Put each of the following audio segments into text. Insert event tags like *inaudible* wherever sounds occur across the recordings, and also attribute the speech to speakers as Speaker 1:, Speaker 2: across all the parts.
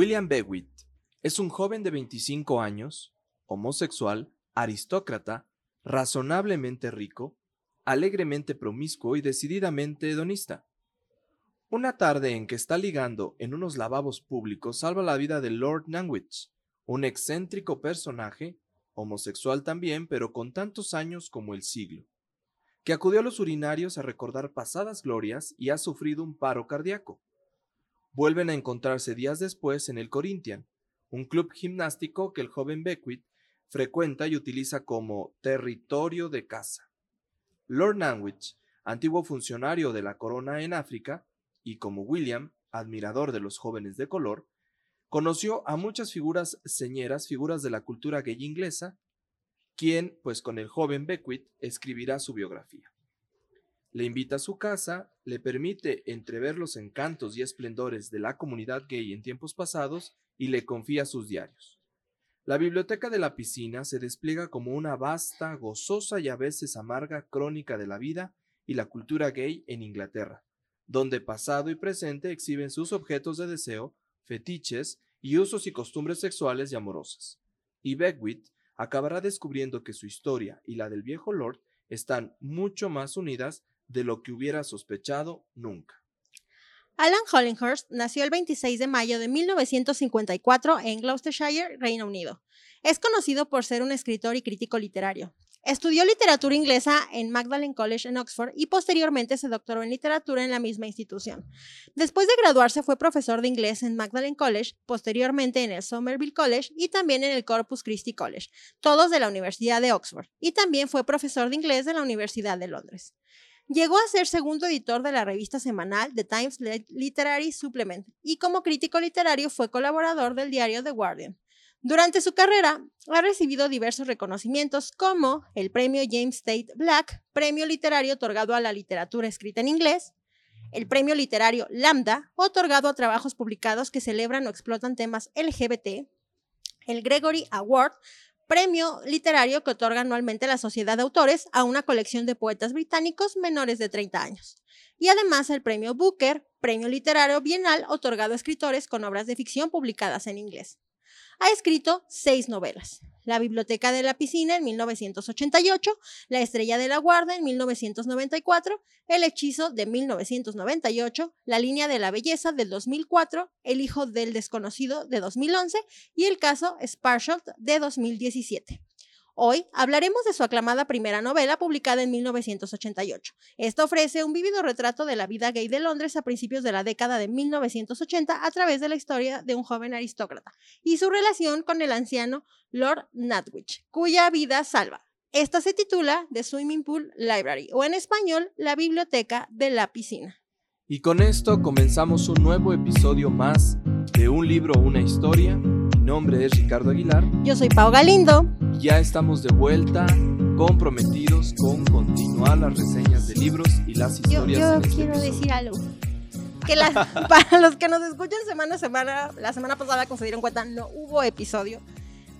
Speaker 1: William Bewitt es un joven de 25 años, homosexual, aristócrata, razonablemente rico, alegremente promiscuo y decididamente hedonista. Una tarde en que está ligando en unos lavabos públicos salva la vida de Lord Nangwich, un excéntrico personaje, homosexual también, pero con tantos años como el siglo, que acudió a los urinarios a recordar pasadas glorias y ha sufrido un paro cardíaco. Vuelven a encontrarse días después en el Corinthian, un club gimnástico que el joven Beckwith frecuenta y utiliza como territorio de caza. Lord Nanwich, antiguo funcionario de la corona en África, y como William, admirador de los jóvenes de color, conoció a muchas figuras señeras, figuras de la cultura gay inglesa, quien, pues con el joven Beckwith, escribirá su biografía. Le invita a su casa, le permite entrever los encantos y esplendores de la comunidad gay en tiempos pasados y le confía sus diarios. La biblioteca de la piscina se despliega como una vasta, gozosa y a veces amarga crónica de la vida y la cultura gay en Inglaterra, donde pasado y presente exhiben sus objetos de deseo, fetiches y usos y costumbres sexuales y amorosas. Y Beckwith acabará descubriendo que su historia y la del viejo Lord están mucho más unidas de lo que hubiera sospechado nunca.
Speaker 2: Alan Hollinghurst nació el 26 de mayo de 1954 en Gloucestershire, Reino Unido. Es conocido por ser un escritor y crítico literario. Estudió literatura inglesa en Magdalen College en Oxford y posteriormente se doctoró en literatura en la misma institución. Después de graduarse fue profesor de inglés en Magdalen College, posteriormente en el Somerville College y también en el Corpus Christi College, todos de la Universidad de Oxford, y también fue profesor de inglés de la Universidad de Londres. Llegó a ser segundo editor de la revista semanal The Times Literary Supplement y como crítico literario fue colaborador del diario The Guardian. Durante su carrera ha recibido diversos reconocimientos como el premio James Tate Black, premio literario otorgado a la literatura escrita en inglés, el premio literario Lambda, otorgado a trabajos publicados que celebran o explotan temas LGBT, el Gregory Award, premio literario que otorga anualmente la Sociedad de Autores a una colección de poetas británicos menores de 30 años. Y además el premio Booker, premio literario bienal otorgado a escritores con obras de ficción publicadas en inglés. Ha escrito seis novelas. La Biblioteca de la Piscina en 1988, La Estrella de la Guarda en 1994, El Hechizo de 1998, La Línea de la Belleza del 2004, El Hijo del Desconocido de 2011 y el caso Sparsholt de 2017. Hoy hablaremos de su aclamada primera novela publicada en 1988. Esta ofrece un vívido retrato de la vida gay de Londres a principios de la década de 1980 a través de la historia de un joven aristócrata y su relación con el anciano Lord Natwich, cuya vida salva. Esta se titula The Swimming Pool Library o en español La Biblioteca de la Piscina.
Speaker 1: Y con esto comenzamos un nuevo episodio más de Un libro, una historia. Nombre es Ricardo Aguilar.
Speaker 2: Yo soy Pau Galindo.
Speaker 1: Y ya estamos de vuelta, comprometidos con continuar las reseñas de libros y las historias.
Speaker 2: Yo,
Speaker 1: en este
Speaker 2: quiero
Speaker 1: episodio.
Speaker 2: decir algo. Que la- *laughs* para los que nos escuchan semana a semana, la semana pasada, como se dieron cuenta, no hubo episodio.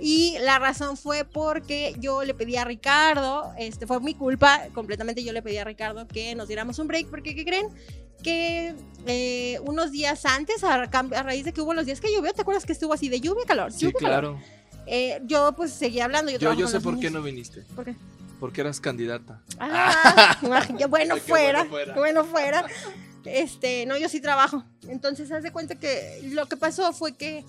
Speaker 2: Y la razón fue porque yo le pedí a Ricardo, este fue mi culpa, completamente yo le pedí a Ricardo que nos diéramos un break, porque ¿qué creen? Que eh, unos días antes, a, raíz de que hubo los días que llovió, ¿te acuerdas que estuvo así de lluvia, calor?
Speaker 1: Sí,
Speaker 2: lluvia, calor?
Speaker 1: claro.
Speaker 2: Eh, yo pues seguía hablando. Yo,
Speaker 1: Yo, sé por qué no viniste.
Speaker 2: ¿Por qué?
Speaker 1: Porque eras candidata.
Speaker 2: Ah, *laughs* bueno fuera,
Speaker 1: bueno fuera.
Speaker 2: bueno fuera. Este, no, yo sí trabajo. Entonces, haz de cuenta que lo que pasó fue que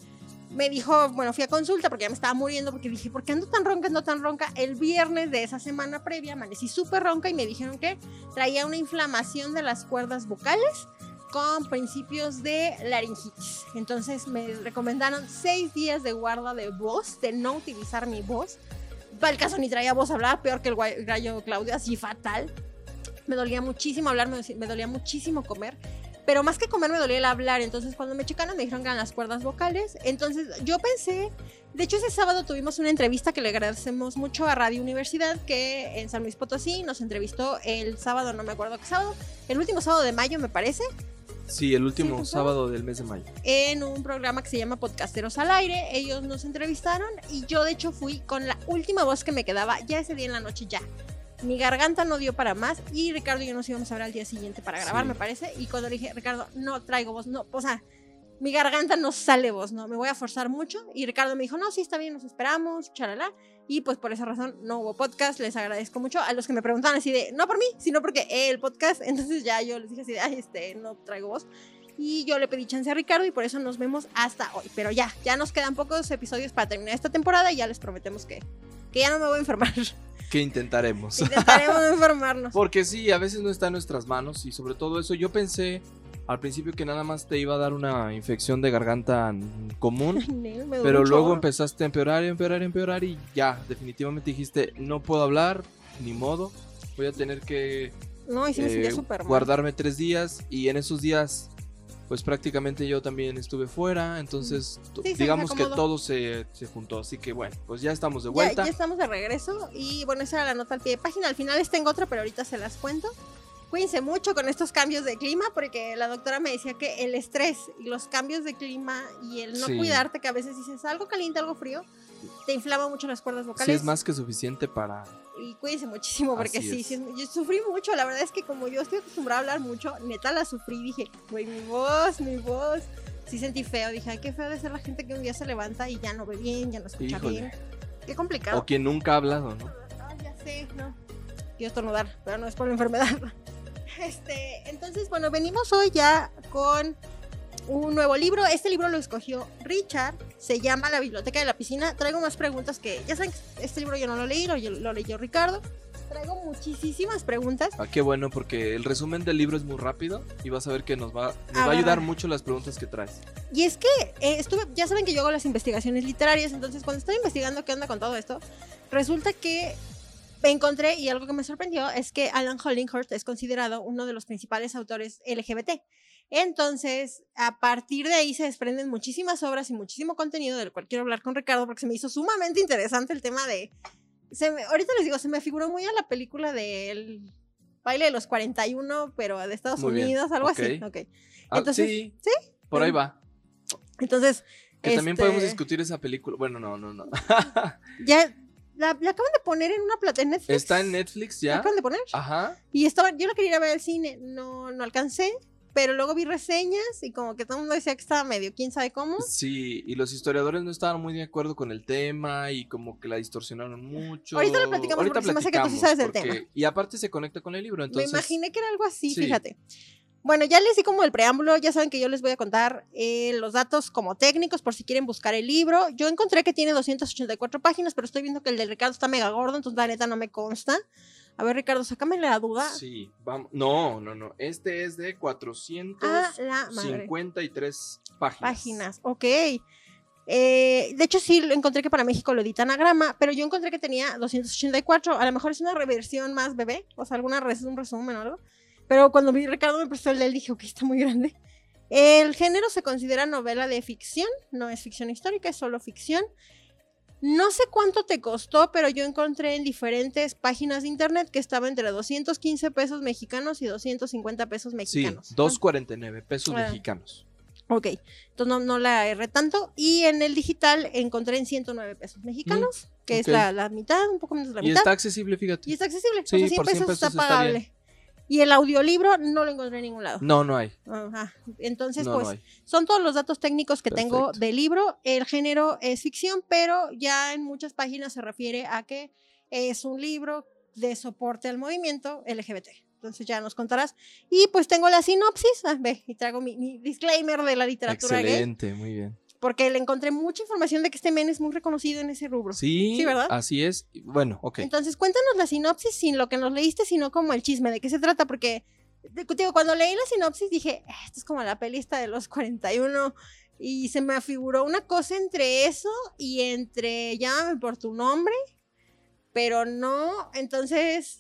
Speaker 2: me dijo, bueno, fui a consulta porque ya me estaba muriendo porque dije, ¿por qué ando tan ronca, ando tan ronca? El viernes de esa semana previa amanecí súper ronca y me dijeron que traía una inflamación de las cuerdas vocales con principios de laringitis. Entonces me recomendaron seis días de guarda de voz, de no utilizar mi voz. Para el caso ni traía voz a hablar, peor que el gallo Claudio, así fatal. Me dolía muchísimo hablar, me dolía muchísimo comer. Pero más que comer me dolía el hablar. Entonces cuando me checaron me dijeron que eran las cuerdas vocales. Entonces yo pensé, de hecho ese sábado tuvimos una entrevista que le agradecemos mucho a Radio Universidad que en San Luis Potosí nos entrevistó el sábado, no me acuerdo qué sábado, el último sábado de mayo me parece,
Speaker 1: Sí, el último
Speaker 2: pues,
Speaker 1: sábado del mes de mayo.
Speaker 2: en un programa que se llama Podcasteros al Aire. Ellos nos entrevistaron y yo de hecho fui con la última voz que me quedaba ya ese día en la noche ya. Mi garganta no dio para más y Ricardo y yo nos íbamos a ver al día siguiente para grabar,
Speaker 1: Sí.
Speaker 2: me parece. Y cuando le dije, Ricardo, no traigo voz, no, o sea, mi garganta no sale voz, ¿no? Me voy a forzar mucho. Y Ricardo me dijo, no, sí, está bien, nos esperamos, charala. Y pues por esa razón no hubo podcast. Les agradezco mucho a los que me preguntaban así de, no por mí, sino porque el podcast. *laughs* Entonces ya yo les dije así de, ay, este, no traigo voz. Y yo le pedí chance a Ricardo y por eso nos vemos hasta hoy. Pero ya, ya nos quedan pocos episodios para terminar esta temporada y ya les prometemos que, que ya no me voy a enfermar. *laughs*
Speaker 1: Que intentaremos.
Speaker 2: Intentaremos no *laughs* enfermarnos.
Speaker 1: Porque sí, a veces no está en nuestras manos y sobre todo eso yo pensé al principio que nada más te iba a dar una infección de garganta común, *laughs* pero luego empezaste a empeorar, empeorar, empeorar y ya, definitivamente dijiste, no puedo hablar, ni modo, voy a tener que
Speaker 2: No, y sí me
Speaker 1: eh, guardarme tres días y en esos días pues prácticamente yo también estuve fuera, entonces
Speaker 2: Sí,
Speaker 1: digamos que todo se, se juntó, así que bueno, pues ya estamos de vuelta.
Speaker 2: ya estamos de regreso y bueno, esa era la nota al pie de página. Al final les tengo otra, pero ahorita se las cuento. Cuídense mucho con estos cambios de clima porque la doctora me decía que el estrés y los cambios de clima y el no
Speaker 1: Sí.
Speaker 2: cuidarte, que a veces dices algo caliente, algo frío, te inflama mucho las cuerdas
Speaker 1: Sí,
Speaker 2: vocales.
Speaker 1: es más que suficiente para...
Speaker 2: Y cuídense muchísimo porque sí, sí, yo sufrí mucho. La verdad es que como yo estoy acostumbrada a hablar mucho, neta la sufrí. Dije, güey, mi voz, mi voz. Sí sentí feo. Dije, ay, qué feo de ser la gente que un día se levanta y ya no ve bien, ya no escucha
Speaker 1: Híjole.
Speaker 2: bien. Qué complicado.
Speaker 1: O quien nunca ha hablado, ¿no?
Speaker 2: Ah, ya sé, no. Quiero estornudar, pero no es por la enfermedad. *laughs* Este, entonces, bueno, venimos hoy ya con un nuevo libro. Este libro lo escogió Richard, se llama La Biblioteca de la Piscina. Traigo más preguntas que, ya saben, este libro yo no lo leí, lo, lo leyó Ricardo. Traigo muchísimas preguntas.
Speaker 1: Ah, qué bueno, porque el resumen del libro es muy rápido y vas a ver que nos va, nos va a ayudar mucho las preguntas que traes.
Speaker 2: Y es que eh, estuve, ya saben que yo hago las investigaciones literarias, entonces cuando estoy investigando qué onda con todo esto, resulta que encontré, y algo que me sorprendió, es que Alan Hollinghurst es considerado uno de los principales autores LGBT. Entonces, a partir de ahí se desprenden muchísimas obras y muchísimo contenido del cual quiero hablar con Ricardo, porque se me hizo sumamente interesante el tema de... Se me- ahorita les digo, se me figuró muy a la película del baile de los 41, pero de Estados
Speaker 1: Muy bien,
Speaker 2: Unidos, algo así.
Speaker 1: ok.
Speaker 2: ok.
Speaker 1: Ah,
Speaker 2: Entonces,
Speaker 1: sí,
Speaker 2: ¿sí?
Speaker 1: por ahí va.
Speaker 2: Entonces...
Speaker 1: Que también
Speaker 2: este,
Speaker 1: podemos discutir esa película. Bueno, no, no, no. *laughs*
Speaker 2: Ya la, la acaban de poner en una plata en Netflix.
Speaker 1: Está en Netflix
Speaker 2: La
Speaker 1: ya.
Speaker 2: acaban de poner.
Speaker 1: Ajá.
Speaker 2: Y estaba, yo la quería ir a ver al cine, no, no alcancé, pero luego vi reseñas y como que todo el mundo decía que estaba medio, quién sabe cómo.
Speaker 1: Sí, y los historiadores no estaban muy de acuerdo con el tema y como que la distorsionaron mucho.
Speaker 2: Ahorita lo platicamos porque se me hace que tú sí sabes del tema.
Speaker 1: Y aparte se conecta con el libro, entonces.
Speaker 2: Me imaginé que era algo así,
Speaker 1: sí.
Speaker 2: fíjate. Bueno, ya les di como el preámbulo, ya saben que yo les voy a contar eh, los datos como técnicos por si quieren buscar el libro. Yo encontré que tiene 284 páginas, pero estoy viendo que el de Ricardo está mega gordo, entonces la neta no me consta. A ver, Ricardo, sácame la duda.
Speaker 1: Sí, vamos. No, no, no. Este es de
Speaker 2: Ah, la madre.
Speaker 1: 453 páginas.
Speaker 2: páginas, ok. Eh, de hecho, sí, lo encontré que para México lo editan a grama, pero yo encontré que tenía 284. A lo mejor es una reversión más bebé, o sea, alguna res un resumen o algo. Pero cuando vi Ricardo me prestó el de él, dije, ok, está muy grande. El género se considera novela de ficción, no es ficción histórica, es solo ficción. No sé cuánto te costó, pero yo encontré en diferentes páginas de internet que estaba entre 215 pesos mexicanos y 250 pesos
Speaker 1: Sí,
Speaker 2: mexicanos.
Speaker 1: 249 pesos
Speaker 2: Ah.
Speaker 1: mexicanos.
Speaker 2: Ok, entonces no, no la erré tanto. Y en el digital encontré en 109 pesos mexicanos, que es la, la mitad, un poco menos de la
Speaker 1: Y
Speaker 2: mitad.
Speaker 1: está accesible, fíjate.
Speaker 2: y está accesible.
Speaker 1: Sí,
Speaker 2: o sea, 100
Speaker 1: por 100
Speaker 2: pesos, está
Speaker 1: pesos está bien.
Speaker 2: pagable. Y el audiolibro no lo encontré en ningún lado.
Speaker 1: No, no hay.
Speaker 2: Ajá. Entonces,
Speaker 1: no,
Speaker 2: pues,
Speaker 1: no
Speaker 2: son todos los datos técnicos que tengo
Speaker 1: Perfecto.
Speaker 2: del libro. El género es ficción, pero ya en muchas páginas se refiere a que es un libro de soporte al movimiento LGBT. Entonces ya nos contarás. Y pues tengo la sinopsis. Ah, ve, y traigo mi, mi disclaimer de la literatura gay.
Speaker 1: Excelente, muy bien.
Speaker 2: Porque le encontré mucha información de que este men es muy reconocido en ese rubro.
Speaker 1: Sí,
Speaker 2: Sí, ¿verdad?
Speaker 1: así es. Bueno, ok.
Speaker 2: Entonces, cuéntanos la sinopsis sin lo que nos leíste, sino como el chisme, de qué se trata, porque, digo, cuando leí la sinopsis dije, "Ah, esto es como la pelista de los 41, y se me afiguró una cosa entre eso y entre llámame por tu nombre, pero no, entonces,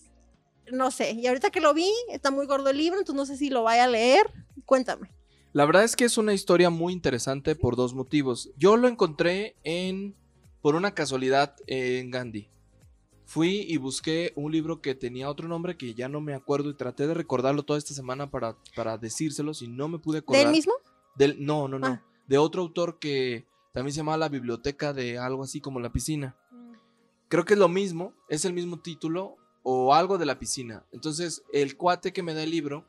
Speaker 2: no sé, y ahorita que lo vi, está muy gordo el libro, entonces no sé si lo vaya a leer, cuéntame.
Speaker 1: La verdad es que es una historia muy interesante por dos motivos. Yo lo encontré en, por una casualidad, en Gandhi. Fui y busqué un libro que tenía otro nombre que ya no me acuerdo y traté de recordarlo toda esta semana para, para decírselos y no me pude acordar.
Speaker 2: ¿Del mismo?
Speaker 1: Del- no, no, no.
Speaker 2: Ah.
Speaker 1: De otro autor que también se llamaba La Biblioteca de algo así como La Piscina. Creo que es lo mismo, es el mismo título o algo de la piscina. Entonces, el cuate que me da el libro,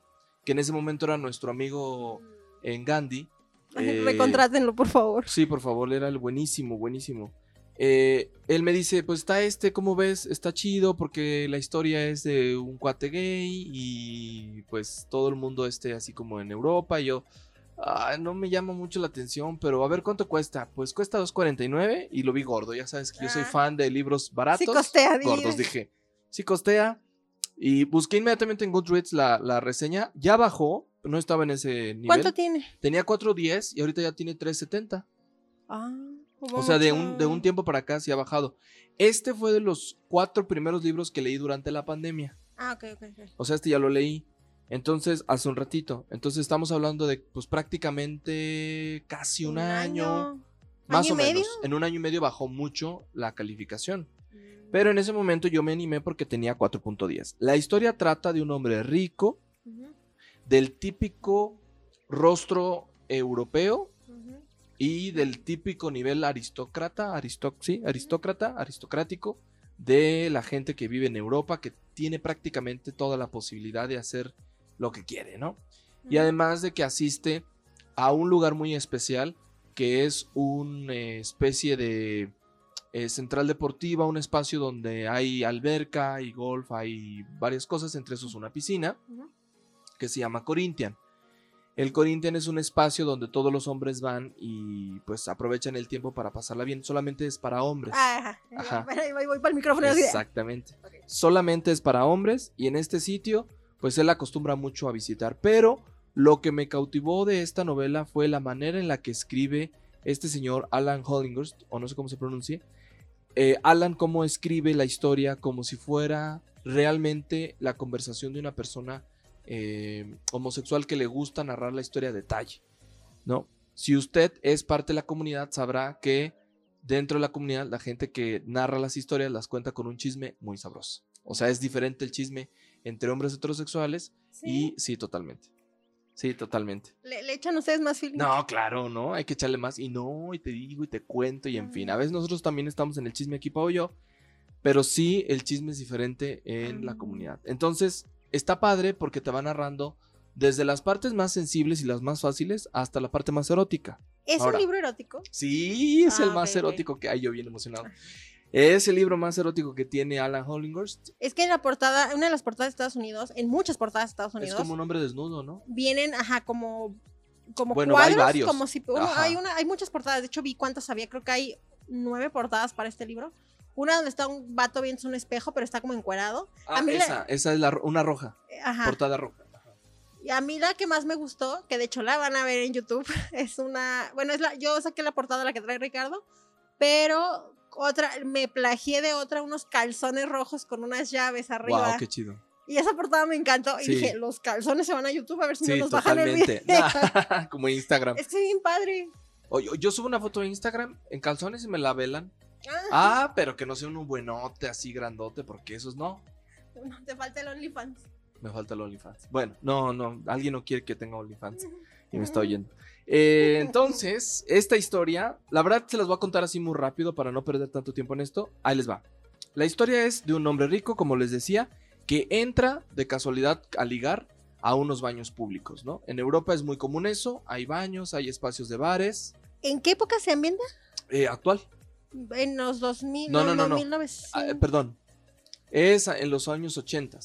Speaker 1: que en ese momento era nuestro amigo en Gandhi, Eh,
Speaker 2: Recontrátenlo, por favor.
Speaker 1: Sí, por favor, era el buenísimo, buenísimo. Eh, él me dice, pues está este, ¿cómo ves? Está chido porque la historia es de un cuate gay y pues todo el mundo esté así como en Europa y yo... "Ah, no me llama mucho la atención, pero a ver cuánto cuesta. Pues cuesta 2.49 y lo vi gordo. Ya sabes que yo soy
Speaker 2: Ah.
Speaker 1: fan de libros baratos.
Speaker 2: Sí costea,
Speaker 1: gordos, dije. Sí costea. Y busqué inmediatamente en Goodreads la, la reseña. Ya bajó, no estaba en ese nivel.
Speaker 2: ¿Cuánto tiene?
Speaker 1: Tenía 4.10 y ahorita ya tiene 3.70.
Speaker 2: Ah,
Speaker 1: O sea, de un, de un tiempo para acá sí ha bajado. Este fue de los cuatro primeros libros que leí durante la pandemia.
Speaker 2: Ah, ok, ok, ok.
Speaker 1: O sea, este ya lo leí. Entonces, hace un ratito. Entonces, estamos hablando de, pues, prácticamente casi un, año. Más
Speaker 2: ¿Año
Speaker 1: o
Speaker 2: medio?
Speaker 1: menos. En un año y medio bajó mucho la calificación. Pero en ese momento yo me animé porque tenía 4.10. La historia trata de un hombre rico, del típico rostro europeo y del típico nivel aristócrata, aristó- sí, aristócrata, aristocrático de la gente que vive en Europa, que tiene prácticamente toda la posibilidad de hacer lo que quiere, ¿no? Y además de que asiste a un lugar muy especial, que es una especie de eh, central deportiva, un espacio donde hay alberca y golf, hay varias cosas, entre esos una piscina. Que se llama Corinthian. El Corinthian es un espacio donde todos los hombres van y pues aprovechan el tiempo para pasarla bien. Solamente es para hombres.
Speaker 2: Ah,
Speaker 1: Ajá.
Speaker 2: Ajá. Voy, voy para el micrófono.
Speaker 1: Exactamente. Solamente es para hombres y en este sitio pues él acostumbra mucho a visitar. Pero lo que me cautivó de esta novela fue la manera en la que escribe este señor Alan Hollinghurst, o no sé cómo se pronuncie. Eh, Alan cómo escribe la historia como si fuera realmente la conversación de una persona eh, homosexual que le gusta narrar la historia a detalle, ¿no? Si usted es parte de la comunidad, sabrá que dentro de la comunidad la gente que narra las historias las cuenta con un chisme muy sabroso. O sea, es diferente el chisme entre hombres heterosexuales
Speaker 2: Sí.
Speaker 1: y sí, totalmente. Sí, totalmente.
Speaker 2: ¿Le, le echan ustedes más feeling?
Speaker 1: No, claro, no, hay que echarle más. Y no, y te digo, y te cuento, y en fin. A veces nosotros también estamos en el chisme aquí, Pau y yo, pero sí el chisme es diferente en la
Speaker 2: Ah.
Speaker 1: comunidad. Entonces, está padre porque te va narrando desde las partes más sensibles y las más fáciles hasta la parte más erótica.
Speaker 2: ¿Es
Speaker 1: Ahora.
Speaker 2: un libro erótico?
Speaker 1: Sí, es
Speaker 2: Ah,
Speaker 1: el más
Speaker 2: ok, ok.
Speaker 1: erótico que hay, yo bien emocionado. Es el libro más erótico que tiene Alan Hollinghurst.
Speaker 2: Es que en la portada, una de las portadas de Estados Unidos, en muchas portadas de Estados
Speaker 1: Es
Speaker 2: Unidos,
Speaker 1: como un hombre desnudo, ¿no?
Speaker 2: vienen, ajá, como, como
Speaker 1: Bueno, hay
Speaker 2: cuadros,
Speaker 1: varios.
Speaker 2: como si, hay, una, hay muchas portadas, de hecho vi cuántas había, creo que hay nueve portadas para este libro. Una donde está un vato viendo un espejo, pero está como encuerado.
Speaker 1: Ah,
Speaker 2: A mí
Speaker 1: esa, esa es la, una roja,
Speaker 2: Ajá.
Speaker 1: portada roja. Ajá.
Speaker 2: Y a mí la que más me gustó, que de hecho la van a ver en YouTube, *laughs* es una, bueno, es la, yo saqué la portada la que trae Ricardo, pero otra, me plagié de otra unos calzones rojos con unas llaves arriba.
Speaker 1: Wow, qué chido.
Speaker 2: Y esa portada me encantó. Y
Speaker 1: Sí.
Speaker 2: dije, los calzones se van a YouTube a ver si
Speaker 1: Sí,
Speaker 2: no nos bajan el video. *laughs*
Speaker 1: Como Instagram.
Speaker 2: es que bien padre.
Speaker 1: O yo, yo subo una foto de Instagram en calzones y me la velan.
Speaker 2: Ah,
Speaker 1: Ah, *laughs* pero que no sea un buenote así grandote, porque esos no.
Speaker 2: no, te falta el OnlyFans.
Speaker 1: Me falta el OnlyFans. Bueno, no, no, alguien no quiere que tenga OnlyFans y me está *laughs* oyendo. Eh, entonces, esta historia, la verdad se las voy a contar así muy rápido para no perder tanto tiempo en esto. Ahí les va. La historia es de un hombre rico, como les decía, que entra de casualidad a ligar a unos baños públicos, ¿no? En Europa es muy común eso, hay baños, hay espacios de bares.
Speaker 2: ¿En qué época se ambienta?
Speaker 1: Eh, actual,
Speaker 2: En los 2000,
Speaker 1: No, no, no, no.
Speaker 2: 1900.
Speaker 1: Ah, perdón, es en los años 80.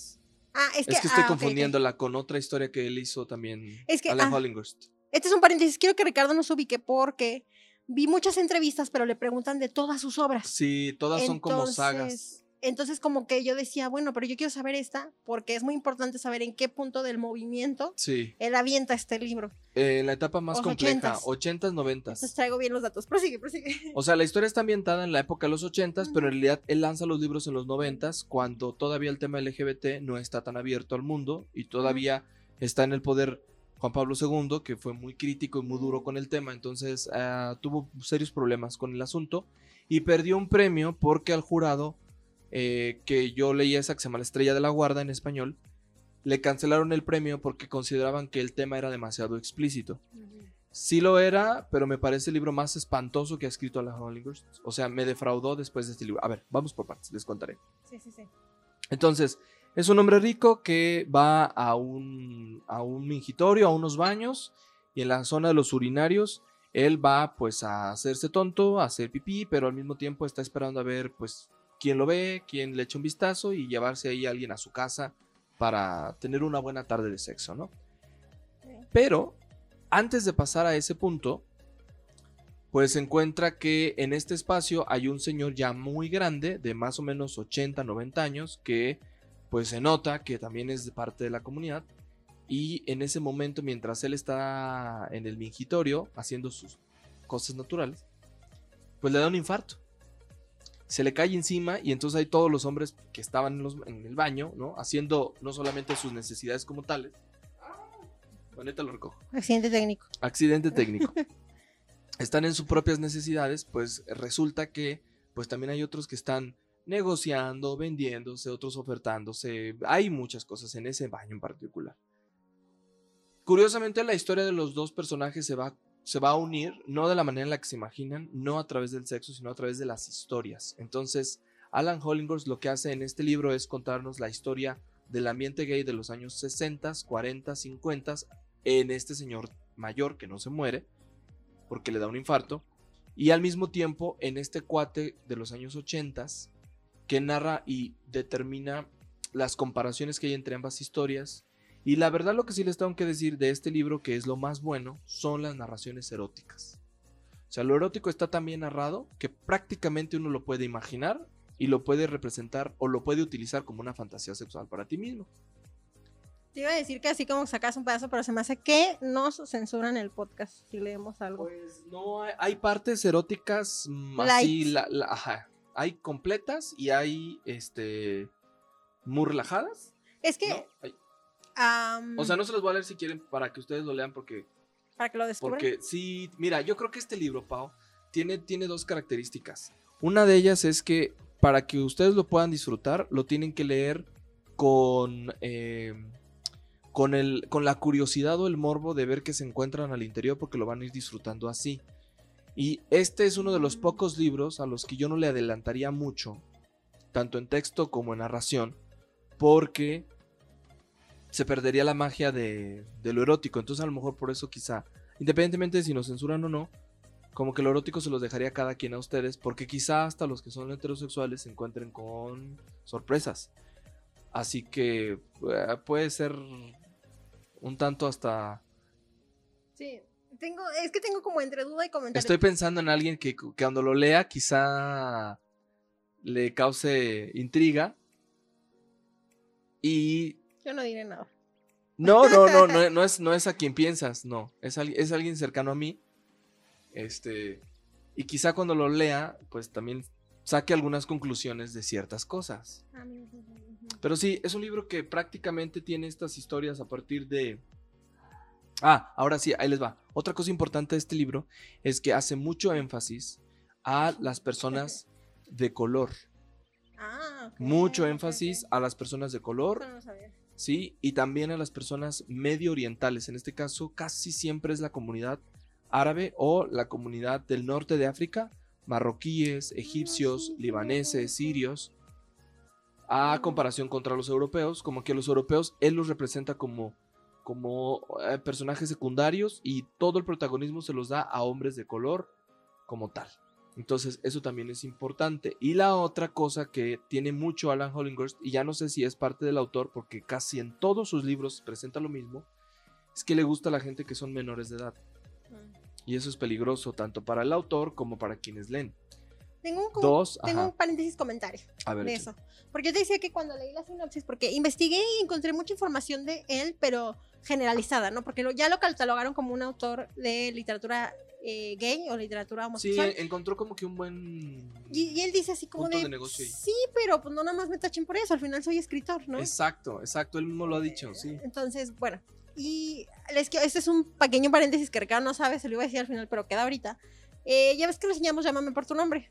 Speaker 2: Ah, es que,
Speaker 1: Es que estoy
Speaker 2: ah,
Speaker 1: confundiéndola con otra historia que él hizo también,
Speaker 2: Es que,
Speaker 1: Alan
Speaker 2: ah.
Speaker 1: Hollinghurst.
Speaker 2: Este es un paréntesis. Quiero que Ricardo nos ubique porque vi muchas entrevistas, pero le preguntan de todas sus obras.
Speaker 1: Sí, todas son como sagas.
Speaker 2: Entonces- como que yo decía, bueno, pero yo quiero saber esta, porque es muy importante saber en qué punto del movimiento
Speaker 1: Sí,
Speaker 2: él avienta este libro.
Speaker 1: eh, la etapa más compleja,
Speaker 2: 80s.
Speaker 1: 80s, 90s.
Speaker 2: Entonces traigo bien los datos. Prosigue, prosigue.
Speaker 1: O sea, la historia está ambientada en la época de los 80s, pero en realidad él lanza los libros en los 90s, cuando todavía el tema LGBT no está tan abierto al mundo y todavía está en el poder Juan Pablo II, que fue muy crítico y muy duro con el tema, entonces ah, tuvo serios problemas con el asunto y perdió un premio porque al jurado, eh, que yo leía esa que se llama La Estrella de la Guarda en español, le cancelaron el premio porque consideraban que el tema era demasiado explícito. Sí lo era, pero me parece el libro más espantoso que ha escrito Alan Hollinghurst. O sea, me defraudó después de este libro. A ver, vamos por partes, les contaré.
Speaker 2: Sí, sí, sí.
Speaker 1: Entonces, es un hombre rico que va a un, a un mingitorio, a unos baños, y en la zona de los urinarios él va pues a hacerse tonto, a hacer pipí, pero al mismo tiempo está esperando a ver pues quién lo ve, quién le echa un vistazo y llevarse ahí a alguien a su casa para tener una buena tarde de sexo, ¿no? Pero antes de pasar a ese punto, pues se encuentra que en este espacio hay un señor ya muy grande, de más o menos 80, 90 años, que pues se nota que también es de parte de la comunidad. Y en ese momento, mientras él está en el mingitorio haciendo sus cosas naturales, pues le da un infarto se le cae encima y entonces hay todos los hombres que estaban en, el baño, ¿no? Haciendo no solamente sus necesidades como tales. Bonita lo recojo.
Speaker 2: Accidente técnico.
Speaker 1: Accidente técnico. *laughs* están en sus propias necesidades, pues resulta que pues también hay otros que están negociando, vendiéndose, otros ofertándose. Hay muchas cosas en ese baño en particular. Curiosamente la historia de los dos personajes se va se va a unir, no de la manera en la que se imaginan, no a través del sexo, sino a través de las historias. Entonces, Alan Hollingworth lo que hace en este libro es contarnos la historia del ambiente gay de los años 60, 40, 50, en este señor mayor que no se muere, porque le da un infarto, y al mismo tiempo en este cuate de los años 80, que narra y determina las comparaciones que hay entre ambas historias, y la verdad lo que sí les tengo que decir de este libro, que es lo más bueno, son las narraciones eróticas. O sea, lo erótico está tan bien narrado que prácticamente uno lo puede imaginar y lo puede representar o lo puede utilizar como una fantasía sexual para ti mismo.
Speaker 2: Te iba a decir que así como sacas un pedazo, pero se me hace que nos censuran el podcast si leemos algo.
Speaker 1: Pues no, hay, partes eróticas mm, así, la, ajá, hay completas y hay, este, muy relajadas.
Speaker 2: Es que
Speaker 1: o sea, no se los voy a leer si quieren para que ustedes lo lean porque...
Speaker 2: Para que lo descubran.
Speaker 1: Porque sí, mira, yo creo que este libro, Pau, tiene, tiene dos características. Una de ellas es que para que ustedes lo puedan disfrutar, lo tienen que leer con... Eh, con, el, con la curiosidad o el morbo de ver que se encuentran al interior porque lo van a ir disfrutando así. Y este es uno de los pocos libros a los que yo no le adelantaría mucho, tanto en texto como en narración, porque se perdería la magia de, lo erótico. Entonces a lo mejor por eso quizá, independientemente de si nos censuran o no, como que lo erótico se los dejaría cada quien a ustedes, porque quizá hasta los que son heterosexuales se encuentren con sorpresas. Así que eh, puede ser un tanto hasta...
Speaker 2: Sí, tengo, es que tengo como entre duda y comentario.
Speaker 1: Estoy pensando en alguien que, que cuando lo lea quizá le cause intriga y
Speaker 2: yo no diré nada.
Speaker 1: No, no, *laughs* no, no, es, no es a quien piensas, no. Es, es alguien cercano a mí. Este. Y quizá cuando lo lea, pues también saque algunas conclusiones de ciertas cosas. Ah, Pero sí, es un libro que prácticamente tiene estas historias a partir de. Ah, ahora sí, ahí les va. Otra cosa importante de este libro es que hace mucho énfasis a las personas de color. Ah, mucho énfasis a las personas de color. No ¿sí? Y también a las personas medio orientales. En este caso, casi siempre es la comunidad árabe o la comunidad del norte de África, marroquíes, egipcios, libaneses, sirios, a comparación contra los europeos, como que los europeos él los representa como, como eh, personajes secundarios y todo el protagonismo se los da a hombres de color como tal. Entonces, eso también es importante. Y la otra cosa que tiene mucho Alan Hollinghurst, y ya no sé si es parte del autor, porque casi en todos sus libros presenta lo mismo, es que le gusta a la gente que son menores de edad. Mm. Y eso es peligroso tanto para el autor como para quienes leen.
Speaker 2: Tengo un, Dos, tengo un paréntesis comentario de eso. Porque yo te decía que cuando leí la sinopsis, porque investigué y encontré mucha información de él, pero generalizada, ¿no? Porque ya lo catalogaron como un autor de literatura eh, gay o literatura homosexual.
Speaker 1: Sí, encontró como que un buen.
Speaker 2: Y, él dice así como de. sí, pero pues no nada más me tachen por eso, al final soy escritor, ¿no?
Speaker 1: Exacto, exacto, él mismo lo ha dicho, sí.
Speaker 2: Entonces, bueno. Y les quiero, este es un pequeño paréntesis que Ricardo no sabe, se lo iba a decir al final, pero queda ahorita. Eh, ya ves que lo enseñamos Llámame por tu nombre.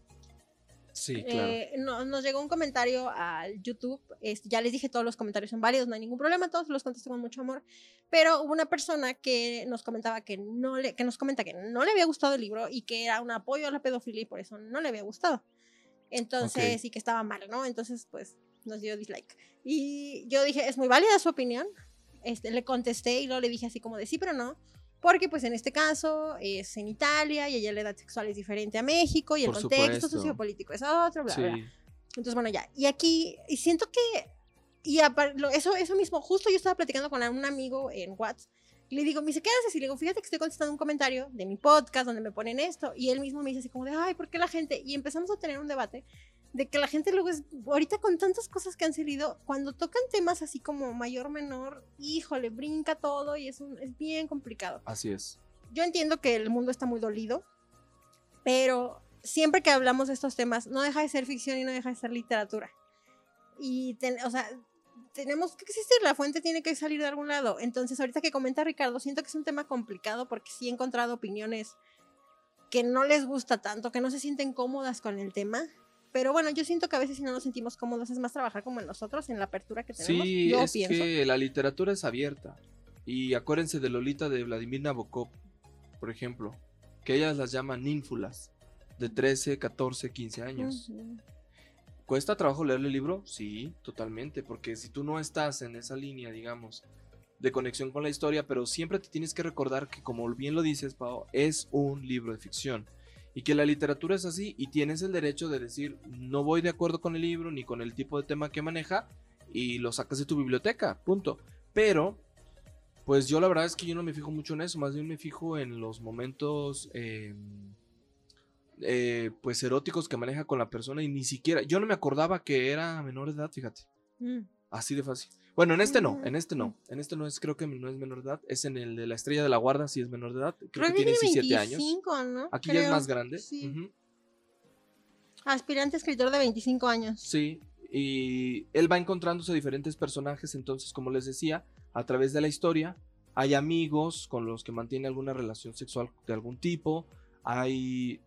Speaker 1: Sí, claro.
Speaker 2: Eh, nos llegó un comentario al YouTube. ya les dije, todos los comentarios son válidos, no hay ningún problema, todos los contesto con mucho amor. Pero hubo una persona que nos comentaba que no le, que nos comenta que no le había gustado el libro y que era un apoyo a la pedofilia y por eso no le había gustado. Entonces, sí que estaba mal, ¿no? Entonces, pues nos dio dislike. Y yo dije, es muy válida su opinión. Este, le contesté y luego le dije así como de sí, pero no Porque pues en este caso es en Italia y allá la edad sexual es diferente a México y el
Speaker 1: Por
Speaker 2: contexto
Speaker 1: supuesto.
Speaker 2: sociopolítico es otro, bla,
Speaker 1: Sí.
Speaker 2: bla. Entonces, bueno, ya. Y aquí, y siento que, y eso, eso mismo, justo yo estaba platicando con un amigo en WhatsApp, y le digo, me dice, ¿qué haces? Y le digo, fíjate que estoy contestando un comentario de mi podcast donde me ponen esto, y él mismo me dice así como de, ay, ¿por qué la gente? Y empezamos a tener un debate de que la gente luego es, ahorita con tantas cosas que han salido, cuando tocan temas así como mayor, menor, híjole, brinca todo y es, un- es bien complicado
Speaker 1: Así es.
Speaker 2: yo entiendo que el mundo está muy dolido, pero siempre que hablamos de estos temas, no deja de ser ficción y no deja de ser literatura. Y, ten- o sea, tenemos que existir, la fuente tiene que salir de algún lado. Entonces, ahorita que comenta Ricardo, siento que es un tema complicado porque sí he encontrado opiniones que no les gusta tanto, que no se sienten cómodas con el tema. Pero bueno, yo siento que a veces si no nos sentimos cómodos es más trabajar como nosotros, en la apertura que tenemos.
Speaker 1: Sí,
Speaker 2: yo
Speaker 1: es
Speaker 2: pienso.
Speaker 1: que la literatura es abierta. Y acuérdense de Lolita de Vladimir Nabokov, por ejemplo, que ellas las llaman ínfulas, de 13, 14, 15 años. ¿Cuesta trabajo leer el libro? Sí, totalmente, porque si tú no estás en esa línea, digamos, de conexión con la historia, pero siempre te tienes que recordar que, como bien lo dices, Pau, es un libro de ficción. Y que la literatura es así y tienes el derecho de decir, no voy de acuerdo con el libro ni con el tipo de tema que maneja y lo sacas de tu biblioteca, punto. Pero, pues yo la verdad es que yo no me fijo mucho en eso, más bien me fijo en los momentos... eh, eh, pues eróticos que maneja con la persona y ni siquiera, yo no me acordaba que era menor de edad, fíjate,
Speaker 2: Mm.
Speaker 1: así de fácil. Bueno, en este no,
Speaker 2: Mm.
Speaker 1: en este no, en este no es, creo que no es menor de edad, es en el de la estrella de la guarda, sí es menor de edad, creo,
Speaker 2: Creo
Speaker 1: que
Speaker 2: que
Speaker 1: tiene
Speaker 2: tiene
Speaker 1: 17 años.
Speaker 2: 25, ¿no?
Speaker 1: Aquí ya es más grande.
Speaker 2: Sí. Aspirante escritor de 25 años.
Speaker 1: Sí, y él va encontrándose diferentes personajes, entonces, como les decía, a través de la historia, hay amigos con los que mantiene alguna relación sexual de algún tipo, hay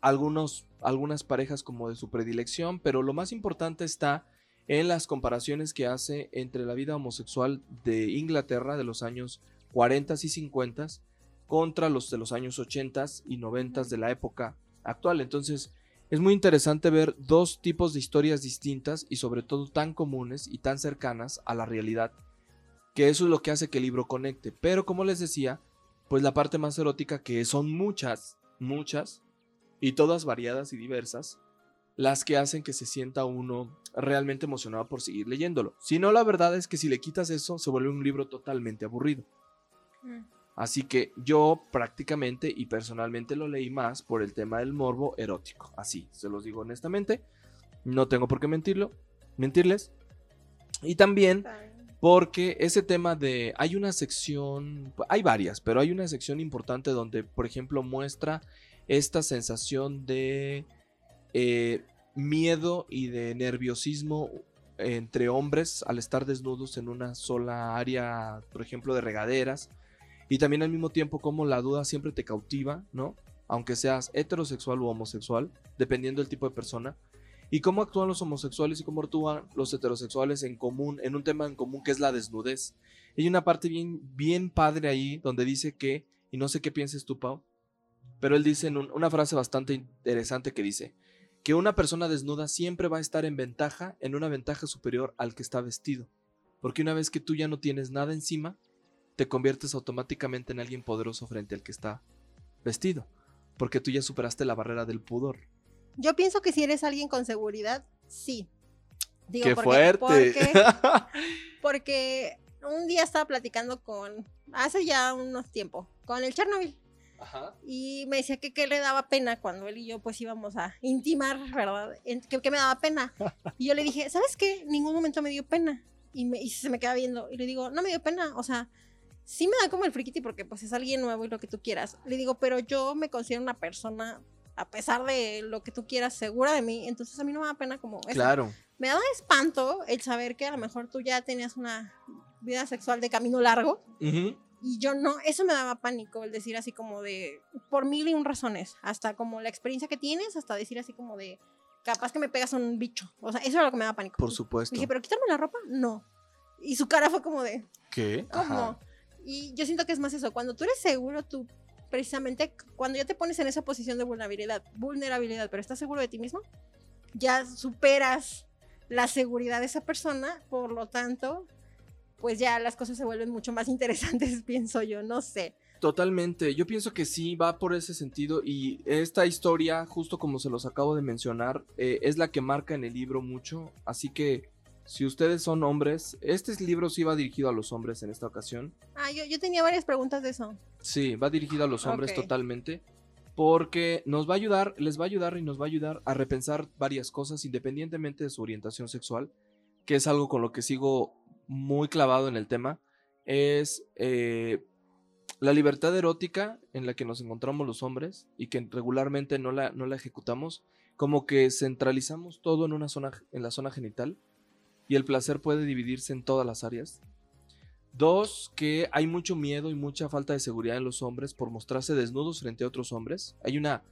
Speaker 1: algunos, algunas parejas como de su predilección, pero lo más importante está en las comparaciones que hace entre la vida homosexual de Inglaterra de los años 40 y 50 contra los de los años 80 y 90 de la época actual. Entonces, es muy interesante ver dos tipos de historias distintas y sobre todo tan comunes y tan cercanas a la realidad, que eso es lo que hace que el libro conecte. Pero como les decía, pues la parte más erótica, que son muchas, muchas, y todas variadas y diversas, las que hacen que se sienta uno realmente emocionado por seguir leyéndolo. Si no, la verdad es que si le quitas eso, se vuelve un libro totalmente aburrido.
Speaker 2: Mm.
Speaker 1: Así que yo prácticamente y personalmente lo leí más por el tema del morbo erótico. Así, se los digo honestamente. No tengo por qué mentirlo, mentirles. Y también porque ese tema de... Hay una sección... Hay varias, pero hay una sección importante donde, por ejemplo, muestra esta sensación de eh, miedo y de nerviosismo entre hombres al estar desnudos en una sola área, por ejemplo, de regaderas. Y también al mismo tiempo como la duda siempre te cautiva, ¿no? Aunque seas heterosexual o homosexual, dependiendo del tipo de persona. Y cómo actúan los homosexuales y cómo actúan los heterosexuales en común, en un tema en común que es la desnudez. Hay una parte bien, bien padre ahí donde dice que, y no sé qué pienses tú, Pau, pero él dice en un- una frase bastante interesante que dice, que una persona desnuda siempre va a estar en ventaja, en una ventaja superior al que está vestido. Porque una vez que tú ya no tienes nada encima, te conviertes automáticamente en alguien poderoso frente al que está vestido. Porque tú ya superaste la barrera del pudor.
Speaker 2: Yo pienso que si eres alguien con seguridad, sí. Digo,
Speaker 1: ¡Qué
Speaker 2: porque-
Speaker 1: fuerte!
Speaker 2: Porque, *laughs* porque un día estaba platicando con, hace ya unos tiempos, con el Chernobyl.
Speaker 1: Ajá.
Speaker 2: Y me decía que, que le daba pena cuando él y yo pues íbamos a intimar, ¿verdad? En- Que, que me daba pena. *laughs* Y yo le dije, ¿sabes qué? Ningún momento me dio pena. Y, me, y se me queda viendo. Y le digo, no me dio pena. O sea, sí me da como el friquiti porque pues es alguien nuevo y lo que tú quieras. Le digo, pero yo me considero una persona, a pesar de lo que tú quieras, segura de mí. Entonces a mí no me da pena como eso.
Speaker 1: Claro.
Speaker 2: Me daba espanto el saber que a lo mejor tú ya tenías una vida sexual de camino largo.
Speaker 1: Ujú.
Speaker 2: Y yo no, eso me daba pánico, el decir así como de, por mil y un razones, hasta como la experiencia que tienes, hasta decir así como de, capaz que me pegas a un bicho. O sea, eso era lo que me daba pánico.
Speaker 1: Por supuesto.
Speaker 2: Dije, pero quitarme la ropa, no. Y su cara fue como de,
Speaker 1: ¿Qué?
Speaker 2: ¿cómo?
Speaker 1: Ajá.
Speaker 2: Y yo siento que es más eso, cuando tú eres seguro, tú precisamente, cuando ya te pones en esa posición de vulnerabilidad, vulnerabilidad, pero estás seguro de ti mismo, ya superas la seguridad de esa persona, por lo tanto, pues ya las cosas se vuelven mucho más *laughs* interesantes, pienso yo, no sé.
Speaker 1: Totalmente, yo pienso que sí va por ese sentido y esta historia, justo como se los acabo de mencionar, eh, es la que marca en el libro mucho, así que si ustedes son hombres, este libro sí va dirigido a los hombres en esta ocasión.
Speaker 2: Ah, yo, yo tenía varias preguntas de eso.
Speaker 1: Sí, va dirigido a los hombres totalmente, porque nos va a ayudar, les va a ayudar y nos va a ayudar a repensar varias cosas independientemente de su orientación sexual, que es algo con lo que sigo muy clavado en el tema, es eh, la libertad erótica en la que nos encontramos los hombres y que regularmente no la, no la ejecutamos, como que centralizamos todo en una zona, en la zona genital y el placer puede dividirse en todas las áreas. Dos, que hay mucho miedo y mucha falta de seguridad en los hombres por mostrarse desnudos frente a otros hombres. Hay una,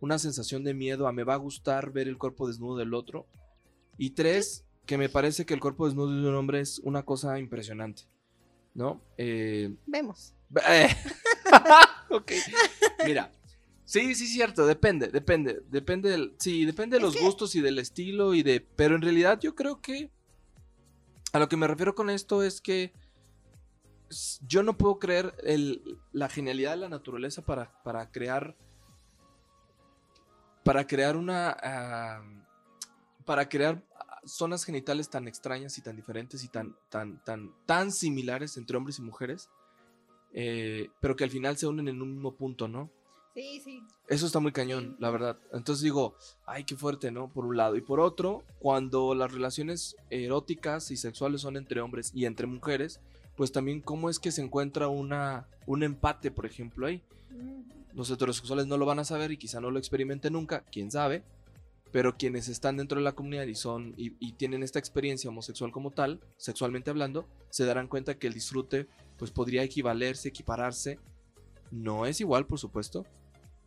Speaker 1: una sensación de miedo a me va a gustar ver el cuerpo desnudo del otro. Y tres, que me parece que el cuerpo desnudo de un hombre es una cosa impresionante. ¿No? Eh,
Speaker 2: Vemos.
Speaker 1: eh, *laughs* ok. Mira. Sí, sí, cierto, depende, depende, depende del, sí, depende de los
Speaker 2: que-
Speaker 1: gustos y del estilo y de, pero en realidad yo creo que a lo que me refiero con esto es que yo no puedo creer el, la genialidad de la naturaleza para, para crear, para crear una, ah, para crear zonas genitales tan extrañas y tan diferentes y tan, tan, tan, tan similares entre hombres y mujeres, eh, pero que al final se unen en un mismo punto, ¿no?
Speaker 2: Sí, sí.
Speaker 1: Eso está muy cañón, la verdad. Entonces digo, ay, qué fuerte, ¿no? Por un lado. Y por otro, cuando las relaciones eróticas y sexuales son entre hombres y entre mujeres, pues también cómo es que se encuentra una, un empate, por ejemplo, ahí. Los heterosexuales no lo van a saber y quizá no lo experimenten nunca, quién sabe. Pero quienes están dentro de la comunidad y son y, y tienen esta experiencia homosexual como tal, sexualmente hablando, se darán cuenta que el disfrute pues podría equivalerse, equipararse. No es igual, por supuesto,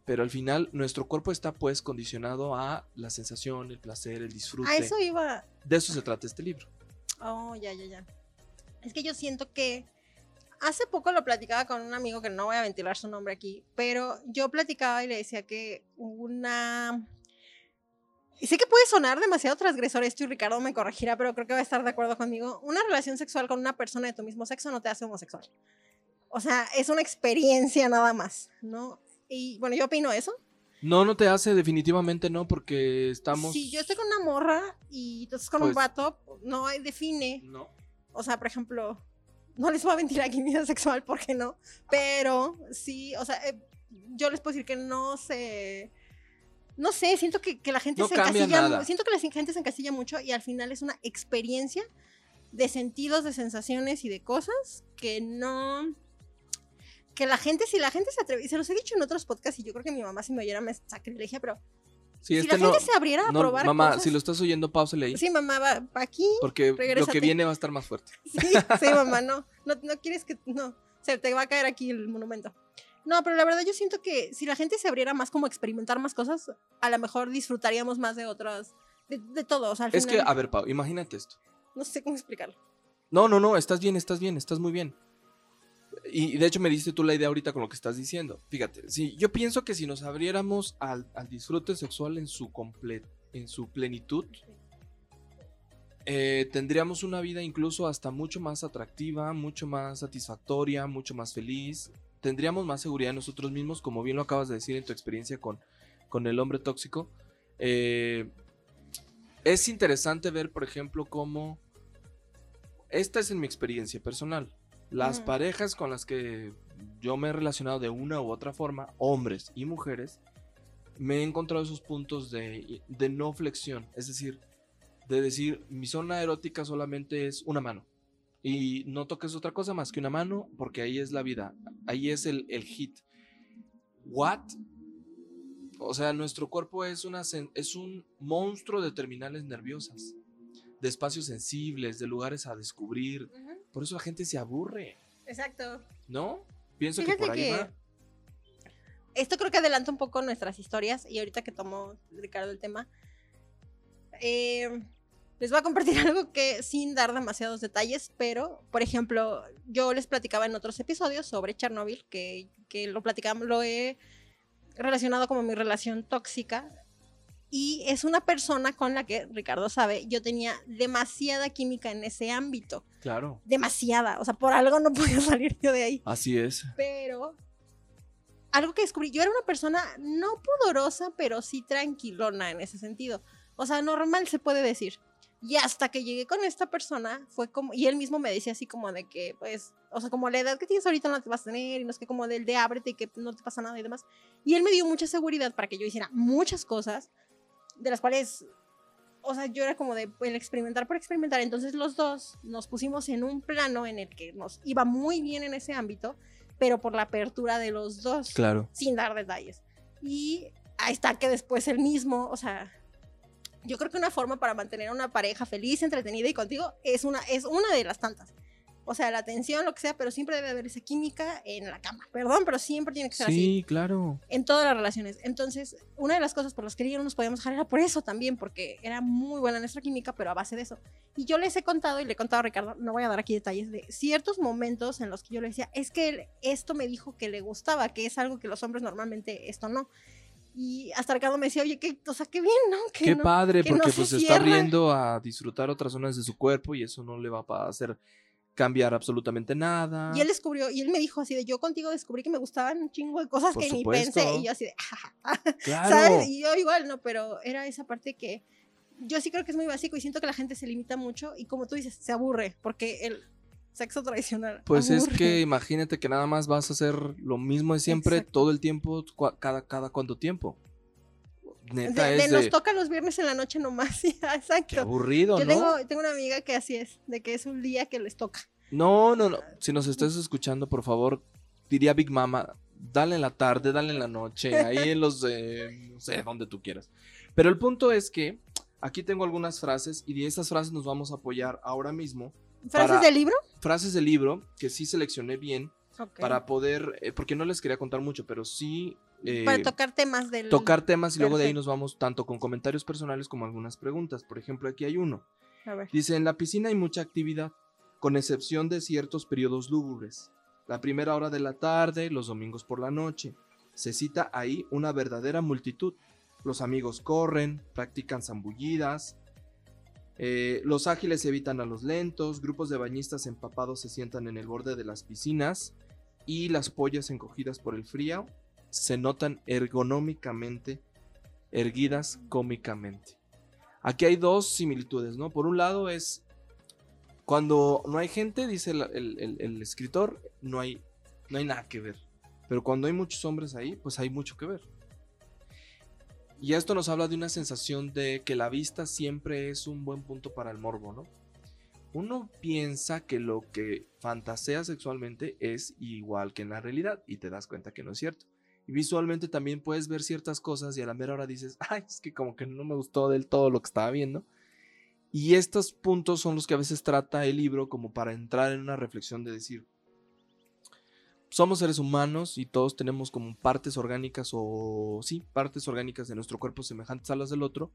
Speaker 1: pero al final nuestro cuerpo está pues condicionado a la sensación, el placer, el disfrute.
Speaker 2: A eso iba.
Speaker 1: De eso se trata este libro.
Speaker 2: Oh, ya, ya, ya. Es que yo siento que hace poco lo platicaba con un amigo que no voy a ventilar su nombre aquí, pero yo platicaba y le decía que una... Y sé que puede sonar demasiado transgresor esto y Ricardo me corregirá, pero creo que va a estar de acuerdo conmigo. Una relación sexual con una persona de tu mismo sexo no te hace homosexual. O sea, es una experiencia nada más, ¿no? Y bueno, yo opino eso.
Speaker 1: No, no te hace, definitivamente no, porque estamos.
Speaker 2: Si yo estoy con una morra y estás con un
Speaker 1: Pues-
Speaker 2: vato, no define
Speaker 1: No.
Speaker 2: o sea, por ejemplo, no les voy a mentir aquí *laughs* mi vida sexual porque no, pero sí, o sea, eh, yo les puedo decir que no se, no sé, siento que, que la gente
Speaker 1: No
Speaker 2: se encasilla,
Speaker 1: nada.
Speaker 2: siento que la gente se encasilla mucho y al final es una experiencia de sentidos, de sensaciones y de cosas que no, que la gente, si la gente se atreve, se los he dicho en otros podcasts y yo creo que mi mamá si me oyera me sacrilegia, pero
Speaker 1: Sí,
Speaker 2: si
Speaker 1: este
Speaker 2: la
Speaker 1: no.
Speaker 2: gente se abriera a
Speaker 1: no,
Speaker 2: probar
Speaker 1: mamá,
Speaker 2: cosas,
Speaker 1: si lo estás oyendo, pausale ahí.
Speaker 2: sí, mamá, va, va aquí,
Speaker 1: Porque lo que viene va a estar más fuerte.
Speaker 2: Sí, sí, mamá, no, no, no quieres que, no, se te va a caer aquí el monumento. No, pero la verdad yo siento que si la gente se abriera más como a experimentar más cosas, a lo mejor disfrutaríamos más de otras, de, de todo, o sea, al
Speaker 1: Es que, a ver, Pau, imagínate esto.
Speaker 2: no sé cómo explicarlo.
Speaker 1: No, no, no, estás bien, estás bien, estás muy bien. Y y de hecho me diste tú la idea ahorita con lo que estás diciendo. Fíjate, si yo pienso que si nos abriéramos al, al disfrute sexual en su comple- en su plenitud, eh, tendríamos una vida incluso hasta mucho más atractiva, mucho más satisfactoria, mucho más feliz. Tendríamos más seguridad en nosotros mismos, como bien lo acabas de decir en tu experiencia con, con el hombre tóxico. Eh, es interesante ver, por ejemplo, cómo... Esta es en mi experiencia personal. Las parejas con las que yo me he relacionado de una u otra forma, hombres y mujeres, me he encontrado esos puntos de, de no flexión. Es decir, de decir, mi zona erótica solamente es una mano. Y no toques otra cosa más que una mano, porque ahí es la vida. Ahí es el, el hit. ¿What? O sea, nuestro cuerpo es, una, es un monstruo de terminales nerviosas, de espacios sensibles, de lugares a descubrir. Por eso la gente se aburre,
Speaker 2: Exacto.
Speaker 1: ¿no? Pienso
Speaker 2: Fíjate
Speaker 1: que por ahí
Speaker 2: que
Speaker 1: va.
Speaker 2: esto creo que adelanta un poco nuestras historias y ahorita que tomó Ricardo el tema, eh, les voy a compartir *laughs* algo que sin dar demasiados detalles, pero por ejemplo, yo les platicaba en otros episodios sobre Chernobyl, que, que lo platicamos, lo he relacionado como mi relación tóxica. Y es una persona con la que, Ricardo sabe, yo tenía demasiada química en ese ámbito.
Speaker 1: Claro,
Speaker 2: Demasiada. O sea, por algo no *laughs* podía salir yo de ahí.
Speaker 1: así es.
Speaker 2: Pero algo que descubrí, yo era una persona no pudorosa, pero sí tranquilona en ese sentido. O sea, normal se puede decir. Y hasta que llegué con esta persona, fue como, y él mismo me decía así como de que, pues, o sea, como la edad que tienes ahorita no te vas a tener, y no es que como del de ábrete y que no te pasa nada y demás. Y él me dio mucha seguridad para que yo hiciera muchas cosas, de las cuales, o sea, yo era como de el experimentar por experimentar. Entonces los dos nos pusimos en un plano en el que nos iba muy bien en ese ámbito, pero por la apertura de los dos,
Speaker 1: Claro.
Speaker 2: sin dar detalles. Y ahí está que después él mismo, o sea, yo creo que una forma para mantener a una pareja feliz, entretenida y contigo es una, es una de las tantas. O sea, la atención, lo que sea, pero siempre debe haber esa química en la cama. Perdón, pero siempre tiene que ser así.
Speaker 1: Sí, claro.
Speaker 2: En todas las relaciones. Entonces, una de las cosas por las que no nos podíamos dejar era por eso también, porque era muy buena nuestra química, pero a base de eso. Y yo les he contado, y le he contado a Ricardo, no voy a dar aquí detalles, de ciertos momentos en los que yo le decía, es que él esto me dijo que le gustaba, que es algo que los hombres normalmente esto no. Y hasta Ricardo me decía, oye, qué, o sea, qué bien, ¿no? Que
Speaker 1: Qué
Speaker 2: no-
Speaker 1: padre,
Speaker 2: que no
Speaker 1: porque
Speaker 2: se
Speaker 1: pues se está abriendo a disfrutar otras zonas de su cuerpo y eso no le va a hacer cambiar absolutamente nada.
Speaker 2: Y él descubrió, y él me dijo así de, yo contigo descubrí que me gustaban un chingo de cosas
Speaker 1: Por
Speaker 2: que ni pensé. Y yo así de, *laughs*
Speaker 1: claro.
Speaker 2: ¿sabes? Y yo igual, no, pero era esa parte que yo sí creo que es muy básico y siento que la gente se limita mucho y como tú dices, se aburre, porque el sexo tradicional. *laughs*
Speaker 1: Pues es que imagínate que nada más vas a hacer lo mismo de siempre
Speaker 2: Exacto.
Speaker 1: todo el tiempo, cada, cada cuánto tiempo. Neta
Speaker 2: De, de
Speaker 1: es
Speaker 2: nos
Speaker 1: de,
Speaker 2: toca los viernes en la noche nomás, *laughs*
Speaker 1: qué
Speaker 2: exacto.
Speaker 1: aburrido,
Speaker 2: Yo
Speaker 1: ¿no?
Speaker 2: tengo, tengo una amiga que así es, de que es un día que les toca.
Speaker 1: No, no, no. Si nos estás escuchando, por favor, diría Big Mama, dale en la tarde, dale en la noche, ahí en los, eh, no sé, donde tú quieras. Pero el punto es que aquí tengo algunas frases y de esas frases nos vamos a apoyar ahora mismo.
Speaker 2: ¿Frases del libro?
Speaker 1: Frases del libro que sí seleccioné bien para poder, eh, porque no les quería contar mucho, pero sí eh,
Speaker 2: Para tocar temas del...
Speaker 1: tocar temas y luego de ahí nos vamos tanto con comentarios personales como algunas preguntas. Por ejemplo, aquí hay uno.
Speaker 2: A ver.
Speaker 1: Dice, en la piscina hay mucha actividad, con excepción de ciertos periodos lúgubres. La primera hora de la tarde, los domingos por la noche. Se cita ahí una verdadera multitud. Los amigos corren, practican zambullidas. Eh, los ágiles evitan a los lentos. Grupos de bañistas empapados se sientan en el borde de las piscinas. Y las pollas encogidas por el frío se notan ergonómicamente, erguidas cómicamente. Aquí hay dos similitudes, ¿no? Por un lado es cuando no hay gente, dice el, el- escritor, no hay, no hay nada que ver. Pero cuando hay muchos hombres ahí, pues hay mucho que ver. Y esto nos habla de una sensación de que la vista siempre es un buen punto para el morbo, ¿no? Uno piensa que lo que fantasea sexualmente es igual que en la realidad y te das cuenta que no es cierto. Y visualmente también puedes ver ciertas cosas y a la mera hora dices, *laughs* ay, es que como que no me gustó del todo lo que estaba viendo. Y estos puntos son los que a veces trata el libro como para entrar en una reflexión de decir, somos seres humanos y todos tenemos como partes orgánicas o sí, partes orgánicas de nuestro cuerpo semejantes a las del otro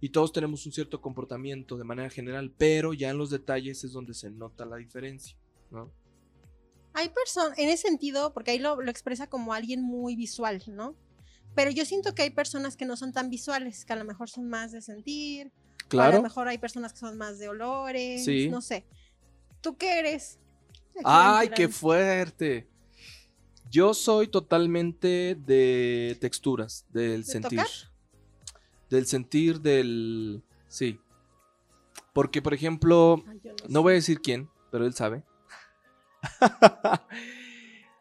Speaker 1: y todos tenemos un cierto comportamiento de manera general, pero ya en los detalles es donde se nota la diferencia, ¿no?
Speaker 2: Hay personas, en ese sentido, porque ahí lo, lo expresa como alguien muy visual, ¿no? Pero yo siento que hay personas que no son tan visuales, que a lo mejor son más de sentir, o a
Speaker 1: Claro.
Speaker 2: lo mejor hay personas que son más de olores,
Speaker 1: Sí.
Speaker 2: no sé. ¿Tú qué eres? Aquí
Speaker 1: ¡Ay, qué fuerte! Yo soy totalmente de texturas, del
Speaker 2: ¿De
Speaker 1: sentir.
Speaker 2: tocar?
Speaker 1: Del sentir del... Sí. Porque, por ejemplo,
Speaker 2: Ay,
Speaker 1: no voy a decir quién, pero él sabe.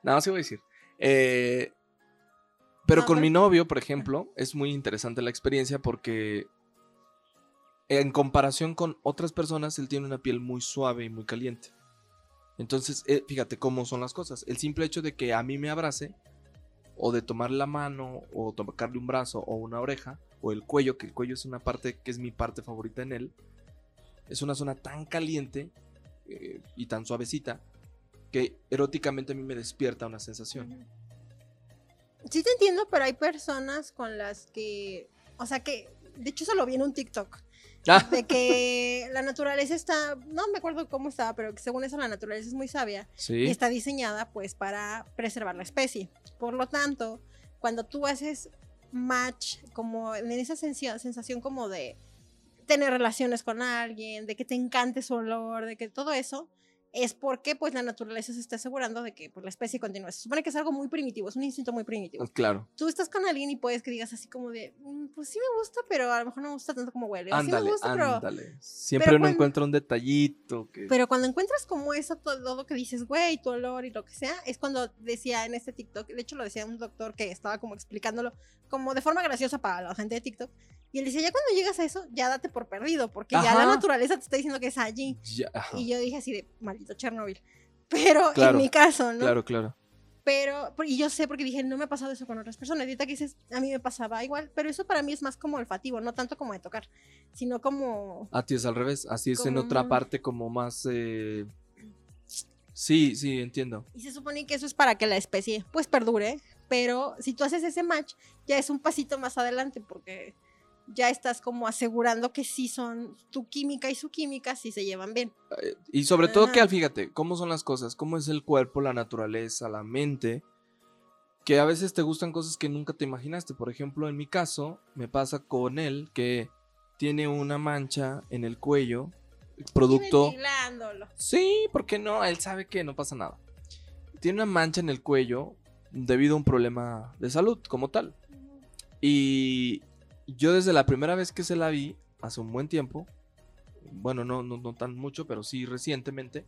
Speaker 1: no, sí voy a decir. Eh, pero
Speaker 2: No,
Speaker 1: con
Speaker 2: pero-
Speaker 1: mi novio, por ejemplo, es muy interesante la experiencia porque en comparación con otras personas, él tiene una piel muy suave y muy caliente. Entonces, eh, fíjate cómo son las cosas. El simple hecho de que a mí me abrace, o de tomarle la mano, o tocarle un brazo, o una oreja, o el cuello, que el cuello es una parte que es mi parte favorita en él, es una zona tan caliente eh, y tan suavecita que eróticamente a mí me despierta una sensación.
Speaker 2: Sí te entiendo, pero hay personas con las que, o sea que, de hecho eso lo vi en un TikTok,
Speaker 1: Ah,
Speaker 2: de que la naturaleza está, no me acuerdo cómo estaba, pero que según eso la naturaleza es muy sabia y
Speaker 1: sí,
Speaker 2: está diseñada pues para preservar la especie. Por lo tanto, cuando tú haces match como en esa sensación, sensación como de tener relaciones con alguien, de que te encante su olor, de que todo eso, es porque pues la naturaleza se está asegurando de que pues, la especie continúe. Se supone que es algo muy primitivo, es un instinto muy primitivo.
Speaker 1: Claro.
Speaker 2: Tú estás con alguien y puedes que digas así como de, "Mm, pues sí me gusta, pero a lo mejor no me gusta tanto como huele. o sí me
Speaker 1: Ándale,
Speaker 2: pero,
Speaker 1: ándale. Siempre
Speaker 2: pero
Speaker 1: uno
Speaker 2: cuando-
Speaker 1: encuentra un detallito que...
Speaker 2: pero cuando encuentras como eso, todo que dices, güey, tu olor y lo que sea, es cuando decía en este TikTok, de hecho lo decía un doctor que estaba como explicándolo como de forma graciosa para la gente de TikTok. Y él decía, ya cuando llegas a eso, ya date por perdido, porque ya la
Speaker 1: Ajá.
Speaker 2: naturaleza te está diciendo que es allí.
Speaker 1: Ya, ajá.
Speaker 2: Y yo dije así de, maldito Chernobyl. *laughs* Pero
Speaker 1: Claro,
Speaker 2: en mi caso, ¿no?
Speaker 1: Claro, claro.
Speaker 2: Pero, y yo sé porque dije, no me ha pasado eso con otras personas. Ahorita que dices, a mí me pasaba igual, pero eso para mí es más como olfativo, no tanto como de tocar, sino como...
Speaker 1: A ti es al revés. Así es en otra parte como más... eh, Sí, sí, entiendo.
Speaker 2: Y se supone que eso es para que la especie pues perdure, pero si tú haces ese match, ya es un pasito más adelante porque ya estás como asegurando que sí son tu química y su química, sí se llevan bien.
Speaker 1: Eh, Y sobre todo que, fíjate, cómo son las cosas, cómo es el cuerpo, la naturaleza, la mente, que a veces te gustan cosas que nunca te imaginaste. Por ejemplo, en mi caso, me pasa con él que tiene una mancha en el cuello, producto... Sí, ¿por qué no? Él sabe que no pasa nada. Tiene una mancha en el cuello debido a un problema de salud como tal. Y yo desde la primera vez que se la vi, hace un buen tiempo, bueno, no, no, no tan mucho, pero sí recientemente,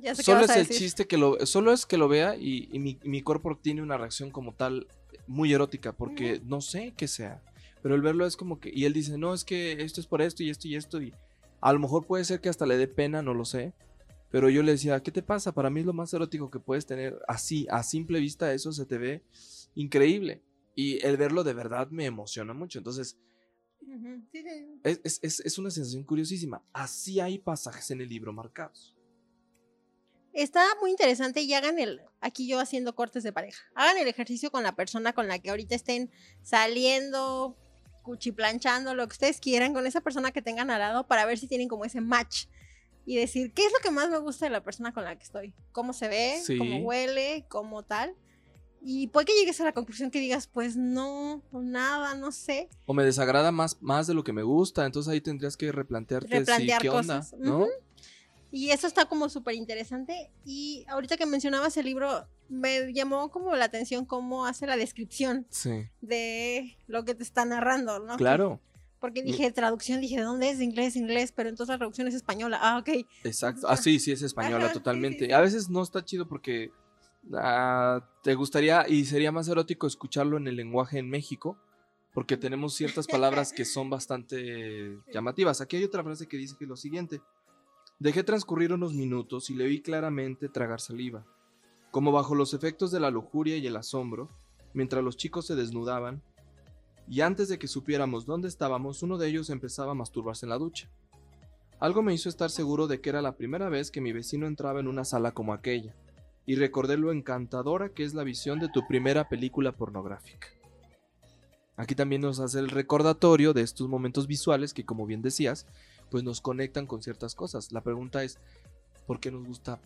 Speaker 2: Ya sé
Speaker 1: solo es el chiste que lo, solo es que lo vea y, y mi, mi cuerpo tiene una reacción como tal muy erótica, porque no sé qué sea, pero el verlo es como que, y él dice, no, es que esto es por esto y esto y esto, y a lo mejor puede ser que hasta le dé pena, no lo sé, pero yo le decía, ¿qué te pasa? Para mí es lo más erótico que puedes tener, así, a simple vista, eso se te ve increíble, y el verlo de verdad me emociona mucho, entonces... Es, es- es- es una sensación curiosísima. Así hay pasajes en el libro marcados.
Speaker 2: Está muy interesante y hagan el, aquí yo haciendo cortes de pareja, hagan el ejercicio con la persona con la que ahorita estén saliendo, cuchiplanchando, lo que ustedes quieran, con esa persona que tengan al lado para ver si tienen como ese match y decir, ¿qué es lo que más me gusta de la persona con la que estoy? ¿Cómo se ve?
Speaker 1: Sí.
Speaker 2: ¿Cómo huele? ¿Cómo tal? Y puede que llegues a la conclusión que digas, pues no, o nada, no sé.
Speaker 1: O me desagrada más, más de lo que me gusta. Entonces ahí tendrías que replantearte si,
Speaker 2: Replantear
Speaker 1: qué onda,
Speaker 2: cosas.
Speaker 1: ¿no?
Speaker 2: Ujú. Y eso está como súper interesante. Y ahorita que mencionabas el libro, me llamó como la atención cómo hace la descripción
Speaker 1: Sí.
Speaker 2: de lo que te está narrando, ¿no?
Speaker 1: Claro,
Speaker 2: Porque dije traducción, dije, ¿de dónde es? De inglés, inglés, pero entonces la traducción es española. Ah, ok.
Speaker 1: exacto. Ah, sí, sí, es española
Speaker 2: Ajá,
Speaker 1: totalmente.
Speaker 2: sí, sí.
Speaker 1: A veces no está chido porque ah, te gustaría y sería más erótico escucharlo en el lenguaje en México. Porque tenemos ciertas palabras que son bastante llamativas. Aquí hay otra frase que dice lo siguiente. Dejé transcurrir unos minutos y le vi claramente tragar saliva, como bajo los efectos de la lujuria y el asombro, mientras los chicos se desnudaban, y antes de que supiéramos dónde estábamos, uno de ellos empezaba a masturbarse en la ducha. Algo me hizo estar seguro de que era la primera vez que mi vecino entraba en una sala como aquella, y recordé lo encantadora que es la visión de tu primera película pornográfica. Aquí también nos hace el recordatorio de estos momentos visuales que, como bien decías, pues nos conectan con ciertas cosas. La pregunta es, ¿por qué nos gusta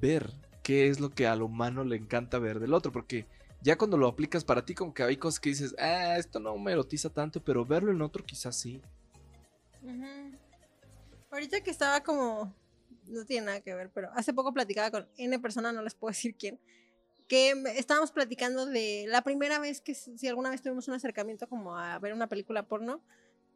Speaker 1: ver? ¿Qué es lo que al humano le encanta ver del otro? Porque ya cuando lo aplicas para ti, como que hay cosas que dices, ah, esto no me erotiza tanto, pero verlo en otro quizás sí.
Speaker 2: Ahorita que estaba como, no tiene nada que ver, pero hace poco platicaba con N persona, no les puedo *laughs* decir quién, que estábamos platicando de la primera vez que si alguna vez tuvimos un acercamiento como a ver una película porno.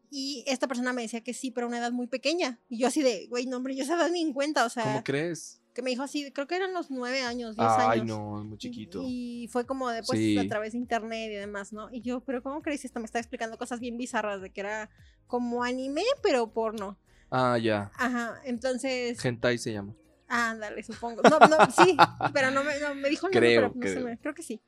Speaker 2: Y esta persona me decía que sí, pero a una edad muy pequeña. Y yo así de, güey, no, hombre, yo esa edad ni en cuenta. O sea,
Speaker 1: ¿Cómo crees?
Speaker 2: que me dijo así, creo que eran los nueve años, diez
Speaker 1: Ay,
Speaker 2: años.
Speaker 1: no, es muy chiquito.
Speaker 2: Y fue como después
Speaker 1: Sí.
Speaker 2: a través de internet y demás, ¿no? Y yo, pero ¿cómo crees esto? Me está explicando cosas bien bizarras de que era como anime, pero porno.
Speaker 1: Ah, ya.
Speaker 2: Ajá, entonces.
Speaker 1: Hentai se llama.
Speaker 2: Ándale, supongo. No, no, sí, pero no me, no, me dijo el nombre,
Speaker 1: Creo,
Speaker 2: pero no sé,
Speaker 1: creo.
Speaker 2: me- creo que sí.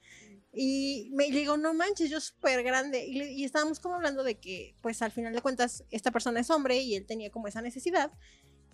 Speaker 2: Y me le digo, no manches, yo súper grande. Y, le- y estábamos como hablando de que, pues al final de cuentas, esta persona es hombre y él tenía como esa necesidad.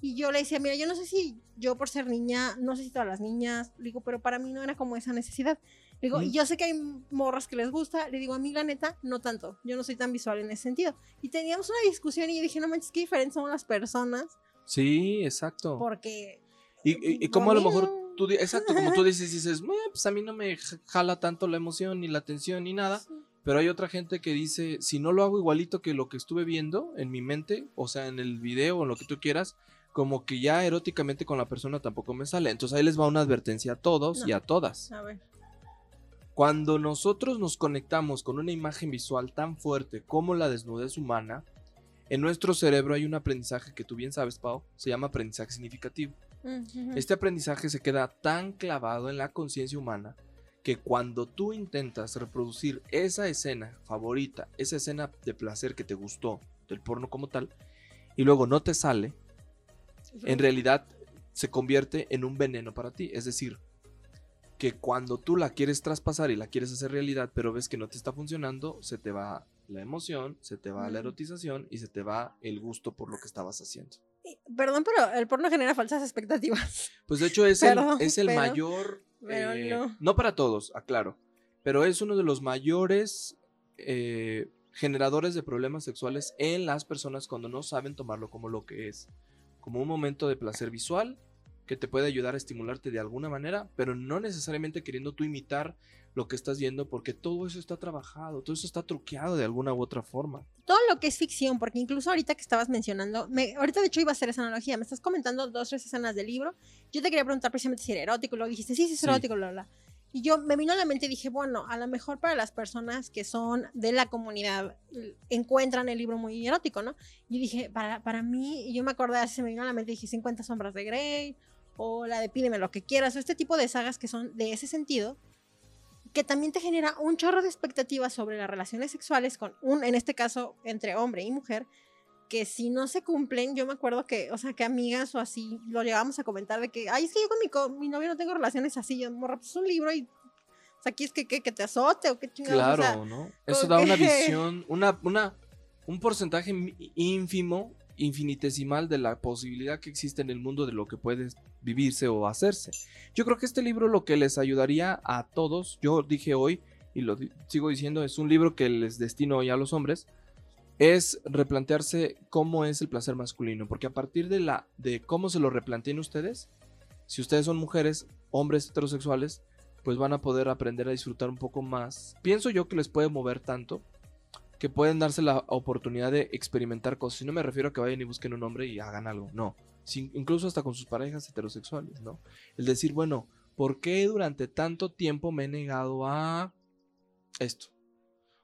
Speaker 2: Y yo le decía, mira, yo no sé si yo por ser niña, no sé si todas las niñas, le digo, pero para mí no era como esa necesidad. Le digo,
Speaker 1: Mm.
Speaker 2: y yo sé que hay morras que les gusta, le digo, a mí la neta, no tanto, yo no soy tan visual en ese sentido. Y teníamos una discusión y yo dije, no manches, qué diferentes son las personas,
Speaker 1: Sí, exacto.
Speaker 2: porque
Speaker 1: Y, y, como a lo mejor tú, exacto, como tú *laughs* dices, dices, "Eh, pues a mí no me jala tanto la emoción, ni la atención, ni nada. Pero hay otra gente que dice, si no lo hago igualito que lo que estuve viendo en mi mente, o sea, en el video o en lo que tú quieras, como que ya eróticamente con la persona tampoco me sale. Entonces ahí les va una advertencia a todos
Speaker 2: No.
Speaker 1: y a todas.
Speaker 2: A ver.
Speaker 1: Cuando nosotros nos conectamos con una imagen visual tan fuerte como la desnudez humana, en nuestro cerebro hay un aprendizaje que tú bien sabes, Pau, se llama aprendizaje significativo. Este aprendizaje se queda tan clavado en la conciencia humana que cuando tú intentas reproducir esa escena favorita, esa escena de placer que te gustó del porno como tal, y luego no te sale, en realidad se convierte en un veneno para ti. Es decir, que cuando tú la quieres traspasar y la quieres hacer realidad, pero ves que no te está funcionando, se te va la emoción, se te va la erotización y se te va el gusto por lo que estabas haciendo.
Speaker 2: Perdón, pero el porno genera falsas expectativas.
Speaker 1: Pues de hecho es el, es el
Speaker 2: pero-
Speaker 1: mayor...
Speaker 2: pero
Speaker 1: eh,
Speaker 2: no.
Speaker 1: para todos, aclaro, pero es uno de los mayores eh, generadores de problemas sexuales en las personas cuando no saben tomarlo como lo que es. Como un momento de placer visual que te puede ayudar a estimularte de alguna manera, pero no necesariamente queriendo tú imitar lo que estás viendo porque todo eso está trabajado, todo eso está truqueado de alguna u otra forma.
Speaker 2: Todo lo que es ficción, porque incluso ahorita que estabas mencionando, me, ahorita de hecho iba a hacer esa analogía, me estás comentando dos, tres escenas del libro, yo te quería preguntar precisamente si era erótico, luego dijiste, sí, sí, es
Speaker 1: Sí.
Speaker 2: erótico, bla, bla. Y yo me vino a la mente y dije, bueno, a lo mejor para las personas que son de la comunidad l- encuentran el libro muy erótico, ¿no? Y dije, para, para mí, yo me acordé, se me vino a la mente, dije 50 sombras de Grey, o la de Pídeme lo que quieras, o este tipo de sagas que son de ese sentido, que también te genera un chorro de expectativas sobre las relaciones sexuales con un, en este caso, entre hombre y mujer, que si no se cumplen, yo me acuerdo que, o sea, que amigas o así lo llevábamos a comentar de que, ay, es que yo con mi, mi novio no tengo relaciones así, yo, morra, pues es un libro y, o sea, aquí es que, que, que te azote o qué chingados,
Speaker 1: Claro,
Speaker 2: o sea,
Speaker 1: ¿no? Eso da una
Speaker 2: que- *laughs*
Speaker 1: visión, una, una, un porcentaje ínfimo, infinitesimal de la posibilidad que existe en el mundo de lo que puede vivirse o hacerse. Yo creo que este libro lo que les ayudaría a todos, yo dije hoy y lo sigo diciendo, es un libro que les destino hoy a los hombres, es replantearse cómo es el placer masculino, porque a partir de la de cómo se lo replanteen ustedes, si ustedes son mujeres, hombres heterosexuales, pues van a poder aprender a disfrutar un poco más. Pienso yo que les puede mover tanto que pueden darse la oportunidad de experimentar cosas. Y no me refiero a que vayan y busquen un hombre y hagan algo, no. Incluso hasta con sus parejas heterosexuales, ¿no? El decir, bueno, ¿por qué durante tanto tiempo me he negado a esto?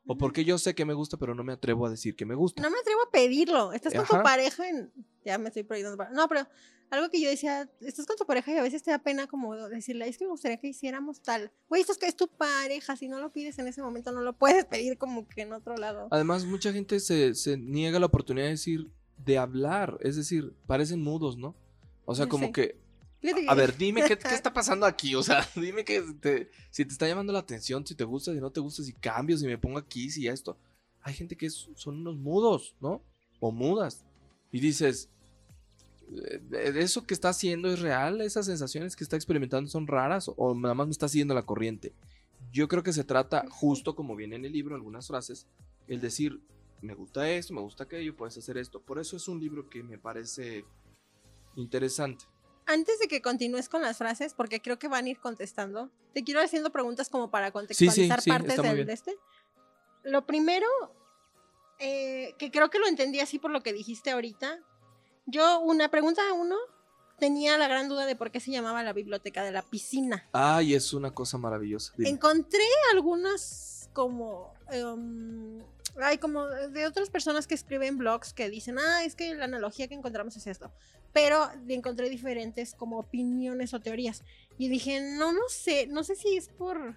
Speaker 1: O por qué yo sé que me gusta, pero no me atrevo a decir que me gusta.
Speaker 2: No me atrevo a pedirlo. Estás con tu pareja en. Ya me estoy prohibiendo. para- No, pero algo que yo decía, estás con tu pareja y a veces te da pena como decirle, es que me gustaría que hiciéramos tal. Güey, esto es que es tu pareja. Si no lo pides en ese momento, no lo puedes pedir como que en otro lado.
Speaker 1: Además, mucha gente se, se niega la oportunidad de decir, de hablar. Es decir, parecen mudos, ¿no? O sea, como que A ver, dime qué, qué *laughs* está pasando aquí. O sea, *laughs* dime que te- si te está llamando la atención, si te gusta, si no te gusta, si cambio, si me pongo aquí, si esto. Hay gente que es- son unos mudos, ¿no? O mudas. Y dices, "Eh, ¿eso que está haciendo es real? ¿Esas sensaciones que está experimentando son raras? ¿O nada más me está siguiendo la corriente? Yo creo que se trata, justo como viene en el libro, algunas frases, el decir, me gusta esto, me gusta aquello, puedes hacer esto. Por eso es un libro que me parece interesante.
Speaker 2: Antes de que continúes con las frases, porque creo que van a ir contestando, te quiero haciendo preguntas como para
Speaker 1: sí,
Speaker 2: contextualizar
Speaker 1: sí,
Speaker 2: partes del, de este. Lo primero, eh, que creo que lo entendí así por lo que dijiste ahorita. Yo, una pregunta a uno, tenía la gran duda de por qué se llamaba la biblioteca de la piscina.
Speaker 1: Ay, es una cosa maravillosa. Dime.
Speaker 2: Encontré algunas como... em, hay como de otras personas que escriben blogs que dicen, ah, es que la analogía que encontramos es esto. Pero encontré diferentes como opiniones o teorías. Y dije, no, no sé, no sé si es por...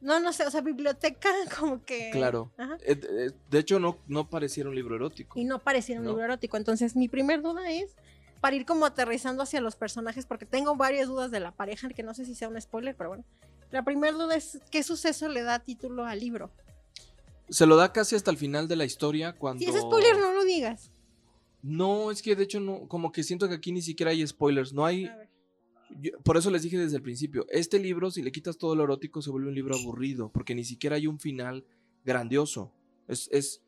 Speaker 2: No, no sé, o sea, biblioteca *laughs* como que...
Speaker 1: Claro.
Speaker 2: Ajá.
Speaker 1: Eh, eh, de hecho, no, no pareciera un libro erótico.
Speaker 2: Y no pareciera un
Speaker 1: No.
Speaker 2: libro erótico. Entonces, mi primer duda es, para ir como aterrizando hacia los personajes, porque tengo varias dudas de la pareja, que no sé si sea un spoiler, pero bueno. La primera duda es, ¿qué suceso le da título al libro?
Speaker 1: Se lo da casi hasta el final de la historia cuando...
Speaker 2: Si es spoiler, no lo digas.
Speaker 1: No, es que de hecho no, como que siento que aquí ni siquiera hay spoilers, no hay... Yo- por eso les dije desde el principio, este libro, si le quitas todo lo erótico, se vuelve un libro aburrido, porque ni siquiera hay un final grandioso. Es, es,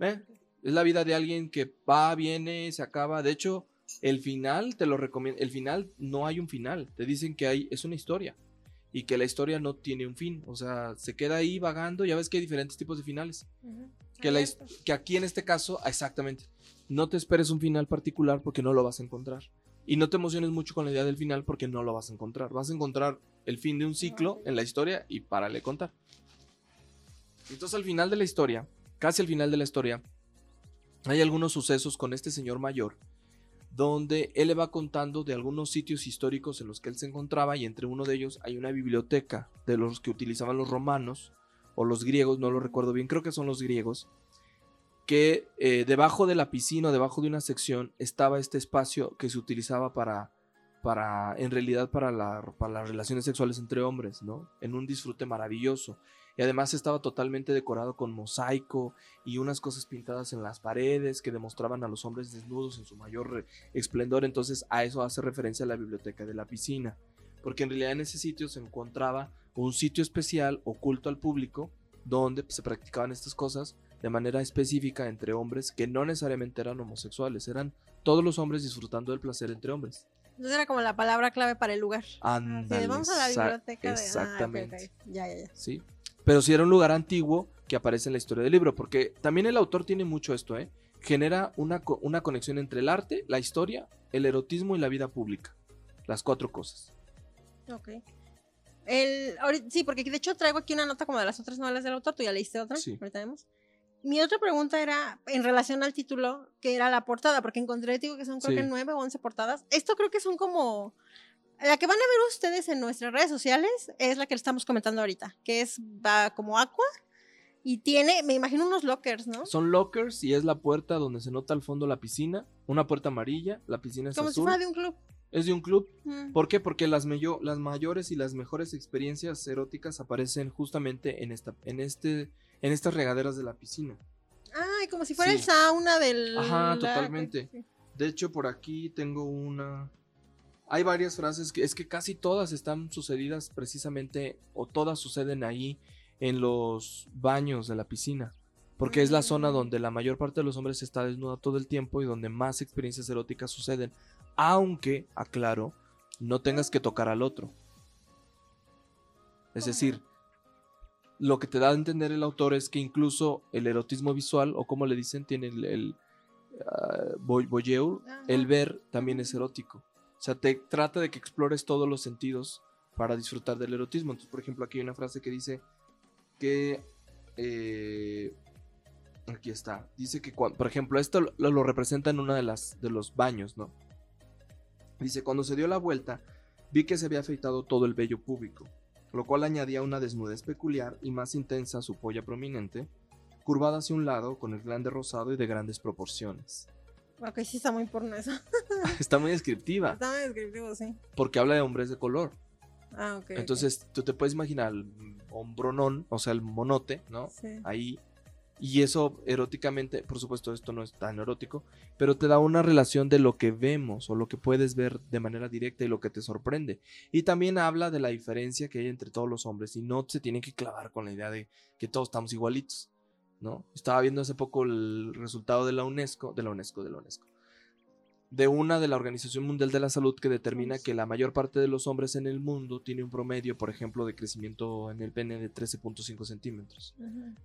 Speaker 1: eh, es la vida de alguien que va, viene, se acaba. De hecho, el final, te lo recomiendo, el final no hay un final, te dicen que hay, es una historia. Y que la historia no tiene un fin, o sea, se queda ahí vagando, ya ves que hay diferentes tipos de finales. Que, la his- que aquí en este caso, exactamente, no te esperes un final particular porque no lo vas a encontrar. Y no te emociones mucho con la idea del final porque no lo vas a encontrar. Vas a encontrar el fin de un ciclo en la historia y párale contar. Entonces al final de la historia, casi al final de la historia, hay algunos sucesos con este señor mayor donde él le va contando de algunos sitios históricos en los que él se encontraba y entre uno de ellos hay una biblioteca de los que utilizaban los romanos o los griegos, no lo recuerdo bien, creo que son los griegos, que eh, debajo de la piscina, debajo de una sección, estaba este espacio que se utilizaba para, para en realidad, para, para las relaciones sexuales entre hombres, ¿no? En un disfrute maravilloso. Y además estaba totalmente decorado con mosaico y unas cosas pintadas en las paredes que demostraban a los hombres desnudos en su mayor esplendor. Entonces a eso hace referencia la biblioteca de la piscina. Porque en realidad en ese sitio se encontraba un sitio especial oculto al público donde se practicaban estas cosas de manera específica entre hombres que no necesariamente eran homosexuales, eran todos los hombres disfrutando del placer entre hombres.
Speaker 2: Entonces era como la palabra clave para el lugar. Así de,
Speaker 1: Ándale,
Speaker 2: vamos a la biblioteca de. ah.
Speaker 1: Exactamente.
Speaker 2: Ya, ya, ya.
Speaker 1: ¿sí? Pero sí era un lugar antiguo que aparece en la historia del libro, porque también el autor tiene mucho esto, ¿eh? Genera una, co- una conexión entre el arte, la historia, el erotismo y la vida pública. Las cuatro cosas.
Speaker 2: Ok. El, sí, porque de hecho traigo aquí una nota como de las otras novelas del autor. Tú ya leíste otra.
Speaker 1: Sí.
Speaker 2: Ahorita vemos. Mi otra pregunta era en relación al título, que era la portada, porque encontré, digo que son creo
Speaker 1: Sí.
Speaker 2: que nueve o once portadas. Esto creo que son como. La que van a ver ustedes en nuestras redes sociales es la que estamos comentando ahorita, que es va como aqua y tiene, me imagino, unos lockers, ¿no?
Speaker 1: Son lockers y es la puerta donde se nota al fondo la piscina. Una puerta amarilla, la piscina es
Speaker 2: Como si
Speaker 1: azul.
Speaker 2: fuera de un club.
Speaker 1: Es de un club.
Speaker 2: Mm.
Speaker 1: ¿Por qué? Porque las, mayores y las mejores experiencias eróticas aparecen justamente en, esta, en, este, en estas regaderas de la piscina.
Speaker 2: Ay, como si fuera
Speaker 1: Sí.
Speaker 2: el sauna del.
Speaker 1: Ajá, totalmente. De hecho, por aquí tengo una. Hay varias frases que es que casi todas están sucedidas precisamente, o todas suceden ahí en los baños de la piscina. Porque es la zona
Speaker 2: Mm.
Speaker 1: donde la mayor parte de los hombres está desnuda todo el tiempo y donde más experiencias eróticas suceden. Aunque, aclaro, no tengas que tocar al otro. Es decir, lo que te da a entender el autor es que incluso el erotismo visual, o como le dicen, tiene el, el ah, voy- voyeur, el ver también es erótico. O sea, te trata de que explores todos los sentidos para disfrutar del erotismo. Entonces, por ejemplo, aquí hay una frase que dice que... eh, aquí está. Dice que, cuan- por ejemplo, esto lo, lo representa en una de las de los baños, ¿no? Dice, cuando se dio la vuelta, vi que se había afeitado todo el vello público, lo cual añadía una desnudez peculiar y más intensa a su polla prominente, curvada hacia un lado con el glande rosado y de grandes proporciones.
Speaker 2: Ok, sí está muy porno eso. *laughs*
Speaker 1: Está muy descriptiva,
Speaker 2: Está muy descriptivo, sí.
Speaker 1: porque habla de hombres de color.
Speaker 2: Ah, ok.
Speaker 1: Entonces, tú te puedes imaginar el hombronón, o sea, el monote, ¿no?
Speaker 2: Sí.
Speaker 1: Ahí. Y eso eróticamente, por supuesto, esto no es tan erótico, pero te da una relación de lo que vemos o lo que puedes ver de manera directa y lo que te sorprende. Y también habla de la diferencia que hay entre todos los hombres y no se tiene que clavar con la idea de que todos estamos igualitos, ¿no? Estaba viendo hace poco el resultado de la UNESCO, de la UNESCO, de la UNESCO, de una de la Organización Mundial de la Salud que determina que la mayor parte de los hombres en el mundo tiene un promedio, por ejemplo, de crecimiento en el pene de 13.5 centímetros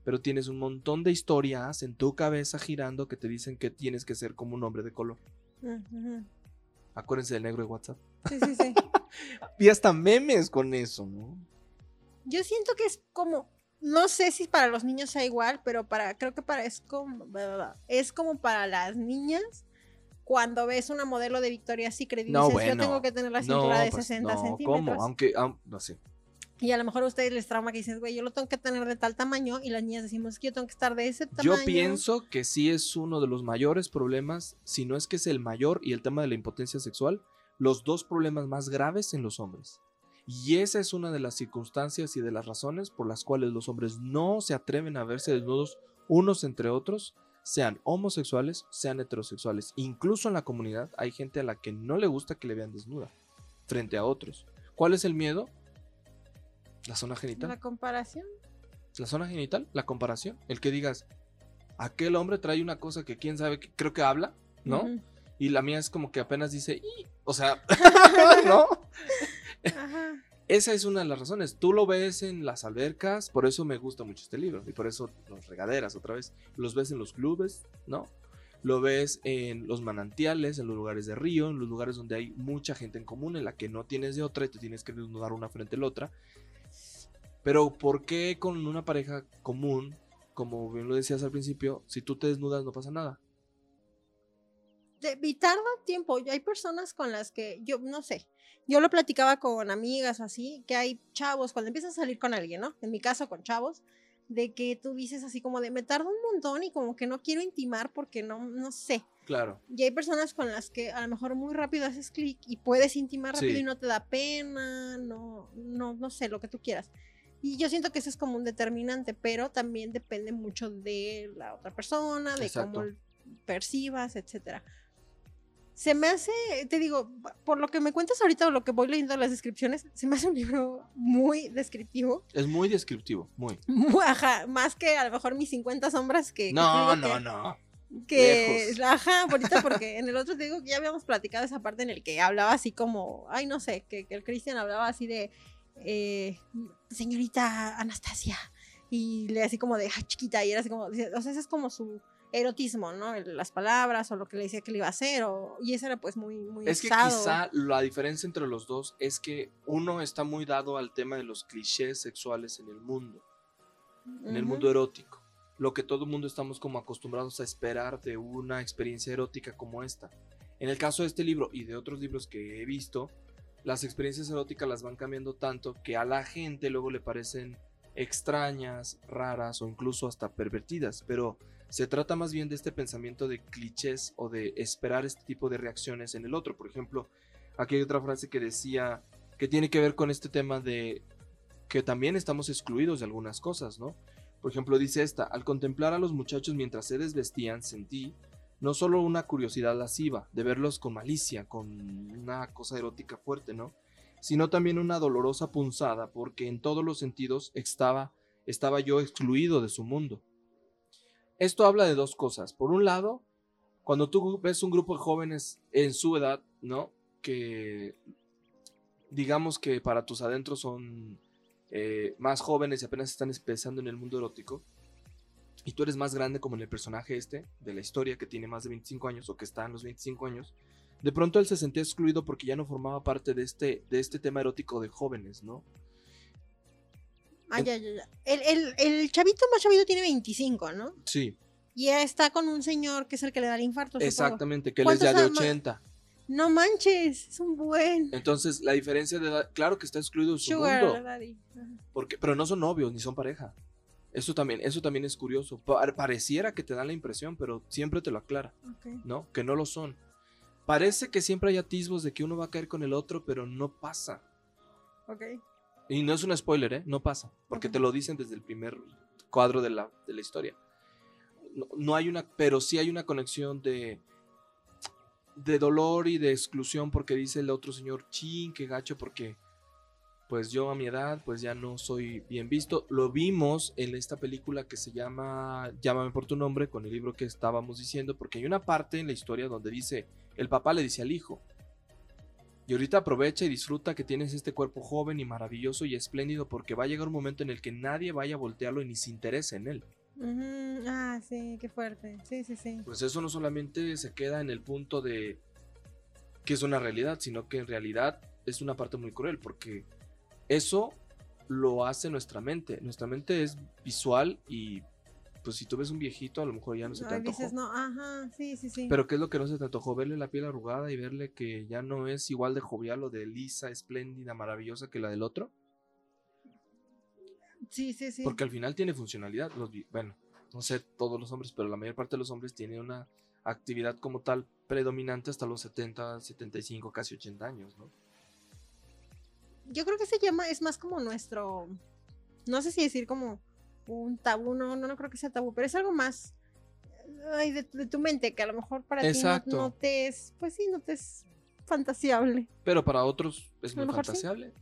Speaker 1: pero tienes un montón de historias en tu cabeza girando que te dicen que tienes que ser como un hombre de color. Acuérdense del negro de WhatsApp.
Speaker 2: Sí, sí, sí. *laughs*
Speaker 1: Y hasta memes con eso, ¿no?
Speaker 2: Yo siento que es como, no sé si para los niños sea igual, pero para, creo que para es como, es como para las niñas cuando ves una modelo de Victoria's Secret y
Speaker 1: No,
Speaker 2: dices,
Speaker 1: bueno.
Speaker 2: yo tengo que tener la cintura de
Speaker 1: pues,
Speaker 2: 60
Speaker 1: no,
Speaker 2: centímetros.
Speaker 1: ¿Cómo? Aunque, aun- no sé.
Speaker 2: Y a lo mejor a ustedes les trauma que dices, güey, yo lo tengo que tener de tal tamaño y las niñas decimos que yo tengo que estar de ese tamaño.
Speaker 1: Yo pienso que sí es uno de los mayores problemas, si no es que es el mayor y el tema de la impotencia sexual, los dos problemas más graves en los hombres. Y esa es una de las circunstancias y de las razones por las cuales los hombres no se atreven a verse desnudos unos entre otros, sean homosexuales, sean heterosexuales. Incluso en la comunidad hay gente a la que no le gusta que le vean desnuda frente a otros. ¿Cuál es el miedo? La zona genital.
Speaker 2: La comparación.
Speaker 1: La zona genital, la comparación. El que digas, aquel hombre trae una cosa que quién sabe, que creo que habla, ¿no? Y la mía es como que apenas dice, o sea, *laughs* *laughs* ¿no? Esa es una de las razones. Tú lo ves en las albercas, por eso me gusta mucho este libro. Y por eso los regaderas otra vez. Los ves en los clubes, ¿no? Lo ves en los manantiales, en los lugares de río, en los lugares donde hay mucha gente en común, en la que no tienes de otra y te tienes que desnudar una frente a la otra. Pero ¿por qué con una pareja común, como bien lo decías al principio, si tú te desnudas no pasa nada?
Speaker 2: De, y tarda tiempo. Hay personas con las que yo no sé. Yo lo platicaba con amigas o así, que hay chavos, cuando empiezas a salir con alguien, ¿no? En mi caso, con chavos, de que tú dices así como de me tarda un montón y como que no quiero intimar porque no, no sé.
Speaker 1: Claro.
Speaker 2: Y hay personas con las que a lo mejor muy rápido haces clic y puedes intimar rápido
Speaker 1: Sí.
Speaker 2: y no te da pena, no, no, no sé, lo que tú quieras. Y yo siento que ese es como un determinante, pero también depende mucho de la otra persona, de
Speaker 1: Exacto.
Speaker 2: cómo percibas, etcétera. Se me hace, te digo, por lo que me cuentas ahorita o lo que voy leyendo en las descripciones, se me hace un libro muy descriptivo.
Speaker 1: Es muy descriptivo, muy.
Speaker 2: Ajá, más que a lo mejor mis 50 sombras que... que
Speaker 1: No,
Speaker 2: digo
Speaker 1: no,
Speaker 2: que-
Speaker 1: no.
Speaker 2: que
Speaker 1: Lejos.
Speaker 2: ajá, ahorita *laughs* porque en el otro te digo que ya habíamos platicado esa parte en el que hablaba así como, ay, no sé, que, que el Cristian hablaba así de eh, señorita Anastasia y le así como de "Ay, chiquita y era así como, o sea, ese es como su erotismo, ¿no? Las palabras o lo que le decía que le iba a hacer o, y ese era pues muy, muy
Speaker 1: Es que quizá la diferencia entre los dos es que uno está muy dado al tema de los clichés sexuales en el mundo, en el mundo erótico. Lo que todo el mundo estamos como acostumbrados a esperar de una experiencia erótica como esta. En el caso de este libro y de otros libros que he visto, las experiencias eróticas las van cambiando tanto que a la gente luego le parecen extrañas, raras o incluso hasta pervertidas, pero se trata más bien de este pensamiento de clichés o de esperar este tipo de reacciones en el otro. Por ejemplo, aquí hay otra frase que decía que tiene que ver con este tema de que también estamos excluidos de algunas cosas, ¿no? Por ejemplo, dice esta, al contemplar a los muchachos mientras se desvestían, sentí no solo una curiosidad lasciva de verlos con malicia, con una cosa erótica fuerte, ¿no? Sino también una dolorosa punzada porque en todos los sentidos estaba, estaba yo excluido de su mundo. Esto habla de dos cosas. Por un lado, cuando tú ves un grupo de jóvenes en su edad, ¿no? Que digamos que para tus adentros son eh, más jóvenes y apenas están empezando en el mundo erótico, y tú eres más grande como en el personaje este de la historia que tiene más de 25 años o que está en los 25 años, de pronto él se sentía excluido porque ya no formaba parte de este, de este tema erótico de jóvenes, ¿no?
Speaker 2: Ah, ya, ya, ya. El, el, el chavito más chavito tiene 25, ¿no?
Speaker 1: Sí,
Speaker 2: Y está con un señor que es el que le da el infarto.
Speaker 1: exactamente, que él es
Speaker 2: ¿Cuántos
Speaker 1: ya de
Speaker 2: ama-
Speaker 1: 80.
Speaker 2: No manches, es un buen.
Speaker 1: Entonces, la diferencia de edad, claro que está excluido de su
Speaker 2: Sugar
Speaker 1: mundo.
Speaker 2: daddy.
Speaker 1: Porque, pero no son novios ni son pareja. Eso también, eso también es curioso. Pa- pareciera que te dan la impresión, pero siempre te lo aclara. ¿no? Que no lo son. Parece que siempre hay atisbos de que uno va a caer con el otro, pero no pasa.
Speaker 2: Ok.
Speaker 1: Y no es un spoiler, ¿eh? No pasa. Porque te lo dicen desde el primer cuadro de la, de la historia. No, no hay una, pero sí hay una conexión de, de dolor y de exclusión porque dice el otro señor, chin, qué gacho, porque pues yo a mi edad pues ya no soy bien visto. Lo vimos en esta película que se llama Llámame por tu nombre, con el libro que estábamos diciendo, porque hay una parte en la historia donde dice, el papá le dice al hijo, y ahorita aprovecha y disfruta que tienes este cuerpo joven y maravilloso y espléndido porque va a llegar un momento en el que nadie vaya a voltearlo y ni se interese en él.
Speaker 2: Ah, sí, qué fuerte. Sí, sí, sí.
Speaker 1: Pues eso no solamente se queda en el punto de que es una realidad, sino que en realidad es una parte muy cruel porque eso lo hace nuestra mente. Nuestra mente es visual y pues si tú ves un viejito a lo mejor ya no se te antojó.
Speaker 2: dices, no, ajá, sí, sí, sí.
Speaker 1: Pero ¿qué es lo que no se te antojó? Verle la piel arrugada y verle que ya no es igual de jovial o de lisa, espléndida, maravillosa que la del otro.
Speaker 2: sí, sí, sí.
Speaker 1: Porque al final tiene funcionalidad. Los, bueno, no sé todos los hombres, pero la mayor parte de los hombres tiene una actividad como tal predominante hasta los 70, 75, casi 80 años, ¿no?
Speaker 2: Yo creo que se llama, es más como nuestro, no sé si decir como un tabú, no, no, no creo que sea tabú, pero es algo más ay, de, de tu mente, que a lo mejor para
Speaker 1: Exacto.
Speaker 2: ti no, no te es, pues sí, no te es fantasiable.
Speaker 1: Pero para otros es muy
Speaker 2: sí.
Speaker 1: fantasiable.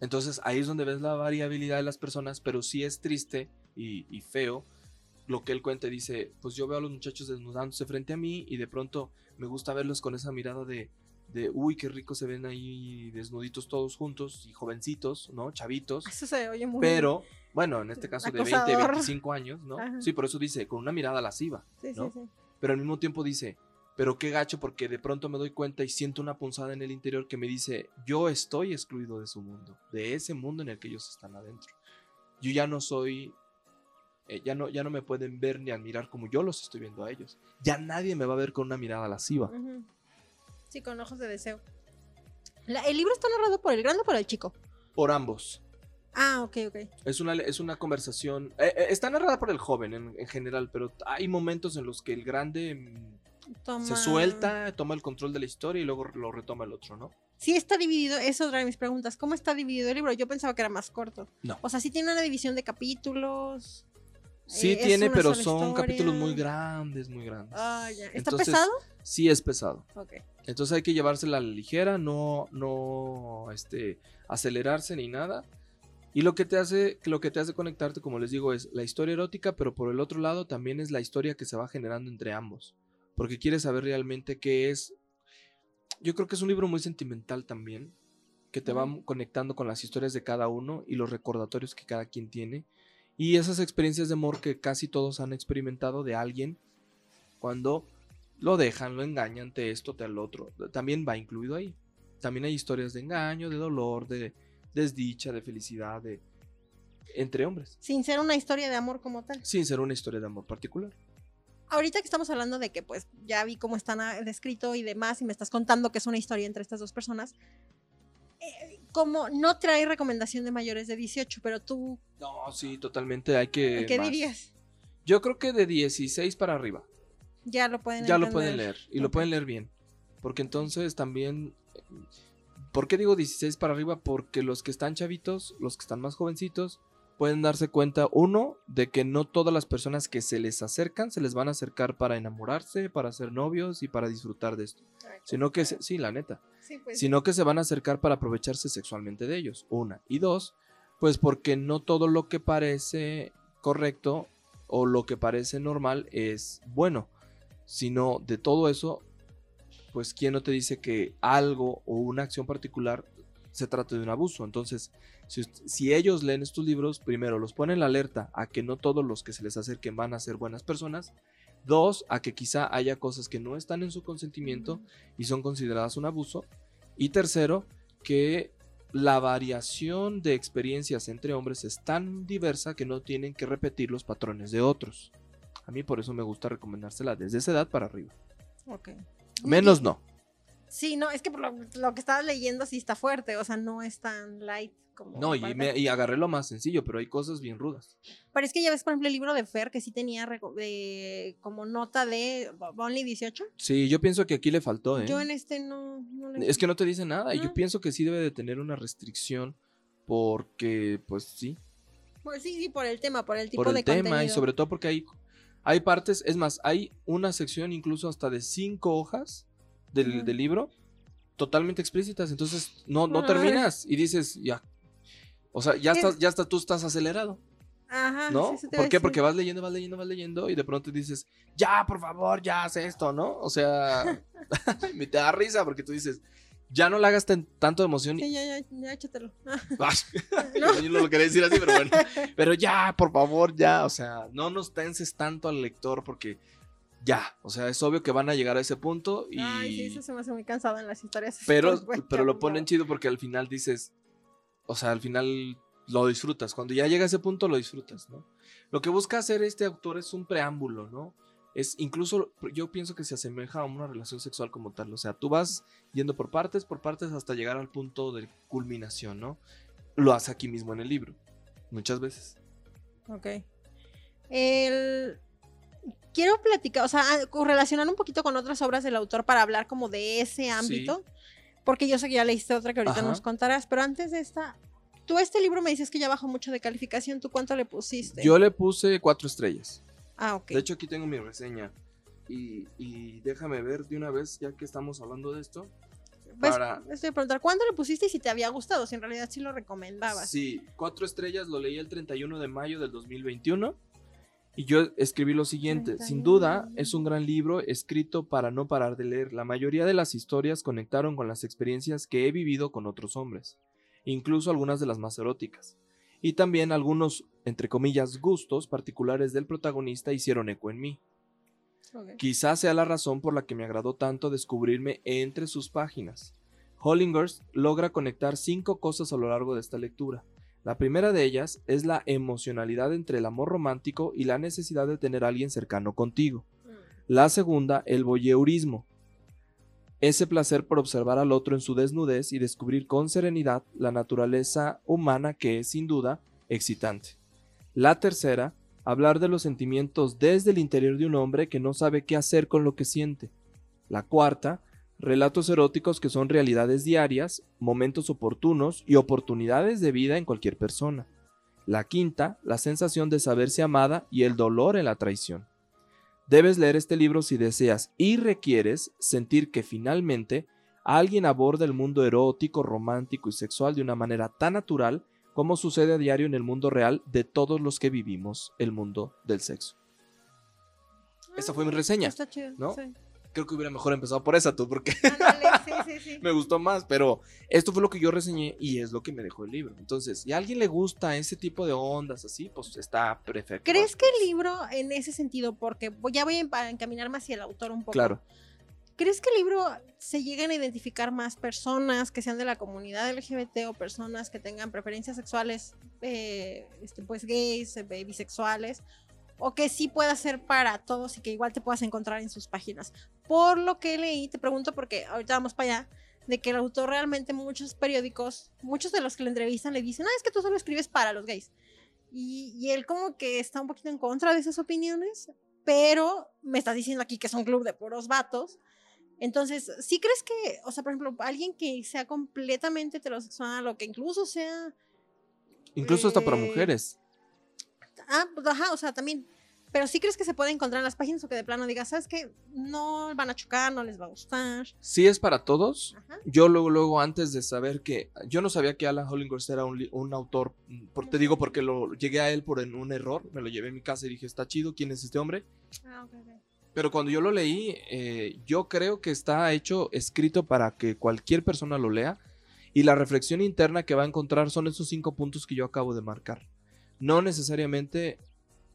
Speaker 1: Entonces ahí es donde ves la variabilidad de las personas, pero sí es triste y, y feo lo que él cuenta. y Dice, pues yo veo a los muchachos desnudándose frente a mí y de pronto me gusta verlos con esa mirada de, de, uy, qué rico se ven ahí desnuditos todos juntos y jovencitos, ¿no? Chavitos.
Speaker 2: Eso se oye muy.
Speaker 1: Pero, bueno, en este caso de 20,
Speaker 2: Acosador.
Speaker 1: 25 años, ¿no?
Speaker 2: Ajá.
Speaker 1: Sí, por eso dice, con una mirada lasciva,
Speaker 2: Sí,
Speaker 1: ¿no?
Speaker 2: sí, sí.
Speaker 1: pero al mismo tiempo dice, pero qué gacho porque de pronto me doy cuenta y siento una punzada en el interior que me dice, yo estoy excluido de su mundo, de ese mundo en el que ellos están adentro. Yo ya no soy, eh, ya, no, ya no me pueden ver ni admirar como yo los estoy viendo a ellos. Ya nadie me va a ver con una mirada lasciva.
Speaker 2: Ujú. Sí, con ojos de deseo. La- ¿El libro está narrado por el grande o por el chico?
Speaker 1: Por ambos.
Speaker 2: Ah, ok, ok.
Speaker 1: Es una, es una conversación. eh, eh, está narrada por el joven en, en general, pero hay momentos en los que el grande mm,
Speaker 2: Toma-
Speaker 1: se suelta, toma el control de la historia y luego lo retoma el otro, ¿no?
Speaker 2: Sí está dividido, es otra de mis preguntas. ¿Cómo está dividido el libro? Yo pensaba que era más corto.
Speaker 1: No.
Speaker 2: O sea, sí tiene una división de capítulos.
Speaker 1: Sí
Speaker 2: eh,
Speaker 1: tiene, pero son
Speaker 2: historia.
Speaker 1: capítulos muy grandes, muy grandes.
Speaker 2: Ah, ya. ¿Está
Speaker 1: Entonces,
Speaker 2: pesado?
Speaker 1: Sí es pesado.
Speaker 2: Ok.
Speaker 1: Entonces hay que llevársela a la ligera, no, no, este, acelerarse ni nada. Y lo que te hace, lo que te hace conectarte, como les digo, es la historia erótica, pero por el otro lado también es la historia que se va generando entre ambos. Porque quieres saber realmente qué es. Yo creo que es un libro muy sentimental también, que te va conectando con las historias de cada uno y los recordatorios que cada quien tiene. Y esas experiencias de amor que casi todos han experimentado de alguien cuando lo dejan, lo engañan, te esto, te al otro. También va incluido ahí. También hay historias de engaño, de dolor, de desdicha, de felicidad, de entre hombres,
Speaker 2: Sin ser una historia de amor como tal.
Speaker 1: sin ser una historia de amor particular.
Speaker 2: Ahorita que estamos hablando de que pues ya vi cómo están ah, descrito y demás y me estás contando que es una historia entre estas dos personas, eh, como no trae recomendación de mayores de 18, pero tú,
Speaker 1: No, sí, totalmente hay que
Speaker 2: ¿qué
Speaker 1: más.
Speaker 2: dirías?
Speaker 1: Yo creo que de 16 para arriba.
Speaker 2: Ya lo pueden
Speaker 1: Ya lo pueden leer y lo pueden leer bien. Porque entonces también ¿Por qué digo 16 para arriba? Porque los que están chavitos, los que están más jovencitos, pueden darse cuenta, uno, de que no todas las personas que se les acercan se les van a acercar para enamorarse, para ser novios y para disfrutar de esto. Sino que, se- sí, la neta,
Speaker 2: Sí, pues,
Speaker 1: sino que se van a acercar para aprovecharse sexualmente de ellos, una. Y dos, pues porque no todo lo que parece correcto o lo que parece normal es bueno, sino de todo eso, pues quién no te dice que algo o una acción particular se trata de un abuso. Entonces, si, ellos leen estos libros, primero los ponen la alerta a que no todos los que se les acerquen van a ser buenas personas. Dos, a que quizá haya cosas que no están en su consentimiento y son consideradas un abuso. Y tercero, que la variación de experiencias entre hombres es tan diversa que no tienen que repetir los patrones de otros. A mí por eso me gusta recomendársela desde esa edad para arriba. Menos no.
Speaker 2: Sí, no, es que por lo, lo que estabas leyendo sí está fuerte, o sea, no es tan light como...
Speaker 1: No, y, me- y agarré lo más sencillo, pero hay cosas bien rudas.
Speaker 2: Pero es que ya ves, por ejemplo, el libro de Fer, que sí tenía de, como nota de Only 18.
Speaker 1: Sí, yo pienso que aquí le faltó, ¿eh?
Speaker 2: Yo en este no, no le...
Speaker 1: Es que no te dice nada y yo
Speaker 2: No.
Speaker 1: pienso que sí debe de tener una restricción porque, pues sí,
Speaker 2: Pues sí, sí, por el tema, por el tipo
Speaker 1: por el
Speaker 2: de
Speaker 1: tema y
Speaker 2: contenido.
Speaker 1: sobre todo porque hay, hay partes, es más, hay una sección incluso hasta de cinco hojas del, del libro totalmente explícitas, entonces no, no terminas y dices, ya, o sea, ya
Speaker 2: Es-
Speaker 1: estás, ya hasta tú estás acelerado,
Speaker 2: Ajá,
Speaker 1: ¿no?
Speaker 2: sí,
Speaker 1: ¿Por qué? Porque vas leyendo, vas leyendo, vas leyendo y de pronto dices, ya, por favor, ya haz esto, ¿no? O sea, *laughs* *laughs* me te da risa porque tú dices, ya no le hagas tan- tanto de emoción.
Speaker 2: Sí, ya, ya, ya, échatelo. *laughs*
Speaker 1: Yo no lo quería decir así, pero bueno. Pero ya, por favor, ya. O sea, no nos tenses tanto al lector porque ya. O sea, es obvio que van a llegar a ese punto y.
Speaker 2: Ay, sí, eso se me hace muy cansado en las historias. *laughs*
Speaker 1: pero, pero lo ponen chido porque al final dices. O sea, al final lo disfrutas. Cuando ya llega a ese punto, lo disfrutas, ¿no? Lo que busca hacer este autor es un preámbulo, ¿no? Es incluso, yo pienso que se asemeja a una relación sexual como tal. O sea, tú vas yendo por partes, por partes, hasta llegar al punto de culminación, ¿no? Lo hace aquí mismo en el libro. Muchas veces.
Speaker 2: Ok. El... Quiero platicar, o sea, correlacionar un poquito con otras obras del autor para hablar como de ese ámbito. Porque yo sé que ya leíste otra que ahorita
Speaker 1: Ajá.
Speaker 2: nos contarás, pero antes de esta, tú este libro me dices que ya bajó mucho de calificación, ¿tú cuánto le pusiste?
Speaker 1: Yo le puse cuatro estrellas.
Speaker 2: Ah, ok.
Speaker 1: De hecho, aquí tengo mi reseña. Y, y déjame ver de una vez, ya que estamos hablando de esto.
Speaker 2: Pues,
Speaker 1: para-
Speaker 2: estoy a preguntar, ¿cuándo le pusiste y si te había gustado? Si en realidad sí lo recomendabas.
Speaker 1: Sí, cuatro estrellas, lo leí el 31 de mayo del 2021. Y yo escribí lo siguiente, sin duda es un gran libro escrito para no parar de leer. La mayoría de las historias conectaron con las experiencias que he vivido con otros hombres, incluso algunas de las más eróticas. Y también algunos, entre comillas, gustos particulares del protagonista hicieron eco en mí. Quizás sea la razón por la que me agradó tanto descubrirme entre sus páginas. Hollingers logra conectar cinco cosas a lo largo de esta lectura. La primera de ellas es la emocionalidad entre el amor romántico y la necesidad de tener a alguien cercano contigo. Mm. La segunda, el voyeurismo. Ese placer por observar al otro en su desnudez y descubrir con serenidad la naturaleza humana que es sin duda excitante. La tercera, hablar de los sentimientos desde el interior de un hombre que no sabe qué hacer con lo que siente. La cuarta, relatos eróticos que son realidades diarias, momentos oportunos y oportunidades de vida en cualquier persona. La quinta, la sensación de saberse amada y el dolor en la traición. Debes leer este libro si deseas y requieres sentir que finalmente alguien aborda el mundo erótico, romántico y sexual de una manera tan natural como sucede a diario en el mundo real de todos los que vivimos el mundo del sexo. Esa fue mi reseña. Está chido, ¿no? Creo que hubiera mejor empezado por esa tú, porque *laughs* me gustó más, pero esto fue lo que yo reseñé y es lo que me dejó el libro. Entonces, si a alguien le gusta ese tipo de ondas así, pues está perfecto.
Speaker 2: ¿Crees que el libro, en ese sentido, porque ya voy a encaminarme hacia el autor un poco?
Speaker 1: Claro.
Speaker 2: ¿Crees que el libro se lleguen a identificar más personas que sean de la comunidad LGBT o personas que tengan preferencias sexuales, eh, este, pues gays, eh, bisexuales? O que sí pueda ser para todos y que igual te puedas encontrar en sus páginas. Por lo que leí, te pregunto porque ahorita vamos para allá, de que el autor realmente muchos periódicos, muchos de los que le entrevistan le dicen, ah, es que tú solo escribes para los gays. Y, él como que está un poquito en contra de esas opiniones, pero me estás diciendo aquí que es un club de puros vatos. Entonces, ¿sí crees que, o sea, por ejemplo, alguien que sea completamente heterosexual o que incluso sea...
Speaker 1: Incluso hasta para eh, mujeres.
Speaker 2: Ah, pues ajá, o sea, también. Pero sí crees que se puede encontrar en las páginas o que de plano digas, ¿sabes qué? No van a chocar, no les va a gustar.
Speaker 1: Sí es para todos. Yo luego, luego, antes de saber que... Yo no sabía que Alan Hollingworth era un, autor, por, te digo porque lo llegué a él por un error, me lo llevé a mi casa y dije, está chido, ¿quién es este hombre? Ah, ok, Pero cuando yo lo leí, eh, yo creo que está hecho, escrito para que cualquier persona lo lea. Y la reflexión interna que va a encontrar son esos cinco puntos que yo acabo de marcar no necesariamente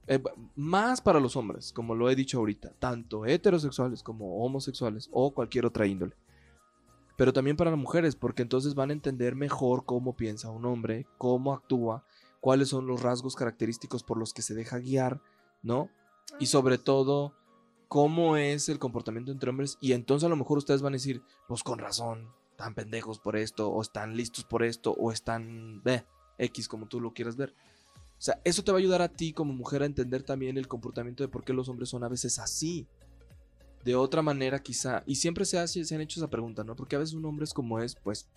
Speaker 1: eh, más para los hombres, como lo he dicho ahorita, tanto heterosexuales como homosexuales o cualquier otra índole. Pero también para las mujeres, porque entonces van a entender mejor cómo piensa un hombre, cómo actúa, cuáles son los rasgos característicos por los que se deja guiar, ¿no? Y sobre todo, cómo es el comportamiento entre hombres. Y entonces a lo mejor ustedes van a decir, pues con razón, están pendejos por esto, o están listos por esto, o están, ve, X como tú lo quieras ver. O sea, eso te va a ayudar a ti como mujer a entender también el comportamiento de por qué los hombres son a veces así. De otra manera quizá, y siempre se, hace, se han hecho esa pregunta, ¿no? Porque a veces un hombre es como es, pues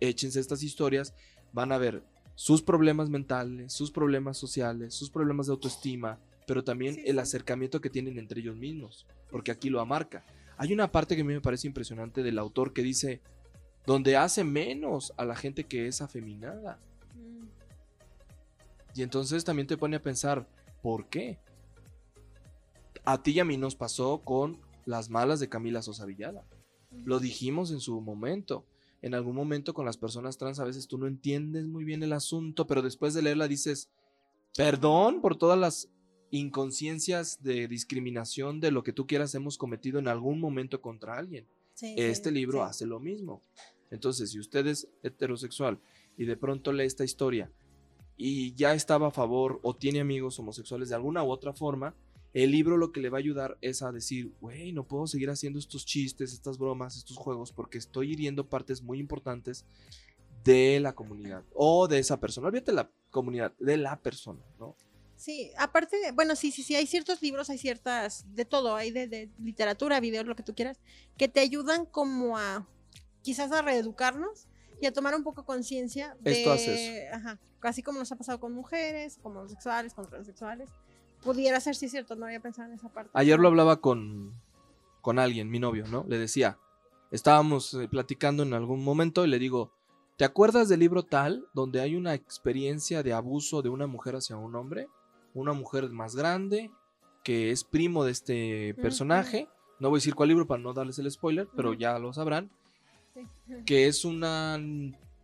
Speaker 1: échense estas historias, van a ver sus problemas mentales, sus problemas sociales, sus problemas de autoestima, pero también el acercamiento que tienen entre ellos mismos, porque aquí lo amarca. Hay una parte que a mí me parece impresionante del autor que dice, donde hace menos a la gente que es afeminada. Y entonces también te pone a pensar, ¿por qué? A ti y a mí nos pasó con las malas de Camila Sosa Villada. Lo dijimos en su momento. En algún momento con las personas trans a veces tú no entiendes muy bien el asunto, pero después de leerla dices, perdón por todas las inconsciencias de discriminación de lo que tú quieras hemos cometido en algún momento contra alguien. este libro hace lo mismo. Entonces, si usted es heterosexual y de pronto lee esta historia y ya estaba a favor o tiene amigos homosexuales de alguna u otra forma, el libro lo que le va a ayudar es a decir, güey, no puedo seguir haciendo estos chistes, estas bromas, estos juegos, porque estoy hiriendo partes muy importantes de la comunidad o de esa persona. Olvídate la comunidad, de la persona, ¿no?
Speaker 2: Sí, aparte, bueno, sí, sí, sí, hay ciertos libros, hay ciertas, de todo, hay de, de literatura, videos, lo que tú quieras, que te ayudan como a, quizás a reeducarnos y a tomar un poco conciencia de... Esto Ajá, así como nos ha pasado con mujeres, como homosexuales, con transexuales. Pudiera ser, sí, cierto, no había pensado en esa parte.
Speaker 1: Ayer lo hablaba con, con alguien, mi novio, ¿no? Le decía, estábamos eh, platicando en algún momento y le digo, ¿te acuerdas del libro tal donde hay una experiencia de abuso de una mujer hacia un hombre? Una mujer más grande, que es primo de este personaje. No voy a decir cuál libro para no darles el spoiler, pero ya lo sabrán. Que es una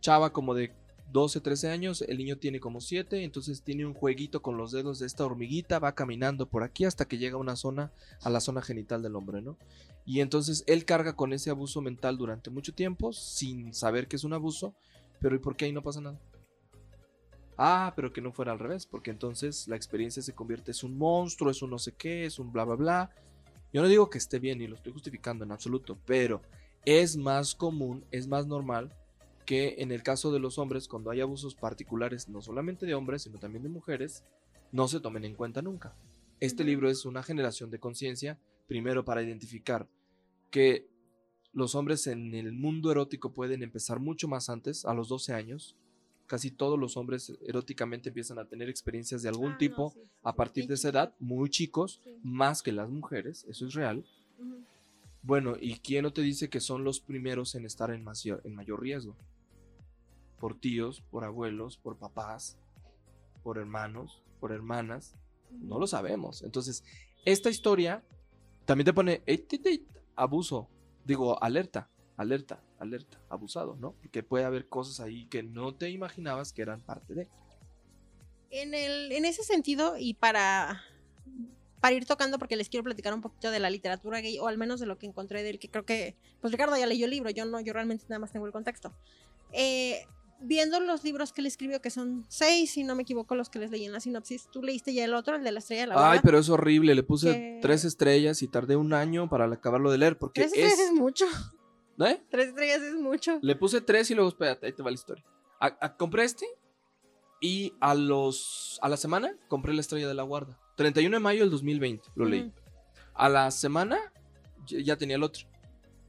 Speaker 1: chava como de 12, 13 años, el niño tiene como 7, entonces tiene un jueguito con los dedos de esta hormiguita, va caminando por aquí hasta que llega a una zona, a la zona genital del hombre, ¿no? Y entonces él carga con ese abuso mental durante mucho tiempo, sin saber que es un abuso, pero ¿y por qué ahí no pasa nada? Ah, pero que no fuera al revés, porque entonces la experiencia se convierte, es un monstruo, es un no sé qué, es un bla, bla, bla. Yo no digo que esté bien y lo estoy justificando en absoluto, pero es más común, es más normal que en el caso de los hombres, cuando hay abusos particulares, no solamente de hombres, sino también de mujeres, no se tomen en cuenta nunca. Este libro es una generación de conciencia, primero para identificar que los hombres en el mundo erótico pueden empezar mucho más antes, a los 12 años. Casi todos los hombres eróticamente empiezan a tener experiencias de algún
Speaker 2: Ah, no,
Speaker 1: tipo
Speaker 2: sí, sí,
Speaker 1: a partir de esa edad, muy chicos, más que las mujeres, eso es real. Bueno, ¿y quién no te dice que son los primeros en estar en mayor, riesgo? Por tíos, por abuelos, por papás, por hermanos, por hermanas. No lo sabemos. Entonces, esta historia también te pone abuso. Digo, alerta, alerta, alerta, abusado, ¿no? Porque puede haber cosas ahí que no te imaginabas que eran parte de.
Speaker 2: En, el, en ese sentido, y para, para ir tocando, porque les quiero platicar un poquito de la literatura gay, o al menos de lo que encontré del que creo que, pues Ricardo ya leyó el libro, yo no, yo realmente nada más tengo el contexto. Eh, viendo los libros que él escribió, que son seis, si no me equivoco, los que les leí en la sinopsis, tú leíste ya el otro, el de la estrella de la
Speaker 1: Ay, pero es horrible. Le puse
Speaker 2: Que-
Speaker 1: tres estrellas y tardé un año para acabarlo de leer. Porque
Speaker 2: Tres estrellas
Speaker 1: es.
Speaker 2: es mucho,
Speaker 1: ¿Eh?
Speaker 2: tres estrellas es mucho.
Speaker 1: Le puse tres y luego, espérate, ahí te va la historia. A- a- compré este y a los a la semana compré la estrella de la guarda. 31 de mayo del 2020 lo leí. A la semana ya, tenía el otro.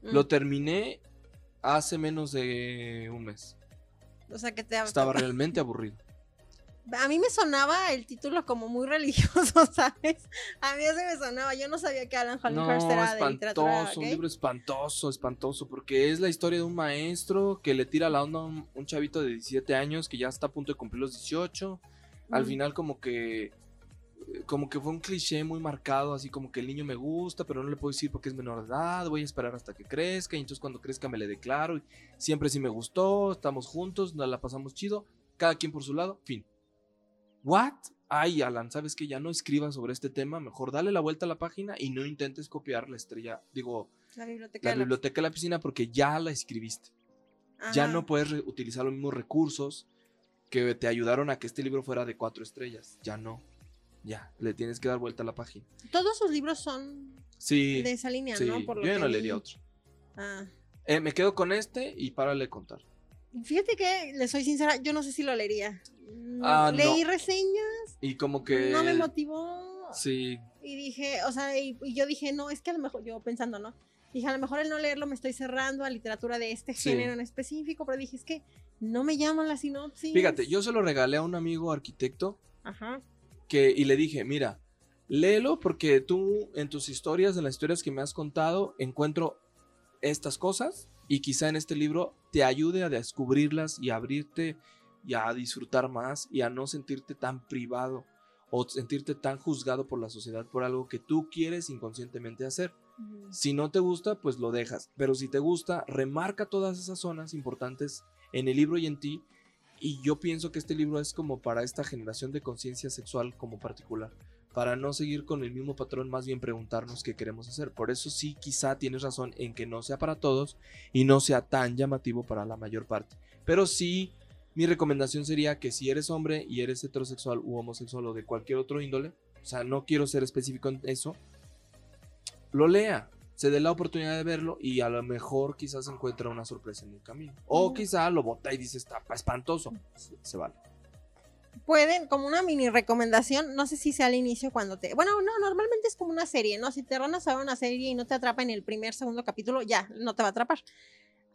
Speaker 1: Lo terminé hace menos de un mes.
Speaker 2: O sea que te
Speaker 1: Estaba realmente *laughs* aburrido.
Speaker 2: A mí me sonaba el título como muy religioso, *laughs* ¿sabes? A mí ese me sonaba. Yo no sabía que Alan
Speaker 1: No,
Speaker 2: Hollinghurst era de literatura
Speaker 1: espantoso, un libro espantoso, espantoso, porque es la historia de un maestro que le tira la onda a un, un chavito de 17 años que ya está a punto de cumplir los 18. Al
Speaker 2: Mm.
Speaker 1: final como que como que fue un cliché muy marcado, así como que el niño me gusta, pero no le puedo decir porque es menor de edad, voy a esperar hasta que crezca y entonces cuando crezca me le declaro y siempre sí me gustó, estamos juntos, nos la pasamos chido, cada quien por su lado, fin. What? Ay, Alan, ¿sabes que Ya no escribas sobre este tema, mejor dale la vuelta a la página y no intentes copiar la estrella, digo,
Speaker 2: La biblioteca
Speaker 1: la
Speaker 2: de la-
Speaker 1: biblioteca de la piscina porque ya la escribiste. Ya
Speaker 2: Ajá.
Speaker 1: no puedes utilizar los mismos recursos que te ayudaron a que este libro fuera de cuatro estrellas. Ya no. Ya, le tienes que dar vuelta a la página.
Speaker 2: Todos sus libros son
Speaker 1: Sí,
Speaker 2: de esa línea,
Speaker 1: sí.
Speaker 2: ¿no? Por lo
Speaker 1: yo ya
Speaker 2: que
Speaker 1: no
Speaker 2: vi.
Speaker 1: leería otro.
Speaker 2: Ah.
Speaker 1: Eh, me quedo con este y párale de contar.
Speaker 2: Fíjate que, le soy sincera, yo no sé si lo leería. Mm,
Speaker 1: Ah,
Speaker 2: Leí
Speaker 1: no.
Speaker 2: reseñas,
Speaker 1: Y como que...
Speaker 2: no me motivó.
Speaker 1: Sí,
Speaker 2: Y dije, o sea, y, y yo dije, no, es que a lo mejor, yo pensando, ¿no? Dije, a lo mejor el no leerlo me estoy cerrando a literatura de este
Speaker 1: Sí.
Speaker 2: género en específico, pero dije, es que no me llama la sinopsis.
Speaker 1: fíjate, yo se lo regalé a un amigo arquitecto
Speaker 2: Ajá.
Speaker 1: Que, y le dije, mira, léelo porque tú en tus historias, en las historias que me has contado, encuentro estas cosas y quizá en este libro te ayude a descubrirlas y a abrirte y a disfrutar más y a no sentirte tan privado o sentirte tan juzgado por la sociedad por algo que tú quieres inconscientemente hacer. Si no te gusta, pues lo dejas, pero si te gusta, remarca todas esas zonas importantes en el libro y en ti y yo pienso que este libro es como para esta generación de conciencia sexual como particular, para no seguir con el mismo patrón, más bien preguntarnos qué queremos hacer. Por eso sí, quizá tienes razón en que no sea para todos y no sea tan llamativo para la mayor parte. Pero sí, mi recomendación sería que si eres hombre y eres heterosexual u homosexual o de cualquier otro índole, o sea, no quiero ser específico en eso, lo lea, se dé la oportunidad de verlo y a lo mejor quizás encuentra una sorpresa en el camino. O quizá lo bota y dice, está espantoso. Se, se vale.
Speaker 2: Pueden, como una mini recomendación, no sé si sea al inicio cuando te... Bueno, no, normalmente es como una serie, ¿no? Si te van a saber una serie y no te atrapa en el primer, segundo capítulo, ya, no te va a atrapar.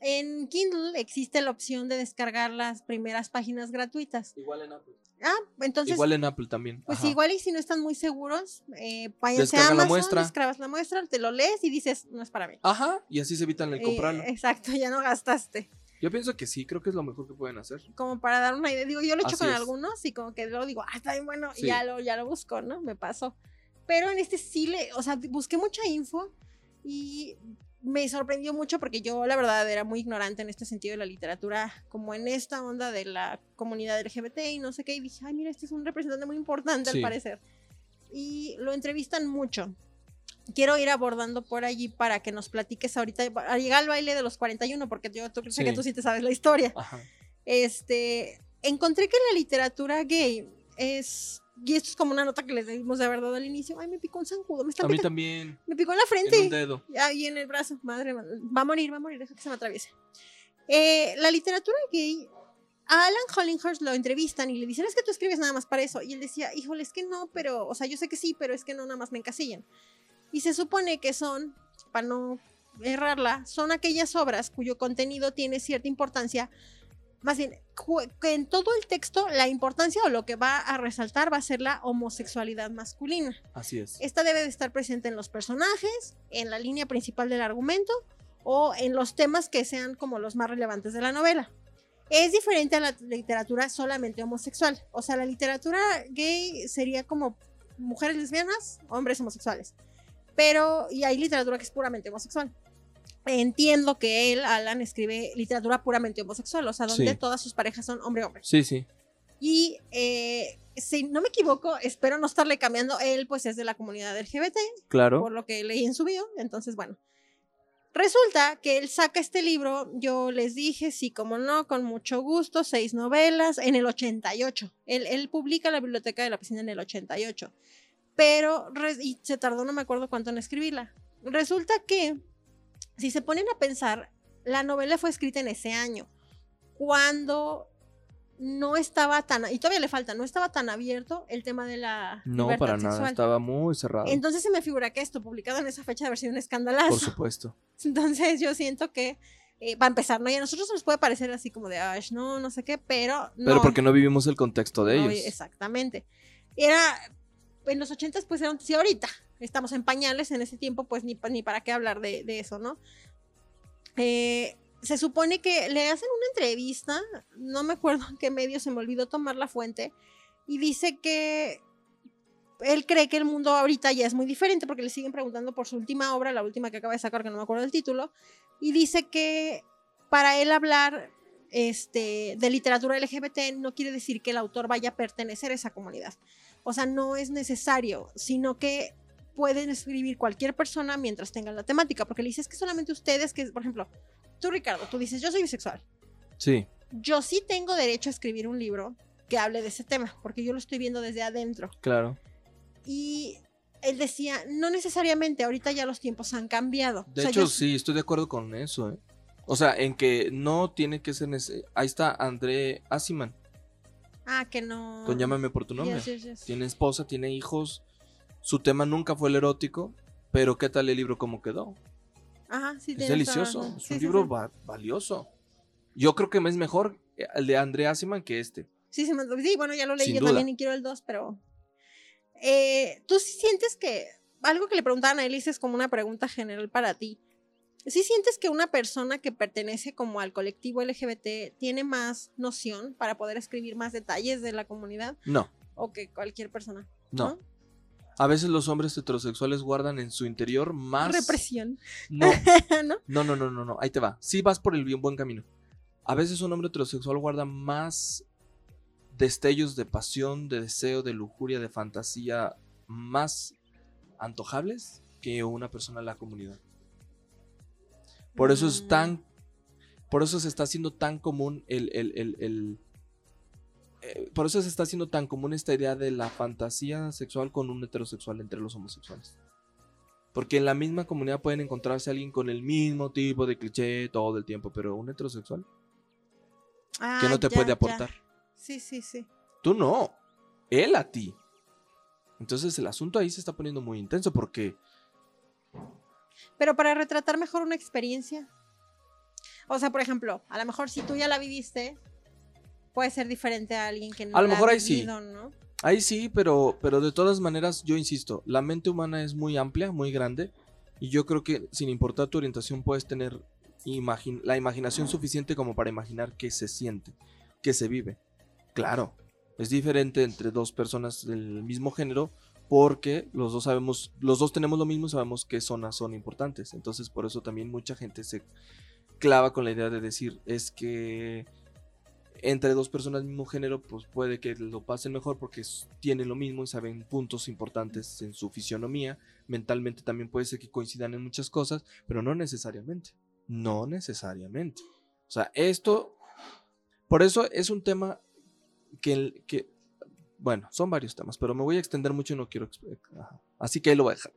Speaker 2: En Kindle existe la opción de descargar las primeras páginas gratuitas.
Speaker 1: Igual en Apple.
Speaker 2: Ah, entonces,
Speaker 1: Igual en Apple también.
Speaker 2: pues
Speaker 1: Ajá.
Speaker 2: igual y si no están muy seguros, eh, váyanse a
Speaker 1: la
Speaker 2: Amazon,
Speaker 1: muestra.
Speaker 2: descargas la muestra, te lo lees y dices, no es para mí.
Speaker 1: Ajá, y así se evitan el
Speaker 2: Eh,
Speaker 1: comprarlo.
Speaker 2: exacto, *laughs* ya no gastaste.
Speaker 1: Yo pienso que sí, creo que es lo mejor que pueden hacer.
Speaker 2: Como para dar una idea. Digo, yo lo he hecho
Speaker 1: Así
Speaker 2: con
Speaker 1: es.
Speaker 2: algunos y como que luego digo, ah, está bien bueno, y ya lo, ya lo busco, ¿no? Me pasó. Pero en este sí le, o sea, busqué mucha info y me sorprendió mucho porque yo la verdad era muy ignorante en este sentido de la literatura, como en esta onda de la comunidad LGBT y no sé qué, y dije, ay, mira, este es un representante muy importante al
Speaker 1: Sí.
Speaker 2: parecer. Y lo entrevistan mucho. Quiero ir abordando por allí para que nos platiques ahorita, a llegar al baile de los 41, porque yo tú- sé que
Speaker 1: Sí.
Speaker 2: tú sí te sabes la historia.
Speaker 1: Ajá.
Speaker 2: Este, encontré que la literatura gay es, y esto es como una nota que les debimos de haber dado al inicio, ay, me picó un zancudo, me está
Speaker 1: A mí también.
Speaker 2: me picó en la
Speaker 1: En un
Speaker 2: frente.
Speaker 1: dedo.
Speaker 2: Ahí en el brazo, madre, madre, va a morir, va a morir, deja que se me atraviese. Eh, la literatura gay, a Alan Hollinghurst lo entrevistan y le dicen, es que tú escribes nada más para eso. Y él decía, híjole, es que no, pero, o sea, yo sé que sí, pero es que no, nada más me encasillan. Y se supone que son, para no errarla, son aquellas obras cuyo contenido tiene cierta importancia. Más bien, en todo el texto la importancia o lo que va a resaltar va a ser la homosexualidad masculina.
Speaker 1: Así es.
Speaker 2: Esta debe de estar presente en los personajes, en la línea principal del argumento o en los temas que sean como los más relevantes de la novela. Es diferente a la literatura solamente homosexual. O sea, la literatura gay sería como mujeres lesbianas, hombres homosexuales. Pero, y hay literatura que es puramente homosexual. Entiendo que él, Alan, escribe literatura puramente homosexual, o sea, donde
Speaker 1: Sí.
Speaker 2: todas sus parejas son hombre-hombre.
Speaker 1: Sí, sí.
Speaker 2: Y eh, si no me equivoco, espero no estarle cambiando, él pues es de la comunidad LGBT,
Speaker 1: Claro.
Speaker 2: por lo que leí en su bio, entonces bueno. Resulta que él saca este libro, yo les dije, sí, como no, con mucho gusto, seis novelas, en el 88. Él, él publica la biblioteca de la piscina en el 88, pero, y se tardó no me acuerdo cuánto en escribirla. Resulta que, si se ponen a pensar, la novela fue escrita en ese año, cuando no estaba tan, y todavía le falta, no estaba tan abierto el tema de la
Speaker 1: No,
Speaker 2: libertad
Speaker 1: para nada. Estaba muy cerrado.
Speaker 2: Entonces se me figura que esto, publicado en esa fecha, debe haber sido un escandalazo.
Speaker 1: Por *laughs* supuesto.
Speaker 2: Entonces yo siento que, eh, para empezar, ¿no? Y a nosotros nos puede parecer así como de, Ash, no, no sé qué, pero no.
Speaker 1: Pero porque no vivimos el contexto de
Speaker 2: no,
Speaker 1: ellos.
Speaker 2: exactamente. Era, en los ochentas, pues era un, sí, ahorita estamos en pañales, en ese tiempo, pues ni, pa- ni para qué hablar de, de eso, ¿no? Eh, se supone que le hacen una entrevista, no me acuerdo en qué medio, se me olvidó tomar la fuente, y dice que él cree que el mundo ahorita ya es muy diferente porque le siguen preguntando por su última obra, la última que acaba de sacar, que no me acuerdo del título, y dice que para él hablar este, de literatura LGBT no quiere decir que el autor vaya a pertenecer a esa comunidad. O sea, no es necesario, sino que pueden escribir cualquier persona mientras tengan la temática, porque le dices que solamente ustedes, que por ejemplo, tú Ricardo, tú dices, yo soy bisexual.
Speaker 1: Sí.
Speaker 2: Yo sí tengo derecho a escribir un libro que hable de ese tema, porque yo lo estoy viendo desde adentro.
Speaker 1: Claro.
Speaker 2: Y él decía, no necesariamente, ahorita ya los tiempos han cambiado.
Speaker 1: De
Speaker 2: O sea,
Speaker 1: hecho,
Speaker 2: yo-
Speaker 1: sí, estoy de acuerdo con eso, ¿eh? O sea, en que no tiene que ser nece- Ahí está André Asiman,
Speaker 2: Ah, que no.
Speaker 1: con Llámame por tu nombre.
Speaker 2: Yes, yes, yes.
Speaker 1: Tiene esposa, tiene hijos. Su tema nunca fue el erótico, pero ¿qué tal el libro cómo quedó?
Speaker 2: Ajá, sí,
Speaker 1: Es delicioso, es
Speaker 2: Sí,
Speaker 1: un
Speaker 2: sí,
Speaker 1: libro va- valioso. Yo creo que es mejor el de André Asiman que este.
Speaker 2: Sí, sí, bueno, ya lo leí
Speaker 1: Sin
Speaker 2: yo
Speaker 1: duda.
Speaker 2: también y quiero el 2, pero. Eh, ¿Tú sí sientes que. Algo que le preguntaban a Elise es como una pregunta general para ti. ¿Sí sientes que una persona que pertenece como al colectivo LGBT tiene más noción para poder escribir más detalles de la comunidad
Speaker 1: No,
Speaker 2: o que cualquier persona?
Speaker 1: no. A veces los hombres heterosexuales guardan en su interior más.
Speaker 2: Represión,
Speaker 1: No, *laughs*
Speaker 2: ¿no?
Speaker 1: no, no, no, no, no. Ahí te va. Sí vas por el bien buen camino. A veces un hombre heterosexual guarda más destellos de pasión, de deseo, de lujuria, de fantasía más antojables que una persona de la comunidad. Por eso es
Speaker 2: Mm.
Speaker 1: tan. Por eso se está haciendo tan común el. el- el- el- eh, por eso se está haciendo tan común esta idea de la fantasía sexual con un heterosexual entre los homosexuales. Porque en la misma comunidad pueden encontrarse alguien con el mismo tipo de cliché todo el tiempo, pero un heterosexual que
Speaker 2: Ah,
Speaker 1: no te
Speaker 2: ya,
Speaker 1: puede
Speaker 2: ya.
Speaker 1: aportar.
Speaker 2: Sí, sí, sí.
Speaker 1: Tú no. Él a ti. Entonces el asunto ahí se está poniendo muy intenso porque
Speaker 2: Pero para retratar mejor una experiencia. O sea, por ejemplo, a lo mejor si tú ya la viviste, puede ser diferente a alguien que no
Speaker 1: A lo
Speaker 2: la
Speaker 1: mejor
Speaker 2: ha
Speaker 1: ahí sí.
Speaker 2: ¿no?
Speaker 1: Ahí sí, pero, pero de todas maneras, yo insisto, la mente humana es muy amplia, muy grande, y yo creo que sin importar tu orientación puedes tener imagin- la imaginación suficiente como para imaginar qué se siente, qué se vive. Claro, es diferente entre dos personas del mismo género porque los dos sabemos, los dos tenemos lo mismo y sabemos qué zonas son importantes. Entonces, por eso también mucha gente se clava con la idea de decir, es que entre dos personas del mismo género, pues puede que lo pasen mejor porque tienen lo mismo y saben puntos importantes en su fisionomía. Mentalmente también puede ser que coincidan en muchas cosas, pero no necesariamente. No necesariamente. O sea, esto, por eso es un tema que, bueno, son varios temas, pero me voy a extender mucho y no quiero... exp- ajá. Así que ahí lo voy a dejar.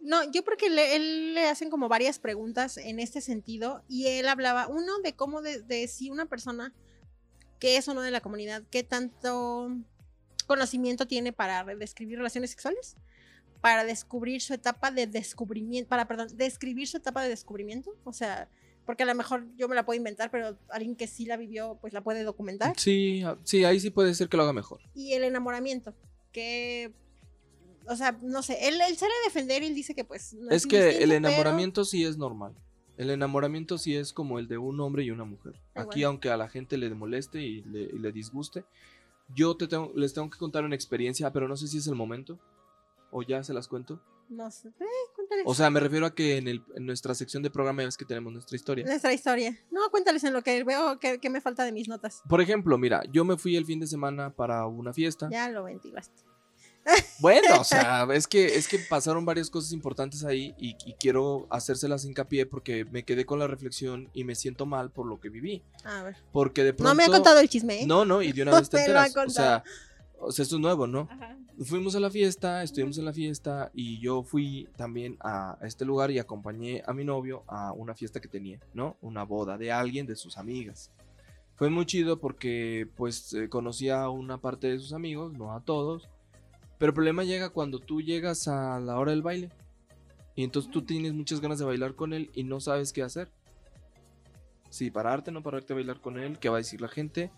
Speaker 2: No, yo porque le, él le hacen como varias preguntas en este sentido y él hablaba, uno, de cómo de, de si una persona que es o no de la comunidad, qué tanto conocimiento tiene para describir relaciones sexuales, para descubrir su etapa de descubrimiento, para, perdón, describir su etapa de descubrimiento, o sea, porque a lo mejor yo me la puedo inventar, pero alguien que sí la vivió, pues la puede documentar.
Speaker 1: Sí, ah, sí, ahí sí puede ser que lo haga mejor.
Speaker 2: Y el enamoramiento, que... O sea, no sé, él, él sale a defender y él dice que pues... no
Speaker 1: Es que el
Speaker 2: pero-
Speaker 1: enamoramiento sí es normal. El enamoramiento sí es como el de un hombre y una mujer. Aquí,
Speaker 2: bueno.
Speaker 1: aunque a la gente le moleste y le, y le disguste, yo te tengo, les tengo que contar una experiencia, pero no sé si es el momento. O ya se las cuento.
Speaker 2: No sé, eh, cuéntales.
Speaker 1: O sea, me refiero a que en, el, en nuestra sección de programa ya ves que tenemos nuestra historia.
Speaker 2: Nuestra historia. No, cuéntales en lo que veo que, que me falta de mis notas.
Speaker 1: Por ejemplo, mira, yo me fui el fin de semana para una fiesta.
Speaker 2: Ya lo ventilaste.
Speaker 1: Bueno, o sea, es que, es que pasaron varias cosas importantes ahí y, y quiero hacérselas hincapié porque me quedé con la reflexión y me siento mal por lo que viví.
Speaker 2: A ver.
Speaker 1: Porque de pronto...
Speaker 2: No me ha contado el chisme, ¿eh?
Speaker 1: No, no, y de una *laughs* vez te
Speaker 2: me lo ha
Speaker 1: enteras. O sea, o sea, esto es nuevo, ¿no?
Speaker 2: Ajá.
Speaker 1: Fuimos a la fiesta, estuvimos en la fiesta y yo fui también a este lugar y acompañé a mi novio a una fiesta que tenía, ¿no? Una boda de alguien de sus amigas. Fue muy chido porque pues eh, conocía a una parte de sus amigos, no a todos. Pero el problema llega cuando tú llegas a la hora del baile. Y entonces tú tienes muchas ganas de bailar con él y no sabes qué hacer. Si pararte, no pararte a bailar con él, qué va a decir la gente,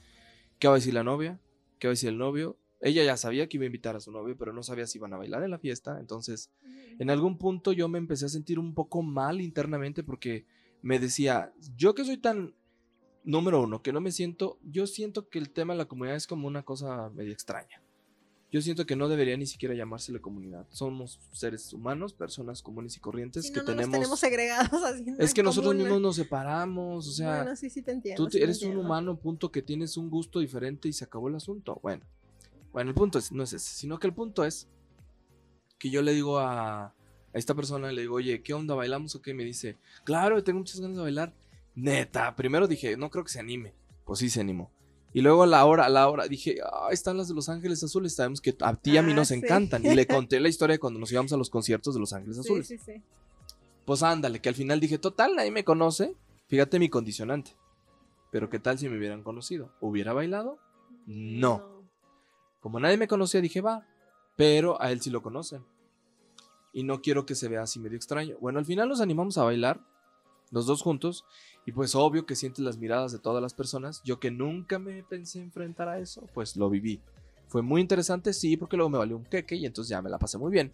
Speaker 1: qué va a decir la novia, qué va a decir el novio. Ella ya sabía que iba a invitar a su novio, pero no sabía si iban a bailar en la fiesta. Entonces, en algún punto yo me empecé a sentir un poco mal internamente porque me decía, yo que soy tan número uno, que no me siento, yo siento que el tema de la comunidad es como una cosa medio extraña. Yo siento que no debería ni siquiera llamársele comunidad. Somos seres humanos, personas comunes y corrientes
Speaker 2: Si
Speaker 1: que
Speaker 2: no, no nos
Speaker 1: tenemos...
Speaker 2: tenemos segregados así.
Speaker 1: es que
Speaker 2: la
Speaker 1: nosotros mismos nos separamos, o sea...
Speaker 2: Bueno, sí, sí te entiendo.
Speaker 1: Tú
Speaker 2: sí te
Speaker 1: eres un humano, punto, que tienes un gusto diferente y se acabó el asunto. Bueno, bueno, el punto es, no es ese, sino que el punto es que yo le digo a, a esta persona, le digo, oye, ¿qué onda? ¿Bailamos o qué? Y me dice, claro, tengo muchas ganas de bailar. Neta, primero dije, no creo que se anime. Pues sí, se animó. Y luego a la hora, a la hora, dije, ah, están las de Los Ángeles Azules, sabemos que a ti y a mí
Speaker 2: Ah,
Speaker 1: nos
Speaker 2: sí.
Speaker 1: encantan. Y le conté la historia de cuando nos íbamos a los conciertos de Los Ángeles Azules.
Speaker 2: sí, sí.
Speaker 1: Pues ándale, que al final dije, total, nadie me conoce. Fíjate mi condicionante. Pero ¿qué tal si me hubieran conocido? ¿Hubiera bailado? No. Como nadie me conocía, dije, va. Pero a él sí lo conocen. Y no quiero que se vea así medio extraño. Bueno, al final nos animamos a bailar, los dos juntos. Y pues obvio que sientes las miradas de todas las personas. Yo que nunca me pensé enfrentar a eso, pues lo viví. Fue muy interesante, sí, porque luego me valió un queque y entonces ya me la pasé muy bien.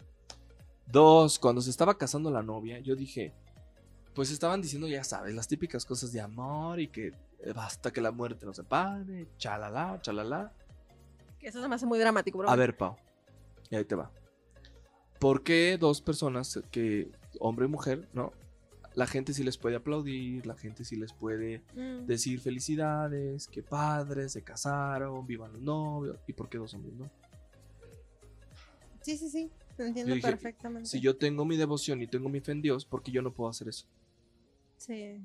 Speaker 1: Dos, cuando se estaba casando la novia, yo dije, pues estaban diciendo, ya sabes, las típicas cosas de amor y que eh, basta que la muerte nos separe, chalala, chalala.
Speaker 2: Que Eso se me hace muy dramático, bro.
Speaker 1: A ver, Pau, y ahí te va. ¿Por qué dos personas que, hombre y mujer, no? La gente sí les puede aplaudir, la gente sí les puede
Speaker 2: Mm.
Speaker 1: decir felicidades, que padres, se casaron, vivan los novios. ¿Y por qué dos hombres, no?
Speaker 2: Sí, sí, sí. Te entiendo
Speaker 1: dije,
Speaker 2: perfectamente.
Speaker 1: Si yo tengo mi devoción y tengo mi fe en Dios, ¿por qué yo no puedo hacer eso?
Speaker 2: Sí.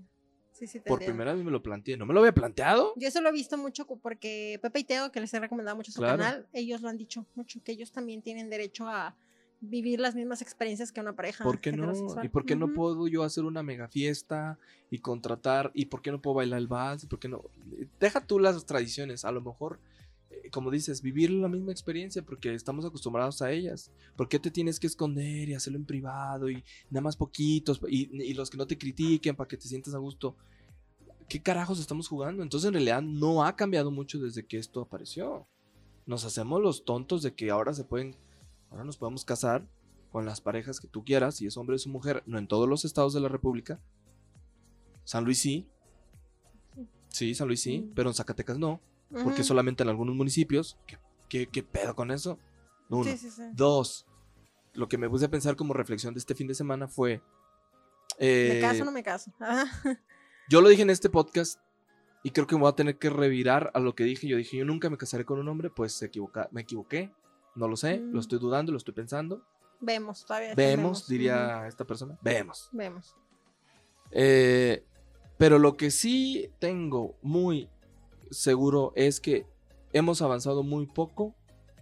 Speaker 2: Sí, sí, te
Speaker 1: Por
Speaker 2: entiendo.
Speaker 1: primera vez me lo planteé. ¿No me lo había planteado?
Speaker 2: Yo eso lo he visto mucho porque Pepe y Teo, que les he recomendado mucho su
Speaker 1: Claro.
Speaker 2: canal, ellos lo han dicho mucho, que ellos también tienen derecho a vivir las mismas experiencias que una pareja.
Speaker 1: ¿Por qué no? ¿Y por qué no puedo yo hacer una mega fiesta y contratar? ¿Y por qué no puedo bailar el vals? ¿Y por qué no? Deja tú las tradiciones. A lo mejor, eh, como dices, vivir la misma experiencia porque estamos acostumbrados a ellas. ¿Por qué te tienes que esconder y hacerlo en privado y nada más poquitos y, y los que no te critiquen para que te sientas a gusto? ¿Qué carajos estamos jugando? Entonces en realidad no ha cambiado mucho desde que esto apareció. Nos hacemos los tontos de que ahora se pueden, ahora nos podemos casar con las parejas que tú quieras, si es hombre o es mujer, no en todos los estados de la República. San Luis sí. Sí, San Luis sí,
Speaker 2: Mm.
Speaker 1: pero en Zacatecas no, porque solamente en algunos municipios. ¿Qué, qué, qué pedo con eso? Uno.
Speaker 2: Sí, sí, sí.
Speaker 1: Dos, lo que me puse a pensar como reflexión de este fin de semana fue...
Speaker 2: ¿Me
Speaker 1: eh,
Speaker 2: caso o no me caso? *laughs* Ajá.
Speaker 1: Yo lo dije en este podcast y creo que me voy a tener que revirar a lo que dije. Yo dije, yo nunca me casaré con un hombre, pues se equivoca, me equivoqué. No lo sé,
Speaker 2: Mm.
Speaker 1: lo estoy dudando, lo estoy pensando.
Speaker 2: Vemos, todavía.
Speaker 1: Vemos, diría esta persona. Vemos.
Speaker 2: Vemos.
Speaker 1: Eh, pero lo que sí tengo muy seguro es que hemos avanzado muy poco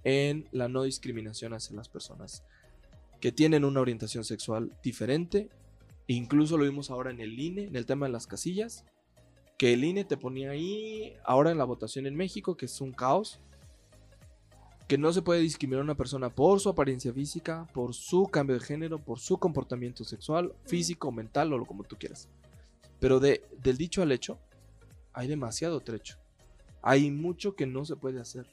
Speaker 1: en la no discriminación hacia las personas que tienen una orientación sexual diferente. Incluso lo vimos ahora en el INE, en el tema de las casillas, que el INE te ponía ahí, ahora en la votación en México, que es un caos, que no se puede discriminar a una persona por su apariencia física, por su cambio de género, por su comportamiento sexual, físico, mental o lo como tú quieras. Pero de, del dicho al hecho, hay demasiado trecho. Hay mucho que no se puede hacer.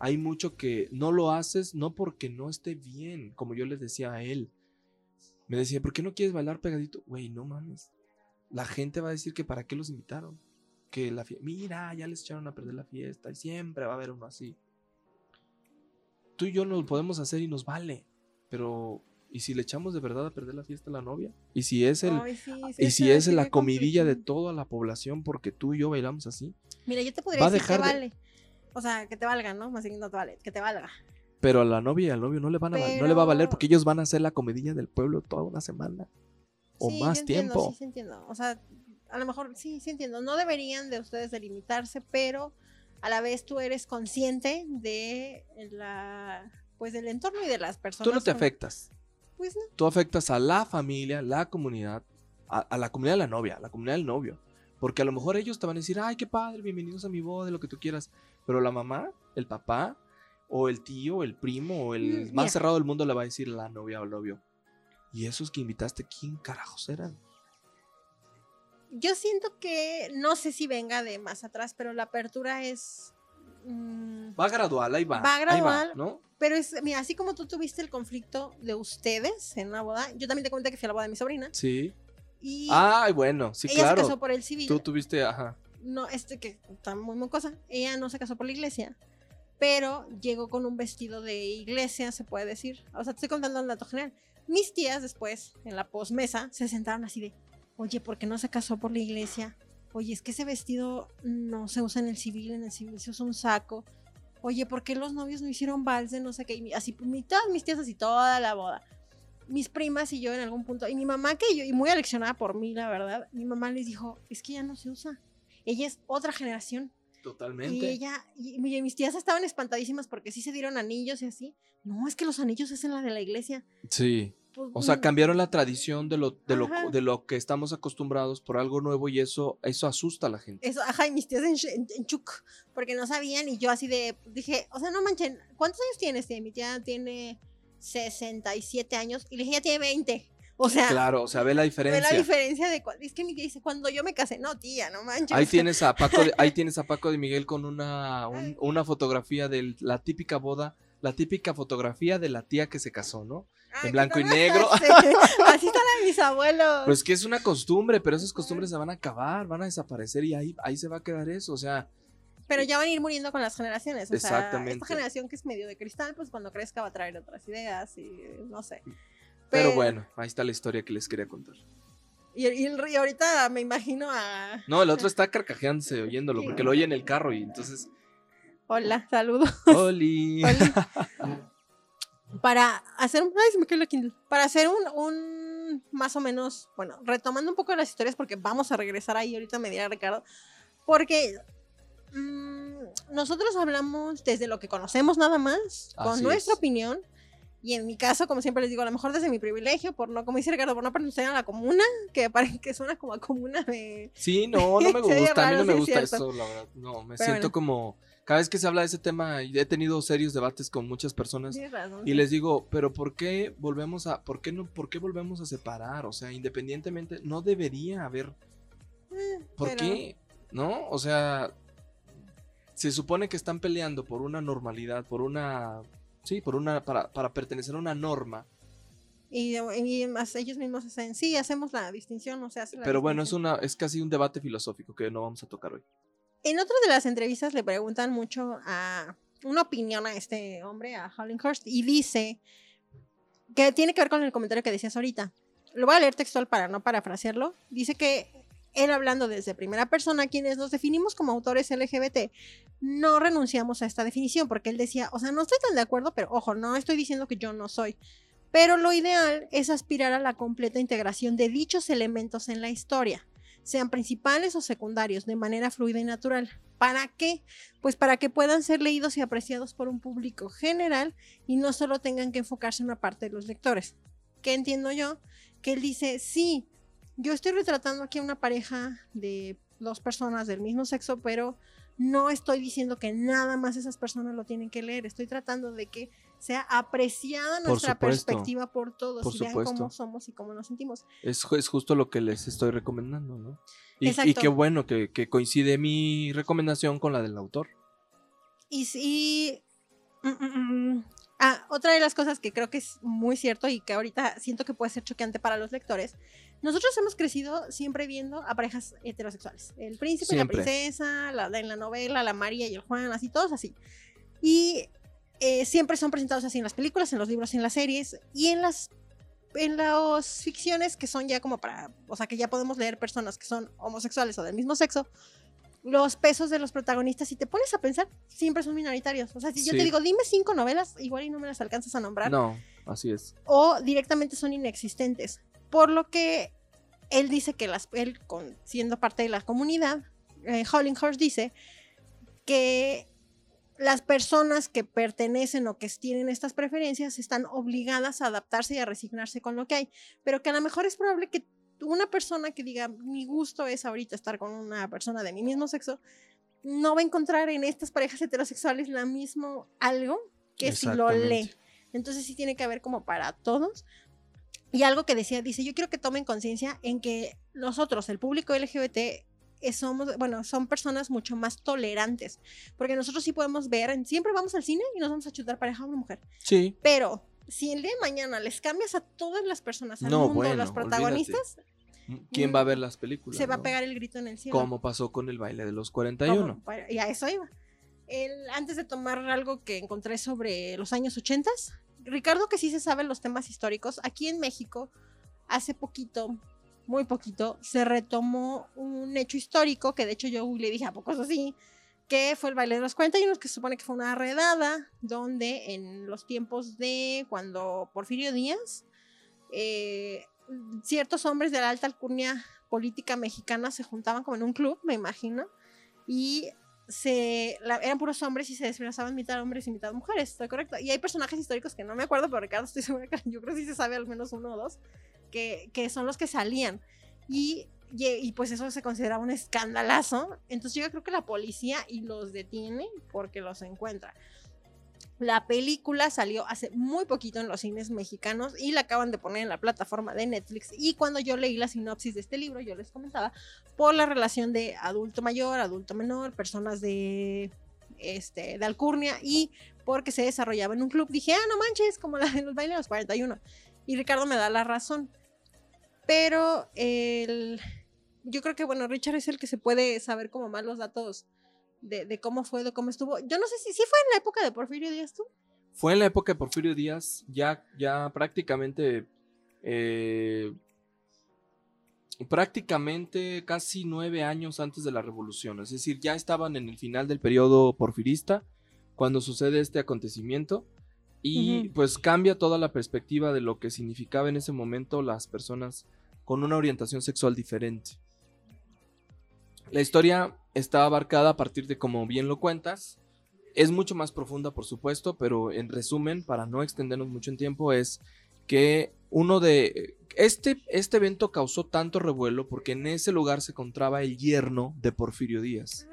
Speaker 1: Hay mucho que no lo haces no porque no esté bien, como yo les decía a él. Me decía, ¿por qué no quieres bailar pegadito? Güey, no mames. La gente va a decir que para qué los invitaron. Que la fiesta, mira, ya les echaron a perder la fiesta y siempre va a haber uno así. Tú y yo lo podemos hacer y nos vale. Pero, ¿y si le echamos de verdad a perder la fiesta a la novia? ¿Y si es el,
Speaker 2: Ay, sí, sí,
Speaker 1: y si es la comidilla de toda la población porque tú y yo bailamos así?
Speaker 2: Mira, yo te podría
Speaker 1: va
Speaker 2: decir que
Speaker 1: de-
Speaker 2: vale. O sea, que te valga, ¿no? Más bien no te vale, que te valga.
Speaker 1: Pero a la novia y al novio no le, van a val- no le va a valer
Speaker 2: Pero-
Speaker 1: porque ellos van a hacer la comidilla del pueblo toda una semana. O
Speaker 2: Sí,
Speaker 1: más
Speaker 2: yo entiendo,
Speaker 1: tiempo.
Speaker 2: Sí, sí entiendo. O sea, a lo mejor sí, sí entiendo. No deberían de ustedes delimitarse, pero a la vez tú eres consciente de la pues del entorno y de las personas.
Speaker 1: Tú no te
Speaker 2: con-
Speaker 1: afectas.
Speaker 2: Pues no.
Speaker 1: Tú afectas a la familia, la comunidad, a, a la comunidad de la novia, a la comunidad del novio. Porque a lo mejor ellos te van a decir, ay, qué padre, bienvenidos a mi boda, lo que tú quieras. Pero la mamá, el papá, o el tío, el primo, o el
Speaker 2: Mm,
Speaker 1: más cerrado del mundo le va a decir la novia o al novio. ¿Y esos que invitaste, quién carajos eran?
Speaker 2: Yo siento que no sé si venga de más atrás, pero la apertura es mm,
Speaker 1: Va gradual, ahí va.
Speaker 2: Va gradual.
Speaker 1: ¿no?
Speaker 2: pero es, mira, así como tú tuviste el conflicto de ustedes en una boda, yo también te comenté que fui a la boda de mi sobrina
Speaker 1: Sí.
Speaker 2: y
Speaker 1: Ay, bueno, sí,
Speaker 2: ella
Speaker 1: claro.
Speaker 2: se casó por el civil.
Speaker 1: Tú tuviste, ajá.
Speaker 2: no, este que está muy mocosa, ella no se casó por la iglesia, pero llegó con un vestido de iglesia, se puede decir. O sea, te estoy contando el dato general. Mis tías después, en la posmesa, se sentaron así de, oye, ¿por qué no se casó por la iglesia? Oye, es que ese vestido no se usa en el civil, en el civil se usa un saco. Oye, ¿por qué los novios no hicieron vals no sé qué? Y así, mi- todas mis tías así, toda la boda. Mis primas y yo en algún punto, y mi mamá que yo, y muy aleccionada por mí, la verdad, mi mamá les dijo, es que ya no se usa. Ella es otra generación.
Speaker 1: Totalmente.
Speaker 2: Y ella, y, mi- mis tías estaban espantadísimas porque sí se dieron anillos y así. No, es que los anillos es en la de la iglesia.
Speaker 1: Sí.
Speaker 2: Pues,
Speaker 1: O sea, cambiaron la tradición de lo, de lo, de lo que estamos acostumbrados por algo nuevo y eso, eso asusta a la gente.
Speaker 2: Eso, ajá, y mis tías en, en- en shock, porque no sabían y yo así de, dije, o sea, no manchen, ¿cuántos años tienes, tía? Mi tía tiene 67 años y le dije, ella tiene 20. O sea,
Speaker 1: Claro, o sea, ve la *laughs*
Speaker 2: ve
Speaker 1: diferencia.
Speaker 2: la diferencia de, es que mi tía dice, cuando yo me casé, no, tía, no manches.
Speaker 1: Ahí tienes *laughs* a Paco de, ahí tienes a Paco de Miguel con una, un- una fotografía de la típica boda, la típica fotografía de la tía que se casó, ¿no?
Speaker 2: Ay,
Speaker 1: en blanco y negro.
Speaker 2: Sí, *laughs* Así están mis abuelos.
Speaker 1: Pues que es una costumbre, pero esas costumbres se van a acabar, van a desaparecer y ahí, ahí se va a quedar eso. O sea,
Speaker 2: Pero ya van a ir muriendo con las generaciones. O sea,
Speaker 1: Exactamente.
Speaker 2: esta generación que es medio de cristal, pues cuando crezca va a traer otras ideas y no sé.
Speaker 1: pero bueno, ahí está la historia que les quería contar.
Speaker 2: Y, y el- y ahorita me imagino a.
Speaker 1: No, el otro está carcajeándose oyéndolo, porque lo oye en el carro y entonces.
Speaker 2: Hola, saludos.
Speaker 1: ¡Oli! *laughs*
Speaker 2: Para hacer un. Ay, se me cayó la Kindle. Para hacer un, un. Más o menos. Bueno, retomando un poco las historias, porque vamos a regresar ahí. Ahorita me dirá Ricardo. Porque. mm, nosotros hablamos desde lo que conocemos nada más, con
Speaker 1: Así
Speaker 2: nuestra
Speaker 1: es.
Speaker 2: opinión. Y en mi caso, como siempre les digo, a lo mejor desde mi privilegio, por no, como dice Ricardo, por no pertenecer a la comuna, que *laughs* parece que suena como a comuna de.
Speaker 1: Sí, no, no me *laughs* gusta. A mí no me
Speaker 2: es
Speaker 1: gusta eso, la verdad. No, me
Speaker 2: Pero
Speaker 1: siento
Speaker 2: bueno.
Speaker 1: como. Cada vez que se habla de ese tema, he tenido serios debates con muchas personas.
Speaker 2: Razón,
Speaker 1: Y
Speaker 2: sí.
Speaker 1: les digo, pero ¿por qué volvemos a, por qué no, por qué volvemos a separar? O sea, independientemente, no debería haber,
Speaker 2: Eh,
Speaker 1: ¿por
Speaker 2: pero-
Speaker 1: qué? ¿No? O sea, se supone que están peleando por una normalidad, por una, sí, por una, para, para pertenecer a una norma.
Speaker 2: Y, y más ellos mismos hacen, sí, hacemos la distinción, o sea, hace la
Speaker 1: Pero bueno, es una, es casi un debate filosófico que no vamos a tocar hoy.
Speaker 2: En otra de las entrevistas le preguntan mucho a una opinión a este hombre, a Hollinghurst, y dice que tiene que ver con el comentario que decías ahorita. Lo voy a leer textual para no parafrasearlo. Dice que él hablando desde primera persona, quienes nos definimos como autores LGBT, no renunciamos a esta definición, porque él decía, o sea, no estoy tan de acuerdo, pero ojo, no estoy diciendo que yo no soy. Pero lo ideal es aspirar a la completa integración de dichos elementos en la historia, sean principales o secundarios, de manera fluida y natural. ¿Para qué? Pues para que puedan ser leídos y apreciados por un público general y no solo tengan que enfocarse en una parte de los lectores. ¿Qué entiendo yo? Que él dice, sí, yo estoy retratando aquí a una pareja de dos personas del mismo sexo, pero no estoy diciendo que nada más esas personas lo tienen que leer. Estoy tratando de que sea apreciada nuestra perspectiva por todos y vean cómo somos y cómo nos sentimos.
Speaker 1: Es, es, justo lo que les estoy recomendando, ¿no? Y, y qué bueno que, que, coincide mi recomendación con la del autor.
Speaker 2: Y sí. Mm, mm, mm, ah, otra de las cosas que creo que es muy cierto y que ahorita siento que puede ser choqueante para los lectores nosotros hemos crecido siempre viendo a parejas heterosexuales. El príncipe y la princesa, la, en la novela, la María y el Juan, así, todos así. Y eh, siempre son presentados así en las películas, en los libros, en las series y en las en las ficciones que son ya como para, o sea, que ya podemos leer personas que son homosexuales o del mismo sexo, los pesos de los protagonistas, si te pones a pensar, siempre son minoritarios. O sea, si yo te digo, dime cinco novelas, igual y no me las alcanzas a nombrar.
Speaker 1: No, así es.
Speaker 2: O directamente son inexistentes. Por lo que él dice que las, él, con, siendo parte de la comunidad, eh, Hollinghurst dice que las personas que pertenecen o que tienen estas preferencias están obligadas a adaptarse y a resignarse con lo que hay, pero que a lo mejor es probable que una persona que diga mi gusto es ahorita estar con una persona de mi mismo sexo, no va a encontrar en estas parejas heterosexuales la mismo algo que si lo lee. Entonces sí tiene que haber como para todos, y algo que decía, dice, yo quiero que tomen conciencia en que nosotros, el público LGBT, somos, bueno, son personas mucho más tolerantes, porque nosotros sí podemos ver, siempre vamos al cine y nos vamos a chutar pareja a una mujer.
Speaker 1: Sí.
Speaker 2: Pero si el día de mañana les cambias a todas las personas al mundo, bueno, los protagonistas,
Speaker 1: ¿quién va a ver las películas?
Speaker 2: Se va a pegar el grito en el cielo.
Speaker 1: Como pasó con el baile de los 41.
Speaker 2: Y a eso iba. El, antes de tomar algo que encontré sobre los años 80, Ricardo que sí se sabe los temas históricos, aquí en México, hace poquito, muy poquito, se retomó un hecho histórico, que de hecho yo le dije, ¿a poco es así? Que fue el baile de los 41, que se supone que fue una redada, donde en los tiempos de cuando Porfirio Díaz, eh, ciertos hombres de la alta alcurnia política mexicana se juntaban como en un club, me imagino, y se eran puros hombres y se desplazaban mitad hombres y mitad mujeres, ¿está correcto? Y hay personajes históricos que no me acuerdo, pero Ricardo estoy segura que yo creo que sí se sabe al menos uno o dos, que, son los que salían. Y, y, pues eso se considera un escandalazo. Entonces yo creo que la policía y los detiene porque los encuentra. La película salió hace muy poquito en los cines mexicanos y la acaban de poner en la plataforma de Netflix. Y cuando yo leí la sinopsis de este libro, yo les comentaba por la relación de adulto mayor, adulto menor, personas de, este, de alcurnia y porque se desarrollaba en un club, dije, ah, no manches, como la de los bailes de los 41. Y Ricardo me da la razón. Pero el, yo creo que, bueno, Richard es el que se puede saber como más los datos de, cómo fue, de cómo estuvo. Yo no sé si fue en la época de Porfirio Díaz tú.
Speaker 1: Fue en la época de Porfirio Díaz, ya, ya prácticamente, eh, prácticamente casi nueve años antes de la revolución. Es decir, ya estaban en el final del periodo porfirista cuando sucede este acontecimiento. Y pues cambia toda la perspectiva de lo que significaba en ese momento las personas con una orientación sexual diferente. La historia está abarcada a partir de como bien lo cuentas. Es mucho más profunda, por supuesto, pero en resumen, para no extendernos mucho en tiempo, es que uno de... Este, este evento causó tanto revuelo porque en ese lugar se encontraba el yerno de Porfirio Díaz.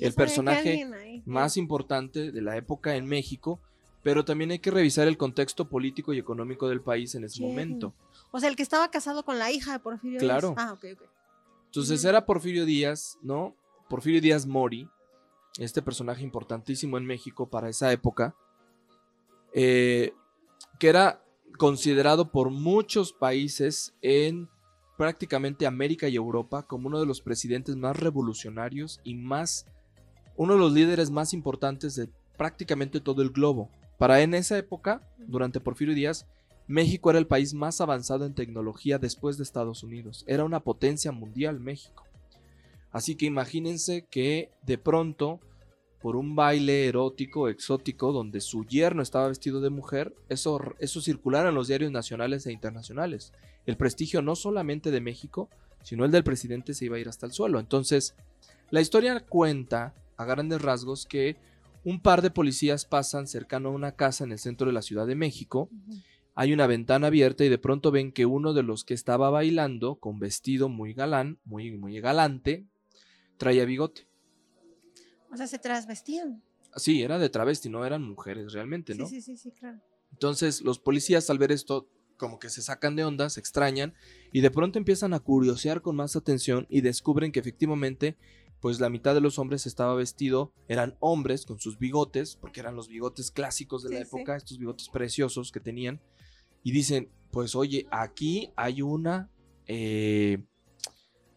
Speaker 1: el personaje más importante de la época en México, pero también hay que revisar el contexto político y económico del país en ese momento.
Speaker 2: O sea, el que estaba casado con la hija de Porfirio
Speaker 1: Díaz. Claro.
Speaker 2: Ah, ok, ok.
Speaker 1: Entonces era Porfirio Díaz, ¿no? Porfirio Díaz Mori, este personaje importantísimo en México para esa época, eh, que era considerado por muchos países en prácticamente América y Europa como uno de los presidentes más revolucionarios y más, uno de los líderes más importantes de prácticamente todo el globo. Para en esa época, durante Porfirio Díaz, México era el país más avanzado en tecnología después de Estados Unidos. Era una potencia mundial México. Así que imagínense que de pronto, por un baile erótico, exótico, donde su yerno estaba vestido de mujer, eso, eso circulara en los diarios nacionales e internacionales. El prestigio no solamente de México, sino el del presidente se iba a ir hasta el suelo. Entonces, la historia cuenta a grandes rasgos que un par de policías pasan cercano a una casa en el centro de la Ciudad de México. Hay una ventana abierta y de pronto ven que uno de los que estaba bailando, con vestido muy galán, muy, muy galante, traía bigote.
Speaker 2: O sea, se trasvestían.
Speaker 1: Sí, era de travesti, no eran mujeres realmente, ¿no?
Speaker 2: Sí, sí, sí, claro.
Speaker 1: Entonces, los policías al ver esto, como que se sacan de onda, se extrañan y de pronto empiezan a curiosear con más atención y descubren que efectivamente pues la mitad de los hombres estaba vestido, eran hombres con sus bigotes, porque eran los bigotes clásicos de la época, estos bigotes preciosos que tenían, y dicen, pues oye, aquí hay una, eh,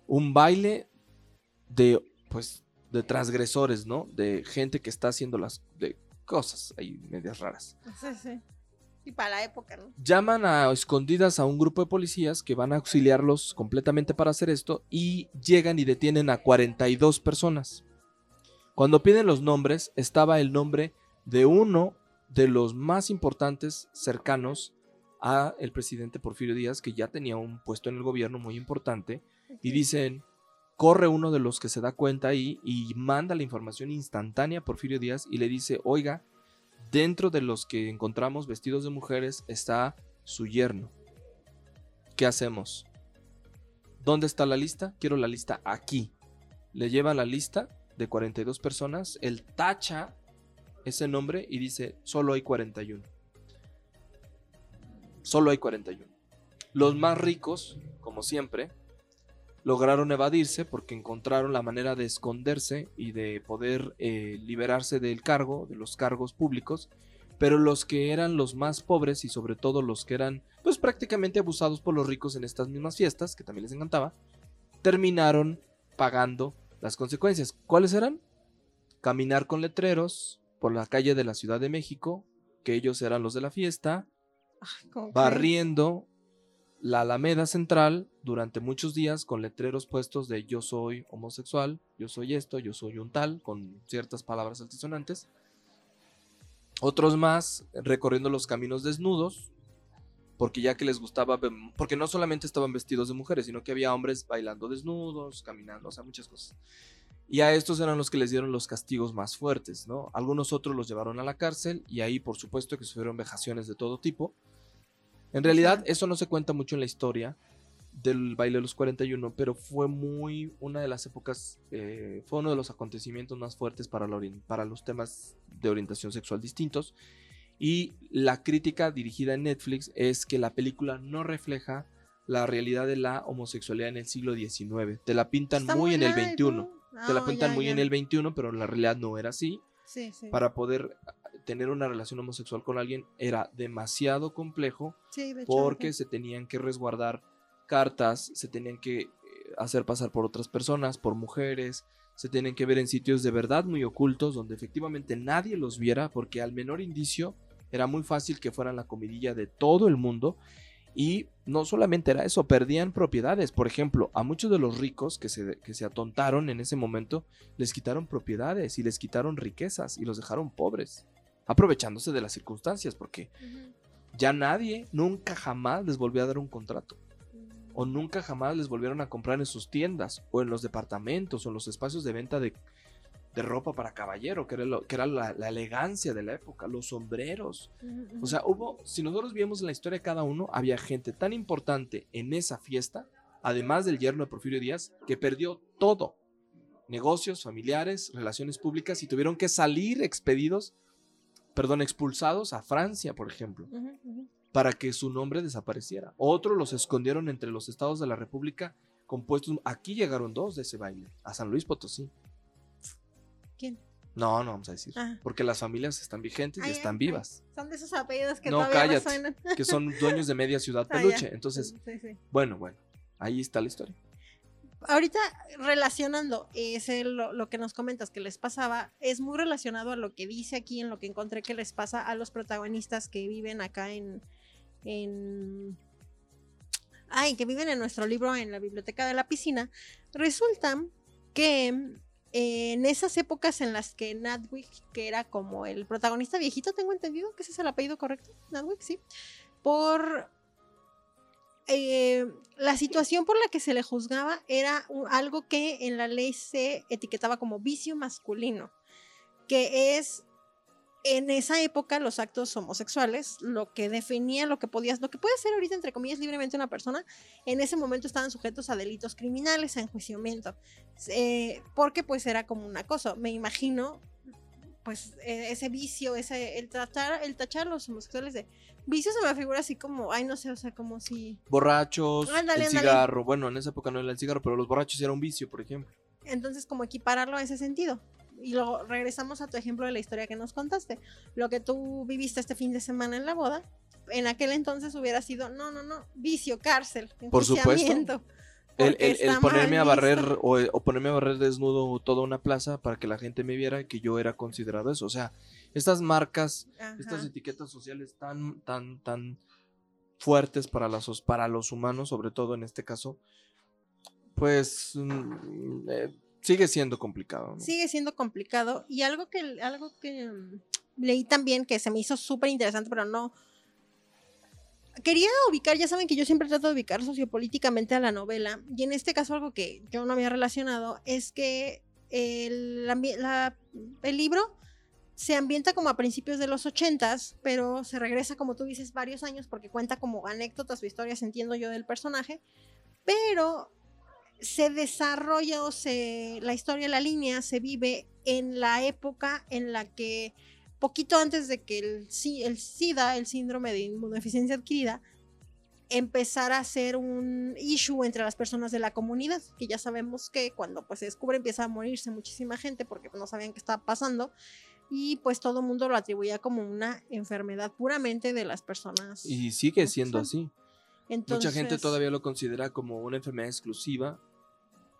Speaker 1: un baile de, pues, de transgresores, ¿no? De gente que está haciendo las de cosas ahí medias raras.
Speaker 2: Sí, sí. Y para la época, ¿no?
Speaker 1: Llaman a escondidas a un grupo de policías que van a auxiliarlos completamente para hacer esto y llegan y detienen a 42 personas. Cuando piden los nombres, estaba el nombre de uno de los más importantes cercanos a el presidente Porfirio Díaz, que ya tenía un puesto en el gobierno muy importante, y dicen, corre uno de los que se da cuenta ahí y manda la información instantánea a Porfirio Díaz y le dice, oiga, Dentro de los que encontramos vestidos de mujeres está su yerno. ¿Qué hacemos? ¿Dónde está la lista? Quiero la lista aquí. Le lleva la lista de 42 personas, él tacha ese nombre y dice, solo hay 41. Solo hay 41. Los más ricos, como siempre, lograron evadirse porque encontraron la manera de esconderse y de poder eh, liberarse del cargo, de los cargos públicos, pero los que eran los más pobres y sobre todo los que eran pues prácticamente abusados por los ricos en estas mismas fiestas, que también les encantaba, terminaron pagando las consecuencias. ¿Cuáles eran? Caminar con letreros por la calle de la Ciudad de México, que ellos eran los de la fiesta, barriendo la Alameda Central durante muchos días con letreros puestos de yo soy homosexual, yo soy esto, yo soy un tal, con ciertas palabras altisonantes. Otros más recorriendo los caminos desnudos, porque ya que les gustaba, porque no solamente estaban vestidos de mujeres, sino que había hombres bailando desnudos, caminando, o sea, muchas cosas. Y a estos eran los que les dieron los castigos más fuertes, ¿no? Algunos otros los llevaron a la cárcel y ahí, por supuesto, que sufrieron vejaciones de todo tipo en realidad, eso no se cuenta mucho en la historia del baile de los 41, pero fue muy una de las épocas, eh, fue uno de los acontecimientos más fuertes para, para los temas de orientación sexual distintos. Y la crítica dirigida en Netflix es que la película no refleja la realidad de la homosexualidad en el siglo XIX. Te la pintan muy, en el XXI. Te la pintan muy en el XXI, pero la realidad no era así.
Speaker 2: Sí, sí.
Speaker 1: Para poder tener una relación homosexual con alguien era demasiado complejo porque se tenían que resguardar cartas, se tenían que eh, hacer pasar por otras personas, por mujeres, se tienen que ver en sitios de verdad muy ocultos donde efectivamente nadie los viera porque al menor indicio era muy fácil que fueran la comidilla de todo el mundo y no solamente era eso, perdían propiedades. Por ejemplo, a muchos de los ricos que se, que se atontaron en ese momento, les quitaron propiedades y les quitaron riquezas y los dejaron pobres aprovechándose de las circunstancias, porque ya nadie, nunca jamás les volvió a dar un contrato. O mm. nunca jamás les volvieron a comprar en sus tiendas, o en los departamentos, o en los espacios de venta de, ropa para caballero, que era, lo, que era la, elegancia de la época, los sombreros. O sea, hubo, si nosotros vimos en la historia de cada uno, había gente tan importante en esa fiesta, además del yerno de Porfirio Díaz, que perdió todo. Negocios, familiares, relaciones públicas, y tuvieron que salir expedidos perdón, expulsados a Francia, por ejemplo, para que su nombre desapareciera. Otros los escondieron entre los estados de la República compuestos. Aquí llegaron dos de ese baile, a San Luis Potosí.
Speaker 2: ¿Quién?
Speaker 1: No, no vamos a decir. Ah. Porque las familias están vigentes y están vivas.
Speaker 2: Son de esos apellidos que
Speaker 1: no,
Speaker 2: todavía
Speaker 1: cállate, que son *laughs* dueños de media ciudad ah, peluche. Entonces, bueno, bueno, ahí está la historia.
Speaker 2: Ahorita relacionando ese, lo, lo, que nos comentas que les pasaba, es muy relacionado a lo que dice aquí, en lo que encontré que les pasa a los protagonistas que viven acá en... en ay, que viven en nuestro libro en la biblioteca de la piscina. Resulta que en esas épocas en las que Nadwick, que era como el protagonista viejito, tengo entendido que ese es el apellido correcto, Nadwick, sí, por eh, la situación por la que se le juzgaba era algo que en la ley se etiquetaba como vicio masculino, que es en esa época los actos homosexuales, lo que definía, lo que podías, lo que puede ser ahorita entre comillas libremente una persona, en ese momento estaban sujetos a delitos criminales, a enjuiciamiento, eh, porque pues era como un acoso. Me imagino pues e, ese vicio, ese, el tratar, el tachar a los homosexuales de vicio se me figura así como, ay no sé, o sea, como si...
Speaker 1: Borrachos, el cigarro, bueno, en esa época no era el cigarro, pero los borrachos era un vicio, por ejemplo.
Speaker 2: Entonces, como equipararlo a ese sentido. Y luego regresamos a tu ejemplo de la historia que nos contaste. Lo que tú viviste este fin de semana en la boda, en aquel entonces hubiera sido, no, no, no, vicio, cárcel,
Speaker 1: Por supuesto. El, ponerme a barrer o, ponerme a barrer desnudo toda una plaza para que la gente me viera que yo era considerado eso. O sea, estas marcas, estas etiquetas sociales tan, tan, tan fuertes para, las, para los humanos, sobre todo en este caso, pues mm, eh, sigue siendo complicado.
Speaker 2: Sigue siendo complicado. Y algo que, algo que mm, leí también que se me hizo súper interesante, pero no, quería ubicar, ya saben que yo siempre trato de ubicar sociopolíticamente a la novela, y en este caso algo que yo no había relacionado es que el, libro se ambienta como a principios de los ochentas, pero se regresa, como tú dices, varios años porque cuenta como anécdotas o historias, entiendo yo, del personaje, pero se desarrolla o se, la historia, la línea se vive en la época en la que poquito antes de que el, el SIDA, el síndrome de inmunodeficiencia adquirida, empezara a ser un issue entre las personas de la comunidad, que ya sabemos que cuando pues se descubre empieza a morirse muchísima gente porque no sabían qué estaba pasando y pues todo el mundo lo atribuía como una enfermedad puramente de las personas.
Speaker 1: Y sigue siendo así. Mucha gente todavía lo considera como una enfermedad exclusiva,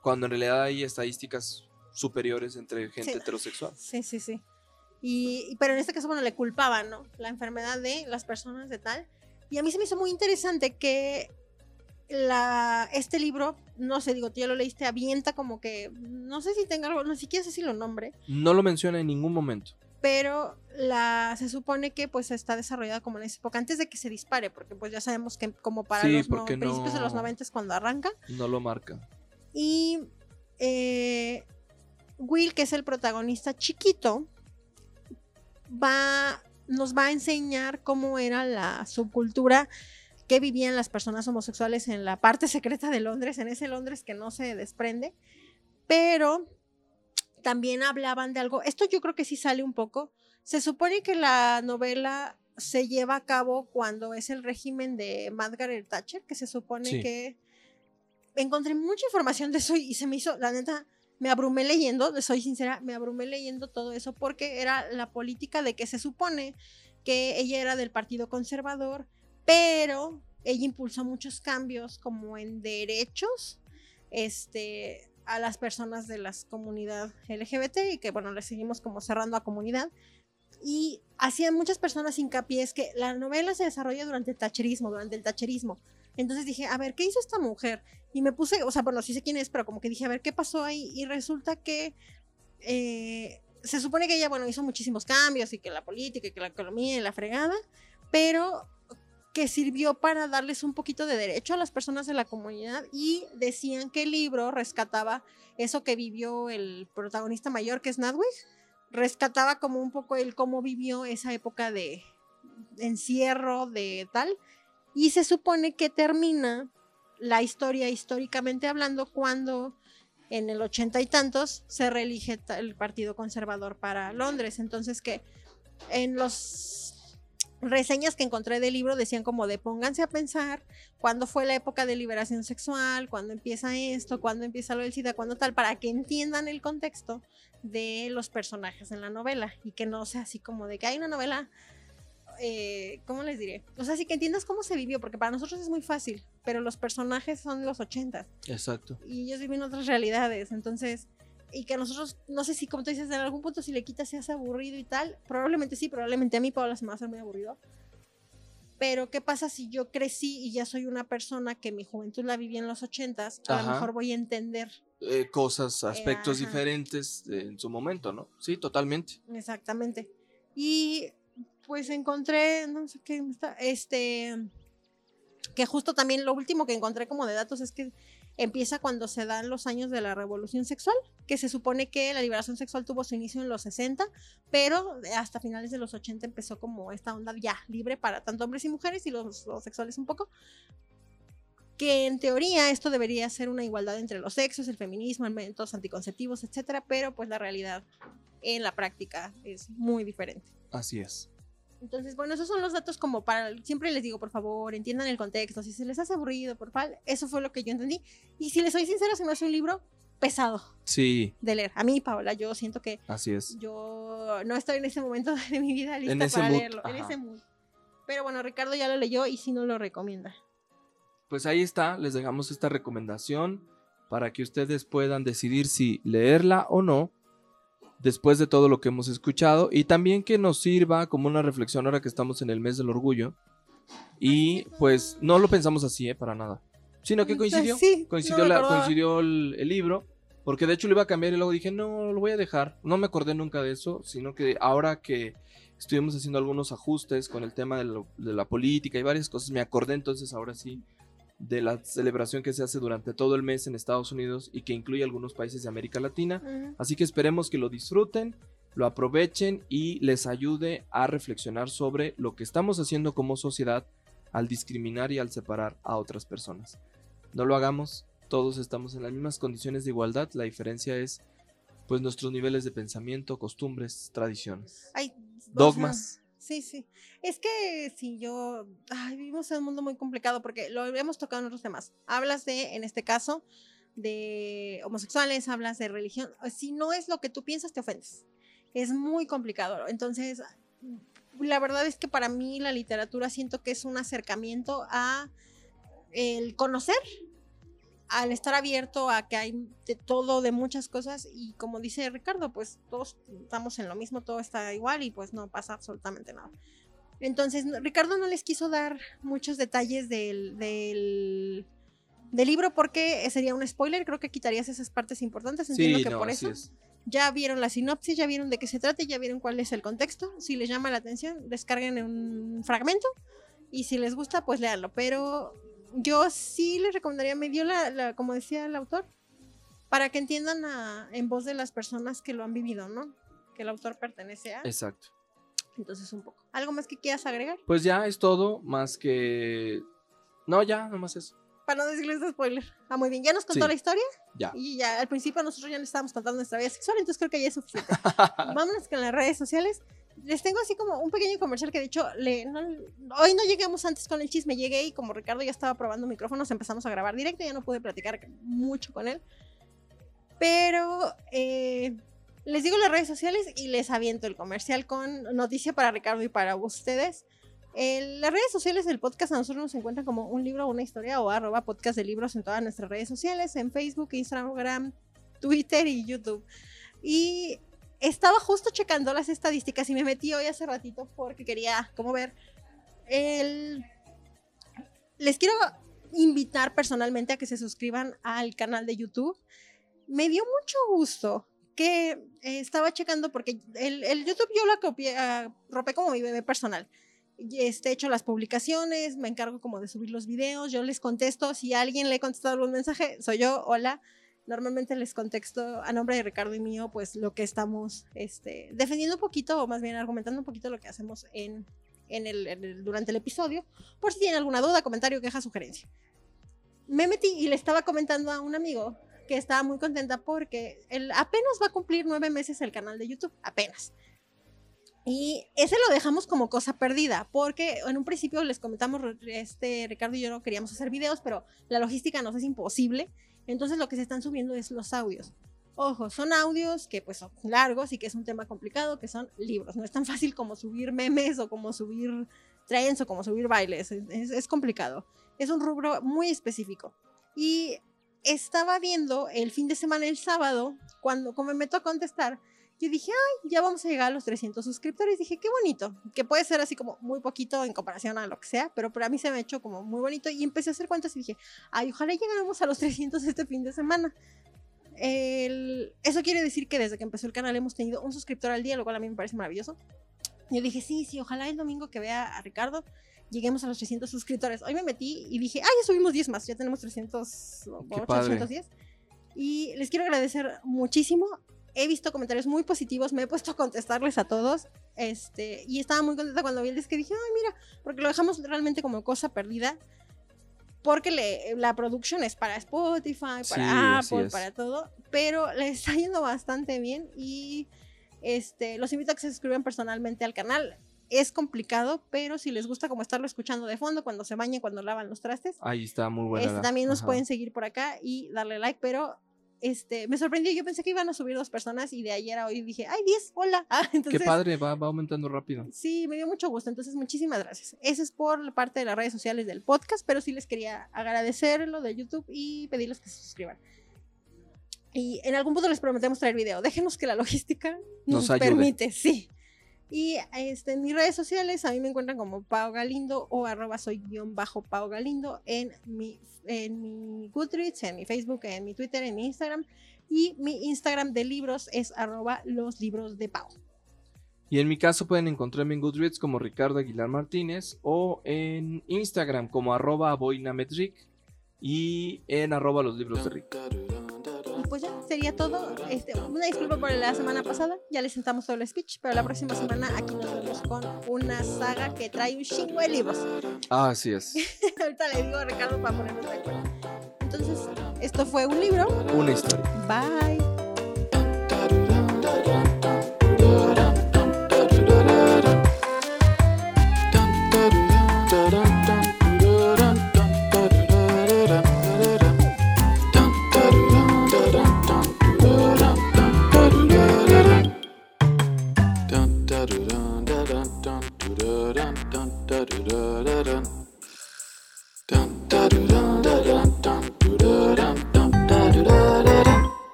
Speaker 1: cuando en realidad hay estadísticas superiores entre gente heterosexual.
Speaker 2: Sí, sí, sí. Y, pero en este caso, bueno, le culpaban, ¿no? La enfermedad de las personas de tal. Y a mí se me hizo muy interesante que la, este libro, no sé, digo, tú ya lo leíste, avienta como que, no sé si tenga algo, no siquiera sé si lo nombre.
Speaker 1: No lo menciona en ningún momento.
Speaker 2: Pero la, se supone que pues está desarrollada como en esa época, antes de que se dispare, porque pues ya sabemos que como para los principios de los 90 es cuando arranca.
Speaker 1: No lo marca.
Speaker 2: Y eh, Will, que es el protagonista chiquito, va, nos va a enseñar cómo era la subcultura que vivían las personas homosexuales en la parte secreta de Londres, en ese Londres que no se desprende, pero también hablaban de algo, esto yo creo que sí sale un poco, se supone que la novela se lleva a cabo cuando es el régimen de Margaret Thatcher, que se supone que encontré mucha información de eso y se me hizo, la neta, me abrumé leyendo, soy sincera, me abrumé leyendo todo eso porque era la política de que se supone que ella era del Partido Conservador, pero ella impulsó muchos cambios como en derechos este, a las personas de la comunidad LGBT y que bueno, le seguimos como cerrando a comunidad. Y hacían muchas personas hincapié es que la novela se desarrolla durante el tacherismo, durante el tacherismo. Entonces dije, a ver, ¿qué hizo esta mujer? Y me puse, o sea, bueno, sí sé quién es, pero como que dije, a ver, ¿qué pasó ahí? Y resulta que eh, se supone que ella, bueno, hizo muchísimos cambios y que la política y que la economía y la fregada, pero que sirvió para darles un poquito de derecho a las personas de la comunidad y decían que el libro rescataba eso que vivió el protagonista mayor, que es Nadwig, rescataba como un poco el cómo vivió esa época de encierro, de tal, y se supone que termina la historia históricamente hablando cuando en el ochenta y tantos se reelige el Partido Conservador para Londres. Entonces que en los reseñas que encontré del libro decían como de pónganse a pensar cuándo fue la época de liberación sexual, cuándo empieza esto, cuándo empieza lo del SIDA, cuándo tal, para que entiendan el contexto de los personajes en la novela y que no sea así como de que hay una novela eh, ¿cómo les diré? O sea, sí que entiendas cómo se vivió, porque para nosotros es muy fácil, pero los personajes son los 80
Speaker 1: Exacto.
Speaker 2: y ellos viven otras realidades, entonces, y que a nosotros, no sé si, como tú dices, en algún punto si le quitas se hace aburrido y tal, probablemente sí, probablemente a mí, Paola, se me va a hacer muy aburrido. Pero, ¿qué pasa si yo crecí y ya soy una persona que mi juventud la viví en los 80 A
Speaker 1: Ajá.
Speaker 2: lo mejor voy a entender
Speaker 1: Eh, cosas, aspectos
Speaker 2: ajá.
Speaker 1: diferentes eh, en su momento, ¿no? Sí, totalmente.
Speaker 2: Exactamente. Y pues encontré, no sé qué, está, este, que justo también lo último que encontré como de datos es que empieza cuando se dan los años de la revolución sexual, que se supone que la liberación sexual tuvo su inicio en los 60, pero hasta finales de los 80 empezó como esta onda ya libre para tanto hombres y mujeres y los, los sexuales un poco. Que en teoría esto debería ser una igualdad entre los sexos, el feminismo, métodos anticonceptivos, etcétera, pero pues la realidad en la práctica es muy diferente.
Speaker 1: Así es.
Speaker 2: Entonces, bueno, esos son los datos como para, siempre les digo, por favor, entiendan el contexto, si se les hace aburrido, por favor, eso fue lo que yo entendí. Y si les soy sincera, se me hace un libro pesado
Speaker 1: Sí,
Speaker 2: de leer. A mí, Paola, yo siento que
Speaker 1: así es.
Speaker 2: yo no estoy en ese momento *laughs* de mi vida lista
Speaker 1: En
Speaker 2: para
Speaker 1: mood,
Speaker 2: leerlo, en
Speaker 1: ajá.
Speaker 2: ese mood. Pero bueno, Ricardo ya lo leyó y si no lo recomienda.
Speaker 1: Pues ahí está, les dejamos esta recomendación para que ustedes puedan decidir si leerla o no después de todo lo que hemos escuchado y también que nos sirva como una reflexión ahora que estamos en el mes del orgullo. Y pues no lo pensamos así, ¿eh? Para nada, sino que
Speaker 2: Pues
Speaker 1: coincidió,
Speaker 2: sí,
Speaker 1: coincidió,
Speaker 2: no
Speaker 1: la- coincidió el, el libro porque de hecho lo iba a cambiar y luego dije no, lo voy a dejar, no me acordé nunca de eso, sino que ahora que estuvimos haciendo algunos ajustes con el tema de, lo- de la política y varias cosas, me acordé entonces ahora sí de la celebración que se hace durante todo el mes en Estados Unidos y que incluye algunos países de América Latina. Así que esperemos que lo disfruten, lo aprovechen y les ayude a reflexionar sobre lo que estamos haciendo como sociedad al discriminar y al separar a otras personas. No lo hagamos, todos estamos en las mismas condiciones de igualdad, la diferencia es pues nuestros niveles de pensamiento, costumbres, tradiciones,
Speaker 2: Ay,
Speaker 1: dogmas.
Speaker 2: Sí, sí. Es que si yo. Ay, vivimos en un mundo muy complicado porque lo hemos tocado en otros temas. Hablas de, en este caso, de homosexuales, hablas de religión. Si no es lo que tú piensas, te ofendes. Es muy complicado. Entonces, la verdad es que para mí la literatura siento que es un acercamiento a el conocer, al estar abierto a que hay de todo, de muchas cosas, y como dice Ricardo, pues todos estamos en lo mismo, todo está igual y pues no pasa absolutamente nada. Entonces, Ricardo no les quiso dar muchos detalles del, del, del libro porque sería un spoiler, creo que quitarías esas partes importantes, entiendo
Speaker 1: Sí,
Speaker 2: que
Speaker 1: no,
Speaker 2: por eso
Speaker 1: es.
Speaker 2: ya vieron la sinopsis, ya vieron de qué se trata, ya vieron cuál es el contexto. Si les llama la atención, descarguen un fragmento y si les gusta, pues léanlo. Pero yo sí les recomendaría, me dio la, la- como decía el autor, para que entiendan a- en voz de las personas que lo han vivido, ¿no? Que el autor pertenece a.
Speaker 1: Exacto.
Speaker 2: Entonces, un poco. ¿Algo más que quieras agregar?
Speaker 1: Pues ya es todo, más que... No, ya, nomás eso.
Speaker 2: Para no decirles de spoiler. Ah, muy bien. Ya nos contó
Speaker 1: Sí.
Speaker 2: la historia
Speaker 1: Ya.
Speaker 2: y ya al principio nosotros ya le estábamos contando nuestra vida sexual, entonces creo que ya es suficiente. *laughs* Vámonos con las redes sociales. Les tengo así como un pequeño comercial que de hecho le, hoy no llegamos antes con el chisme, llegué y como Ricardo ya estaba probando micrófonos empezamos a grabar directo, ya no pude platicar mucho con él. Pero eh, les digo las redes sociales y les aviento el comercial con noticia para Ricardo y para ustedes. Las redes sociales del podcast a nosotros nos encuentran como un libro una historia o arroba podcast de libros en todas nuestras redes sociales, en Facebook, Instagram, Twitter y YouTube. Y estaba justo checando las estadísticas y me metí hoy hace ratito porque quería como ver el... Les quiero invitar personalmente a que se suscriban al canal de YouTube. Me dio mucho gusto que eh, estaba checando porque el, el YouTube yo lo copié, ropé como mi bebé personal. Este, he hecho las publicaciones, me encargo como de subir los videos, yo les contesto, si alguien le he contestado algún mensaje, soy yo, hola, normalmente les contesto a nombre de Ricardo y mío, pues lo que estamos este, defendiendo un poquito, o más bien argumentando un poquito lo que hacemos en, en el, en el- durante el episodio, por si tienen alguna duda, comentario, queja, sugerencia. Me metí y le estaba comentando a un amigo que estaba muy contenta porque él apenas va a cumplir nueve meses el canal de YouTube, apenas. Y ese lo dejamos como cosa perdida, porque en un principio les comentamos, este, Ricardo y yo no queríamos hacer videos, pero la logística nos es imposible. Entonces lo que se están subiendo es los audios. Ojo, son audios que pues son largos y que es un tema complicado, que son libros. No es tan fácil como subir memes o como subir trends o como subir bailes. Es, es complicado. Es un rubro muy específico. Y estaba viendo el fin de semana, el sábado, cuando como me meto a contestar, yo dije, ay, ya vamos a llegar a los 300 suscriptores. Dije, qué bonito, que puede ser así como muy poquito en comparación a lo que sea, pero para mí se me ha hecho como muy bonito. Y empecé a hacer cuentas y dije, ay, ojalá lleguemos a los 300 este fin de semana. El... Eso quiere decir que desde que empezó el canal hemos tenido un suscriptor al día, lo cual a mí me parece maravilloso. Yo dije, sí, sí, ojalá el domingo que vea a Ricardo lleguemos a los 300 suscriptores. Hoy me metí y dije, ay, ya subimos 10 más, ya tenemos 300, 310. Y les quiero agradecer muchísimo he visto comentarios muy positivos, me he puesto a contestarles a todos. Este, y estaba muy contenta cuando vi el disco dije, ay, mira, porque lo dejamos realmente como cosa perdida. Porque le, la producción es para Spotify, para Apple, para todo. Pero le está yendo bastante bien. Y este, los invito a que se suscriban personalmente al canal. Es complicado, pero si les gusta como estarlo escuchando de fondo cuando se bañan, cuando lavan los trastes.
Speaker 1: Ahí está muy bueno.
Speaker 2: Este, también nos pueden seguir por acá y darle like, pero este, me sorprendió, yo pensé que iban a subir dos personas y de ayer a hoy dije, ay, 10, hola. Ah, *laughs*
Speaker 1: Qué padre, va, va aumentando rápido.
Speaker 2: Sí, me dio mucho gusto, entonces muchísimas gracias. Eso es por la parte de las redes sociales del podcast, pero sí les quería agradecer lo de YouTube y pedirles que se suscriban. Y en algún punto les prometemos traer video. Déjenos que la *laughs* logística nos, permite, sí. Y este, en mis redes sociales a mí me encuentran como Pau Galindo o arroba soy guion bajo Pau Galindo en mi, en mi Goodreads, en mi Facebook, en mi Twitter, en mi Instagram. Y mi Instagram de libros es arroba los libros de Pau.
Speaker 1: Y en mi caso pueden encontrarme en Goodreads como Ricardo Aguilar Martínez o en Instagram como arroba boinametric y en arroba los libros de Rick
Speaker 2: pues ya sería todo. Este, una disculpa por la semana pasada, ya les sentamos todo el speech, pero la próxima semana aquí nos vemos con una saga que trae un chingo de libros.
Speaker 1: Ah, así es. *laughs*
Speaker 2: Ahorita le digo a Ricardo para ponernos de acuerdo. Entonces, esto fue un libro.
Speaker 1: Una historia.
Speaker 2: Bye.